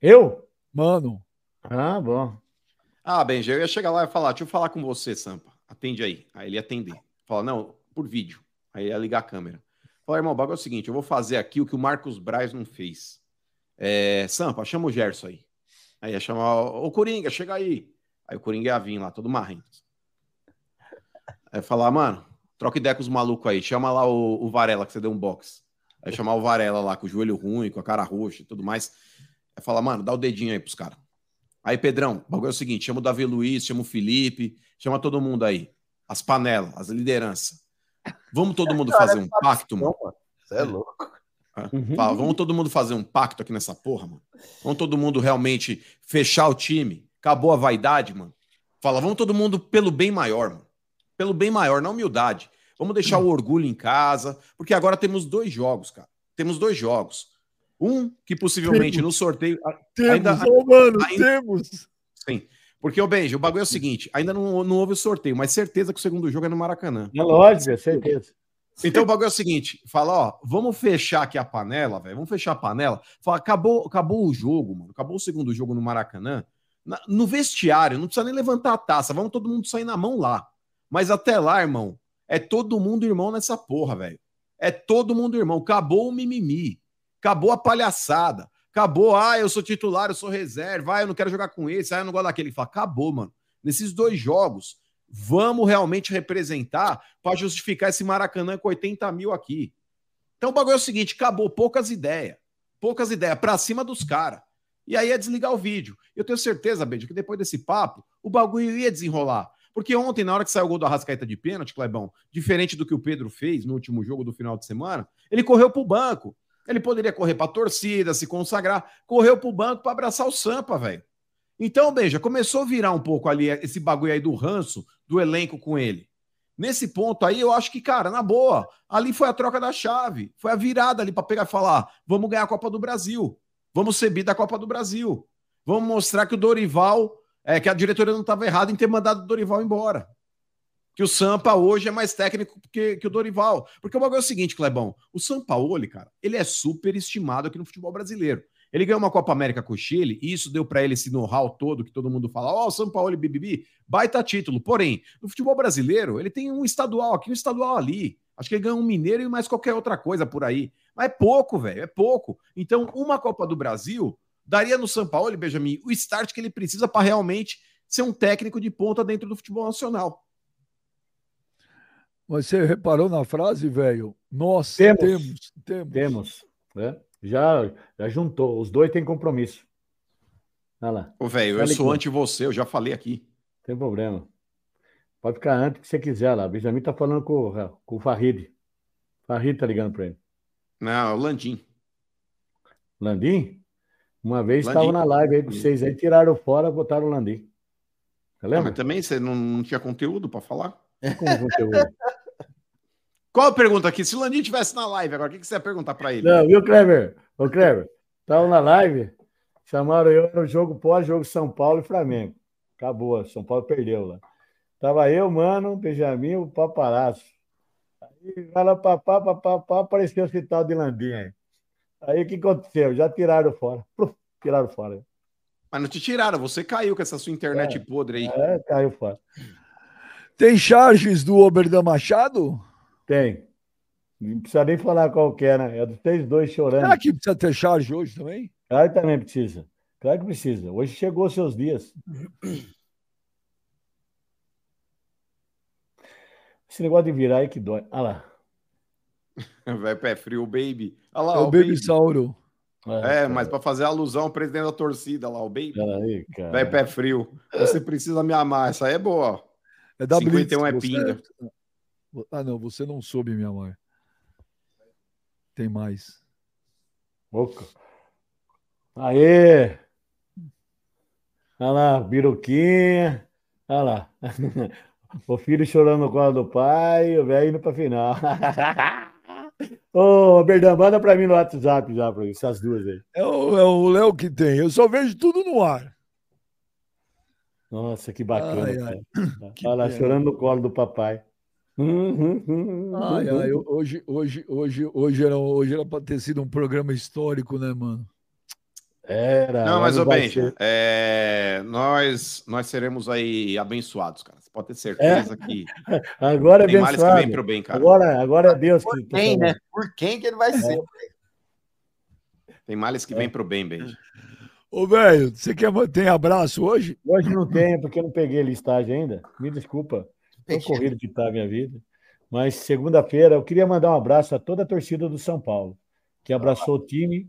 Eu? Mano. Ah, bom. Ah, Benja, eu ia chegar lá e falar, deixa eu falar com você, Sampa. Atende aí. Aí ele ia atender. Fala, não, por vídeo. Aí ia ligar a câmera. Fala, irmão, o bagulho é o seguinte, eu vou fazer aqui o que o Marcos Braz não fez. É, Sampa, chama o Gerson aí. Aí ia chamar, ô Coringa, chega aí. Aí o Coringa ia vir lá, todo marrento. Aí ia falar, mano, troca ideia com os malucos aí. Chama lá o, o Varela, que você deu um box. Aí chamar o Varela lá, com o joelho ruim, com a cara roxa e tudo mais. Aí falar, mano, dá o dedinho aí pros caras. Aí, Pedrão, o bagulho é o seguinte: chama o Davi Luiz, chama o Felipe, chama todo mundo aí. As panelas, as lideranças. Vamos todo mundo fazer um pacto, mano. Você é louco. Ah, fala, vamos todo mundo fazer um pacto aqui nessa porra, mano. Vamos todo mundo realmente fechar o time. Acabou a vaidade, mano. Fala, vamos todo mundo pelo bem maior, mano. Pelo bem maior, na humildade. Vamos deixar o orgulho em casa, porque agora temos dois jogos, cara. Temos dois jogos. Um que possivelmente Temos. no sorteio. Temos, ainda, ô, mano, ainda- temos. Sim. Porque, ô Benji, o bagulho é o seguinte: ainda não, não houve o sorteio, mas certeza que o segundo jogo é no Maracanã. É lógico, é certeza. Então o bagulho é o seguinte: fala, ó, vamos fechar aqui a panela, velho. Vamos fechar a panela. Fala, acabou, acabou o jogo, mano. Acabou o segundo jogo no Maracanã. Na- no vestiário, não precisa nem levantar a taça. Vamos todo mundo sair na mão lá. Mas até lá, irmão, é todo mundo irmão nessa porra, velho. É todo mundo irmão. Acabou o mimimi. Acabou a palhaçada. Acabou, ah, eu sou titular, eu sou reserva, ah, eu não quero jogar com esse, ah, eu não gosto daquele. Fala, acabou, mano. Nesses dois jogos, vamos realmente representar para justificar esse Maracanã com 80 mil aqui. Então o bagulho é o seguinte: acabou, poucas ideias. Poucas ideias, pra cima dos caras. E aí é desligar o vídeo. Eu tenho certeza, Benjo, que depois desse papo, o bagulho ia desenrolar. Porque ontem, na hora que saiu o gol do Arrascaeta de pênalti, Clebão, diferente do que o Pedro fez no último jogo do final de semana, ele correu pro banco. Ele poderia correr pra torcida, se consagrar, correu pro banco para abraçar o Sampa, velho. Então, Benja, começou a virar um pouco ali esse bagulho aí do ranço do elenco com ele. Nesse ponto aí, eu acho que, cara, na boa, ali foi a troca da chave, foi a virada ali para pegar e falar: vamos ganhar a Copa do Brasil, vamos bi da Copa do Brasil, vamos mostrar que o Dorival, é, que a diretoria não estava errada em ter mandado o Dorival embora. Que o Sampa hoje é mais técnico que, que o Dorival. Porque o bagulho é o seguinte, Clebão: o Sampaoli, cara, ele é super estimado aqui no futebol brasileiro. Ele ganhou uma Copa América com o Chile, e isso deu para ele esse know-how todo que todo mundo fala: ó, o São Paulo bibibi, baita título. Porém, no futebol brasileiro, ele tem um estadual aqui, um estadual ali. Acho que ele ganha um mineiro e mais qualquer outra coisa por aí. Mas é pouco, velho, é pouco. Então, uma Copa do Brasil daria no São Paulo, Benjamin, o start que ele precisa para realmente ser um técnico de ponta dentro do futebol nacional. Mas você reparou na frase, velho? Nós Temos. temos, temos. Temos. né? Já, já juntou. Os dois têm compromisso. Olha lá. Ô, velho, eu sou anti você, eu já falei aqui. Tem problema. Pode ficar antes que você quiser lá. Benjamin tá falando com, o- com o Farid. Farid tá ligando para ele. Não, é o Landim. Landim? Uma vez estava na live aí com vocês aí, tiraram fora, botaram o Landim. Você Ah, lembra? mas também você não, não tinha conteúdo para falar? Com conteúdo. Qual a pergunta aqui? Se o Landim tivesse na live agora, o que, que você ia perguntar para ele? Não, viu, Kleber? Ô, Kleber, Tava na live, chamaram eu, era o jogo pós-jogo São Paulo e Flamengo. Acabou, São Paulo perdeu lá. Tava eu, mano, Benjamin, o paparazzo. Aí vai lá, papá, papá, papá, apareceu o hospital de Landim aí. Aí o que aconteceu? Já tiraram fora. Pluf, tiraram fora. Mas não te tiraram, você caiu com essa sua internet É. podre aí. É, caiu fora. Tem charges do Oberdan Machado? Tem. Não precisa nem falar qual que é, né? É dos três dois chorando. Será que precisa ter charge hoje também? Claro que também precisa. Claro que precisa. Hoje chegou os seus dias. Esse negócio de virar aí que dói. Olha lá. Vai pé frio, baby. Olha lá, É o o Baby Sauro. É, mas para fazer alusão ao presidente da torcida lá, o baby. Peraí, cara. Vai pé frio. Você precisa me amar. Essa aí é boa. É da 51 é pinga. você- Ah, não, você não soube me amar. Tem mais. Oca. Aê! Olha lá, biruquinha. Olha lá. O filho chorando no colo do pai, o velho indo pra final. Ô, Berdão, manda pra mim no WhatsApp já, pra essas duas aí. É o é o Léo que tem. Eu só vejo tudo no ar. Nossa, que bacana. Ai, ai. Olha lá, pena. chorando no colo do papai. Ai, ai, eu- hoje, hoje, hoje, hoje era, hoje era para ter sido um programa histórico, né, mano? Era. Não, mas, ô Benja, ser. é, nós, nós seremos aí abençoados, cara. Você pode ter certeza que Agora é tem males que abençoado. vem pro bem, cara. Agora, agora é Deus que. Por quem, né? Por quem que ele vai ser? Tem males que vem pro bem, Benja. Ô, velho, você quer tem abraço hoje? Hoje não tenho, porque eu não peguei listagem ainda. Me desculpa. Tô corrido que tá a minha vida. Mas segunda-feira eu queria mandar um abraço a toda a torcida do São Paulo, que abraçou o time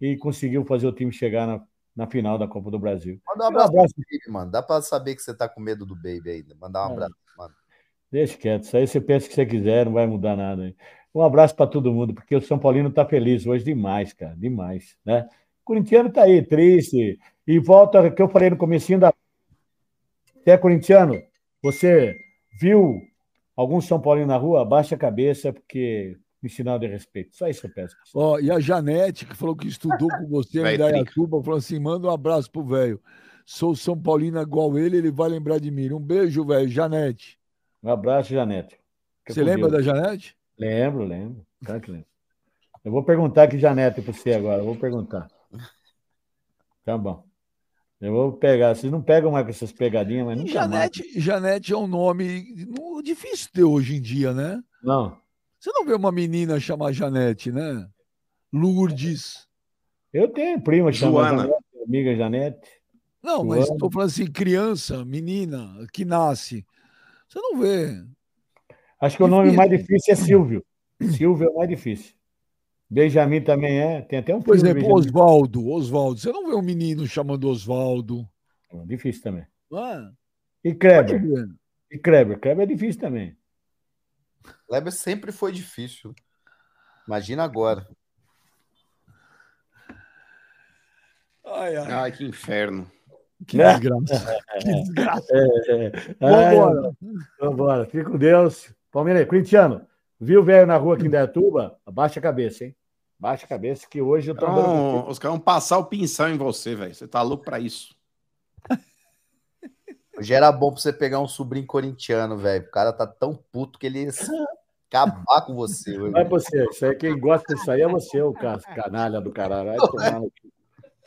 e conseguiu fazer o time chegar na, na final da Copa do Brasil. Manda um abraço, pro Baby, mano. Dá pra saber que você tá com medo do Baby ainda. Mandar um É. abraço, mano. Deixa quieto, isso aí você pensa o que você quiser, não vai mudar nada. hein? Um abraço para todo mundo, porque o São Paulino tá feliz hoje demais, cara, demais, né? O corintiano tá aí, triste, e volta que eu falei no comecinho da... Você é corintiano? Você viu algum São Paulino na rua? Abaixa a cabeça, porque me sinal de respeito. Só isso que eu peço. Ó, e a Janete, que falou que estudou com você em Vai, Indaiatuba, falou assim: manda um abraço pro velho. Sou São Paulino igual ele, ele vai lembrar de mim. Um beijo, velho. Janete. Um abraço, Janete. Fica Você lembra Deus. da Janete? Lembro, lembro. Claro que lembro. Eu vou perguntar aqui, Janete, para você agora. Eu vou perguntar. Tá bom. Eu vou pegar. Vocês não pegam mais com essas pegadinhas, mas nunca mais. Janete, Janete é um nome difícil ter hoje em dia, né? Não. Você não vê uma menina chamar Janete, né? Lourdes. Eu tenho prima que chama Joana. Janete, amiga Janete. Não, mas Joana. estou falando assim, criança, menina, que nasce. Você não vê. Acho que o nome mais difícil é Silvio. Silvio é o mais difícil. Benjamin também é. Tem até um Por exemplo. Oswaldo. Oswaldo. Você não vê um menino chamando Oswaldo. Difícil também. É? E Kleber. E Kleber. Kleber é difícil também. Kleber sempre foi difícil. Imagina agora. Ai, ai. Ai, que inferno. Que desgraça. Que desgraça. É, é. Vambora. Ai, Vambora. Fica com Deus. Palmeiras, Corintiano, viu o velho na rua aqui em Dayatuba? Abaixa a cabeça, hein? Baixa a cabeça que hoje eu tô andando Então, os caras vão passar o pincel em você, velho. Você tá louco pra isso. Hoje era bom pra você pegar um sobrinho corintiano, velho. O cara tá tão puto que ele acabar com você. Vai pra você. Isso aí, quem gosta disso aí é você, o ca- canalha do caralho. Vai tomar no cu.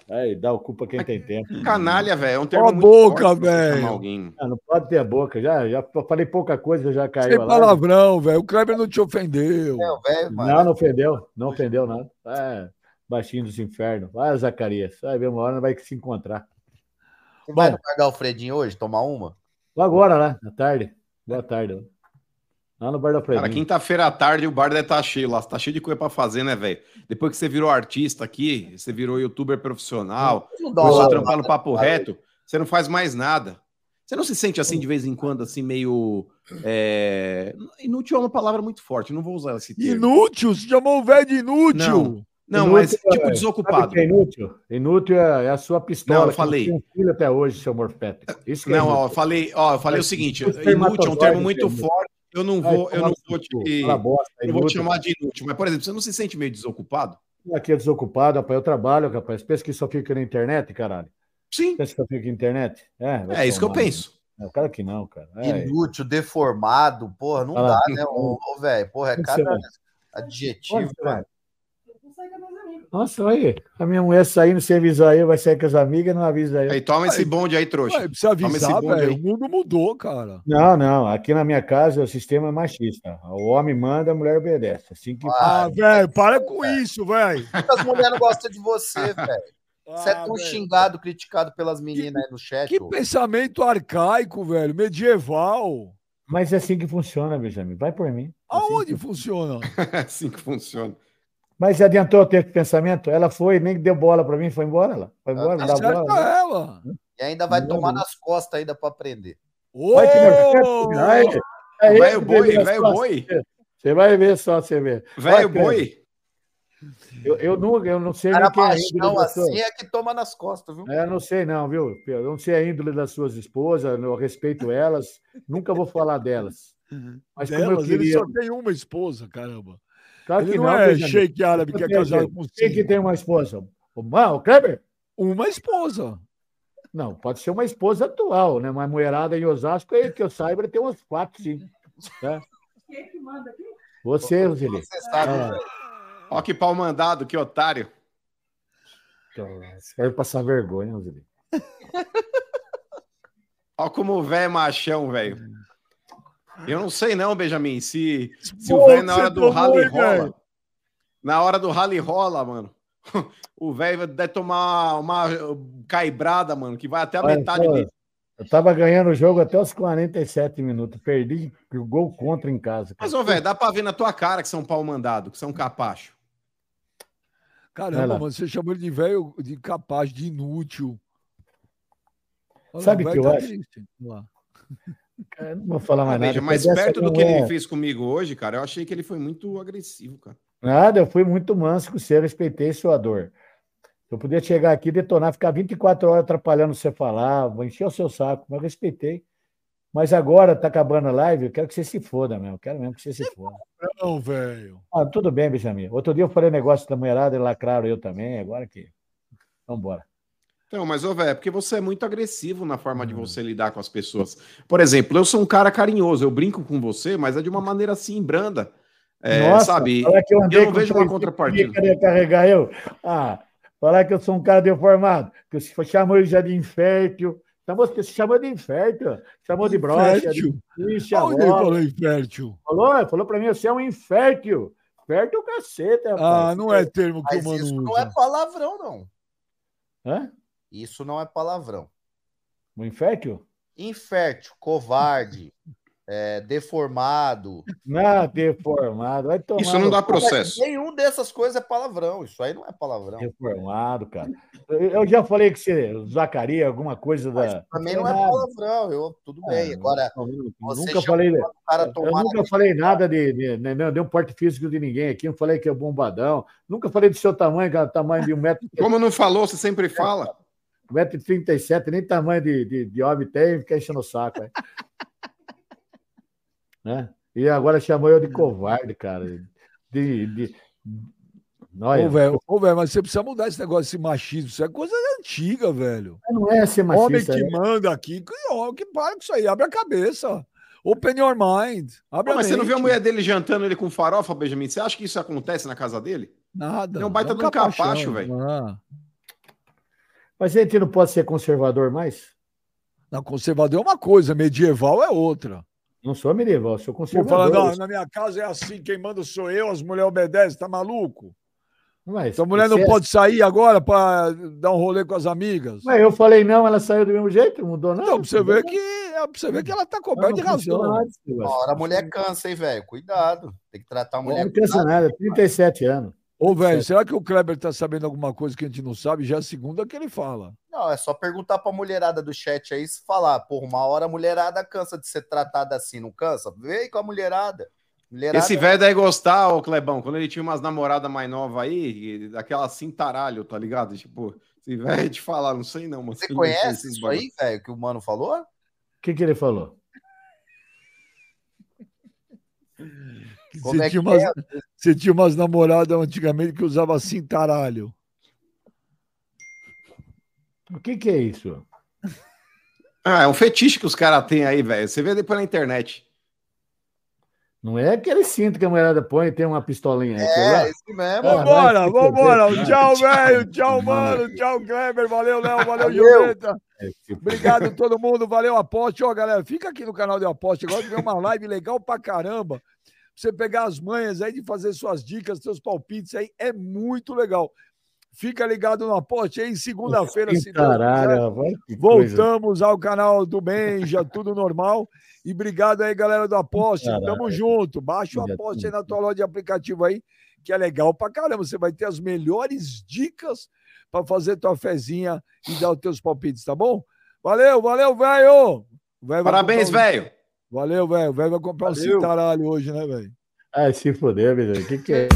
Vai dar o cu pra quem tem tempo. Canalha, velho. É um Ó termo a boca, velho. Ah, não pode ter a boca. Já, já falei pouca coisa, já caiu Sem lá. palavrão, velho. O Kleber não te ofendeu. Não, não ofendeu. Não ofendeu nada. É, baixinho dos infernos. Vai, Zacarias. Vai ver uma hora vai se encontrar. Você vai no Alfredinho hoje tomar uma? Agora lá, à tarde. Boa tarde. Lá no bar da Cara, Fredinho. quinta-feira à tarde o bar deve estar cheio lá. Tá cheio de coisa pra fazer, né, velho? Depois que você virou artista aqui, você virou youtuber profissional, Não dá começou a trampar no papo nada. reto, você não faz mais nada. Você não se sente assim de vez em quando, assim, meio. é, Inútil é uma palavra muito forte, não vou usar esse termo. Inútil? Você chamou o velho de inútil? Não, não Inútil, mas é- tipo desocupado. é inútil? Inútil é, é a sua pistola. Não, eu que falei. tem um filho até hoje, seu morfético. Isso que é Não, ó, eu falei, ó, eu falei o seguinte, inútil é um termo muito é forte. Eu não vou, eu não vou te, eu não vou te chamar de inútil, mas por exemplo, você não se sente meio desocupado? aqui desocupado, rapaz. Eu trabalho, rapaz. Pensa que só fica na internet, caralho. Sim. Pensa que só fica na internet? É, É isso que eu penso. né? É, claro que não, cara. É. Inútil, deformado, porra, não Ah, dá, né, ô, velho? Porra, é cada adjetivo, vai? velho. Nossa, aí. A minha mulher saindo sem avisar eu, vai sair com as amigas, não avisa eu. Aí, toma esse bonde aí, trouxa. Ué, precisa Toma esse avisar, bonde velho. aí. O mundo mudou, cara. Não, não. Aqui na minha casa o sistema é machista. O homem manda, a mulher obedece. Assim que. Ah, velho, para com isso, velho. As mulheres não gostam de você, velho. Você é Ah, tão velho. xingado, criticado pelas meninas aí no chat. Que ô. pensamento arcaico, velho. Medieval. Mas é assim que funciona, Benjamin. Vai por mim. Aonde funciona? É assim que funciona. Mas adiantou ter pensamento? Ela foi, nem deu bola pra mim, foi embora ela. Foi embora, não dá bola. né? ela. E ainda vai Não, tomar não. nas costas ainda pra aprender. Vai que Velho você boi, velho boi. Você vai ver só, você vê. Velho boi. Eu, eu, não, eu não sei Cara nem quem é a índole assim é que toma nas costas, viu? É, eu não sei não, viu? Eu não sei a índole das suas esposas, eu respeito elas, nunca vou falar delas. Mas como eu Delas, ele queria... só tem uma esposa, caramba. Claro ele que não, não, é shake árabe que é Quem casado que- com Quem que tem uma esposa? O Ma- o Kleber? Uma esposa. Não, pode ser uma esposa atual, né? Uma mulherada em Osasco, aí, que eu saiba, ele tem umas quatro, cinco. Né? Você, Roseli. Você sabe, Ah. Ó que pau mandado, que otário. Quero passar vergonha, Roseli. Ó como o velho é machão, velho. Eu não sei não, Benjamin, se, se Pô, o velho na hora do rally hein, rola. velho? Na hora do rally rola, mano. O velho deve tomar uma caibrada, mano, que vai até a Olha, metade pô, dele. Eu tava ganhando o jogo até os 47 minutos. Perdi o gol contra em casa. cara. Mas, ô, velho, dá pra ver na tua cara que são pau mandado, que são capacho. Caramba, mano, você chamou ele de velho, de capaz, de inútil. Olha, Sabe o o velho que eu tá acho? Eu não vou falar mais Ah, nada. veja, mas perto do que é- ele fez comigo hoje, cara, eu achei que ele foi muito agressivo, cara. Nada, eu fui muito manso com você, eu respeitei sua dor. Eu podia chegar aqui, detonar, ficar 24 horas atrapalhando você falar, vou encher o seu saco, mas eu respeitei. Mas agora tá acabando a live, eu quero que você se foda mesmo, eu quero mesmo que você se foda. Não, velho. Ah, tudo bem, Benjamin. Outro dia eu falei negócio da mulherada e lacraram eu também, agora que. Vambora. Então, mas, ô, velho, é porque você é muito agressivo na forma de você lidar com as pessoas. Por exemplo, eu sou um cara carinhoso, eu brinco com você, mas é de uma maneira assim, branda. É, Nossa, sabe? falar que eu andei não com vejo uma contrapartida. queria carregar eu. Ah, falar que eu sou um cara deformado, que você chamou ele já de infértil. Chamou, você chamou de infértil, chamou de broxa, de Infértil? Aonde ele falou infértil? Falou, falou pra mim, você é um infértil. Fértil caceta, rapaz. Ah, não é termo que Mas o mano isso usa. não é palavrão, não. Hã? Isso não é palavrão. Um infértil? Infértil, covarde, é, deformado. Não, deformado. Vai tomar Isso não dá processo. Nenhum dessas coisas é palavrão. Isso aí não é palavrão. Deformado, cara. Eu já falei que você usacaria alguma coisa da. Também não é palavrão. Eu, tudo bem. Ah, Agora, não, você nunca falei. o cara Eu nunca falei nada de, de, de, de um porte físico de ninguém aqui. Não falei que é bombadão. Nunca falei do seu tamanho, que o tamanho de um metro. Como não falou, você sempre fala. 1,37m, nem tamanho de, de, de homem tem, fica enchendo o saco. Né? E agora chamou eu de covarde, cara. De. de... Olha, Ô, velho, ô, velho, mas você precisa mudar esse negócio desse machismo. Isso é coisa antiga, velho. não é ser Homem machista. que né? manda aqui, que, ó, que para com isso aí, abre a cabeça. Open your mind. Abre Pô, mas a você não viu a mulher dele jantando ele com farofa, Benjamin? Você acha que isso acontece na casa dele? Nada. Ele é um baita É de um capacho, velho. Ah. Mas a gente não pode ser conservador mais? Não, conservador é uma coisa, medieval é outra. Não sou medieval, sou conservador. falando, "Ah, na minha casa é assim, quem manda sou eu, as mulheres obedecem, tá maluco? Mas, Então a mulher não você- pode sair agora para dar um rolê com as amigas? Mas eu falei não, ela saiu do mesmo jeito, não mudou nada. Não, pra você ver que, é pra você ver que ela tá coberta de razão. nada hora a mulher cansa, hein, velho? Cuidado. Tem que tratar a mulher. Não cansa nada, 37 anos. Ô, velho, será que o Kleber tá sabendo alguma coisa que a gente não sabe? Já é a segunda que ele fala. Não, é só perguntar pra mulherada do chat aí se falar, porra, uma hora a mulherada cansa de ser tratada assim, não cansa? Vem com a mulherada. mulherada Esse velho daí gostar, ô Clebão, quando ele tinha umas namoradas mais novas aí, daquela cintaralho, tá ligado? Tipo, esse velho te falar, não sei não, mas Você conhece isso aí, velho, que o mano falou? O que, que ele falou? Como é que tinha umas- é? Você tinha umas namoradas antigamente que usavam cintaralho. O que, que é isso? Ah, é um fetiche que os caras têm aí, velho. Você vê depois na internet. Não é aquele cinto que a mulherada põe e tem uma pistolinha. É, esse mesmo. Vambora, vai se vambora. fuder. Tchau, velho. Tchau, mano. Tchau, Kleber. Valeu, Léo. Valeu. Gioveta. É, Obrigado todo mundo. Valeu, aposte. Ó, galera, fica aqui no canal de aposte. Agora que vem uma live legal pra caramba. Pra você pegar as manhas aí de fazer suas dicas, seus palpites aí. É muito legal. Fica ligado no aposte aí. Segunda-feira, se. Caralho, rapaz, que coisa. Voltamos ao canal do Benja, tudo normal. E obrigado aí, galera do Aposte. Caralho. Tamo junto. Baixa o Aposte aí na tua loja de aplicativo aí, que é legal pra caramba. Você vai ter as melhores dicas para fazer tua fezinha e dar os teus palpites, tá bom? Valeu, valeu, velho! Vai Parabéns, velho. Valeu, velho. O velho vai comprar um Valeu. cintaralho hoje, né, velho? Ah, se foder, velho. O que, que é?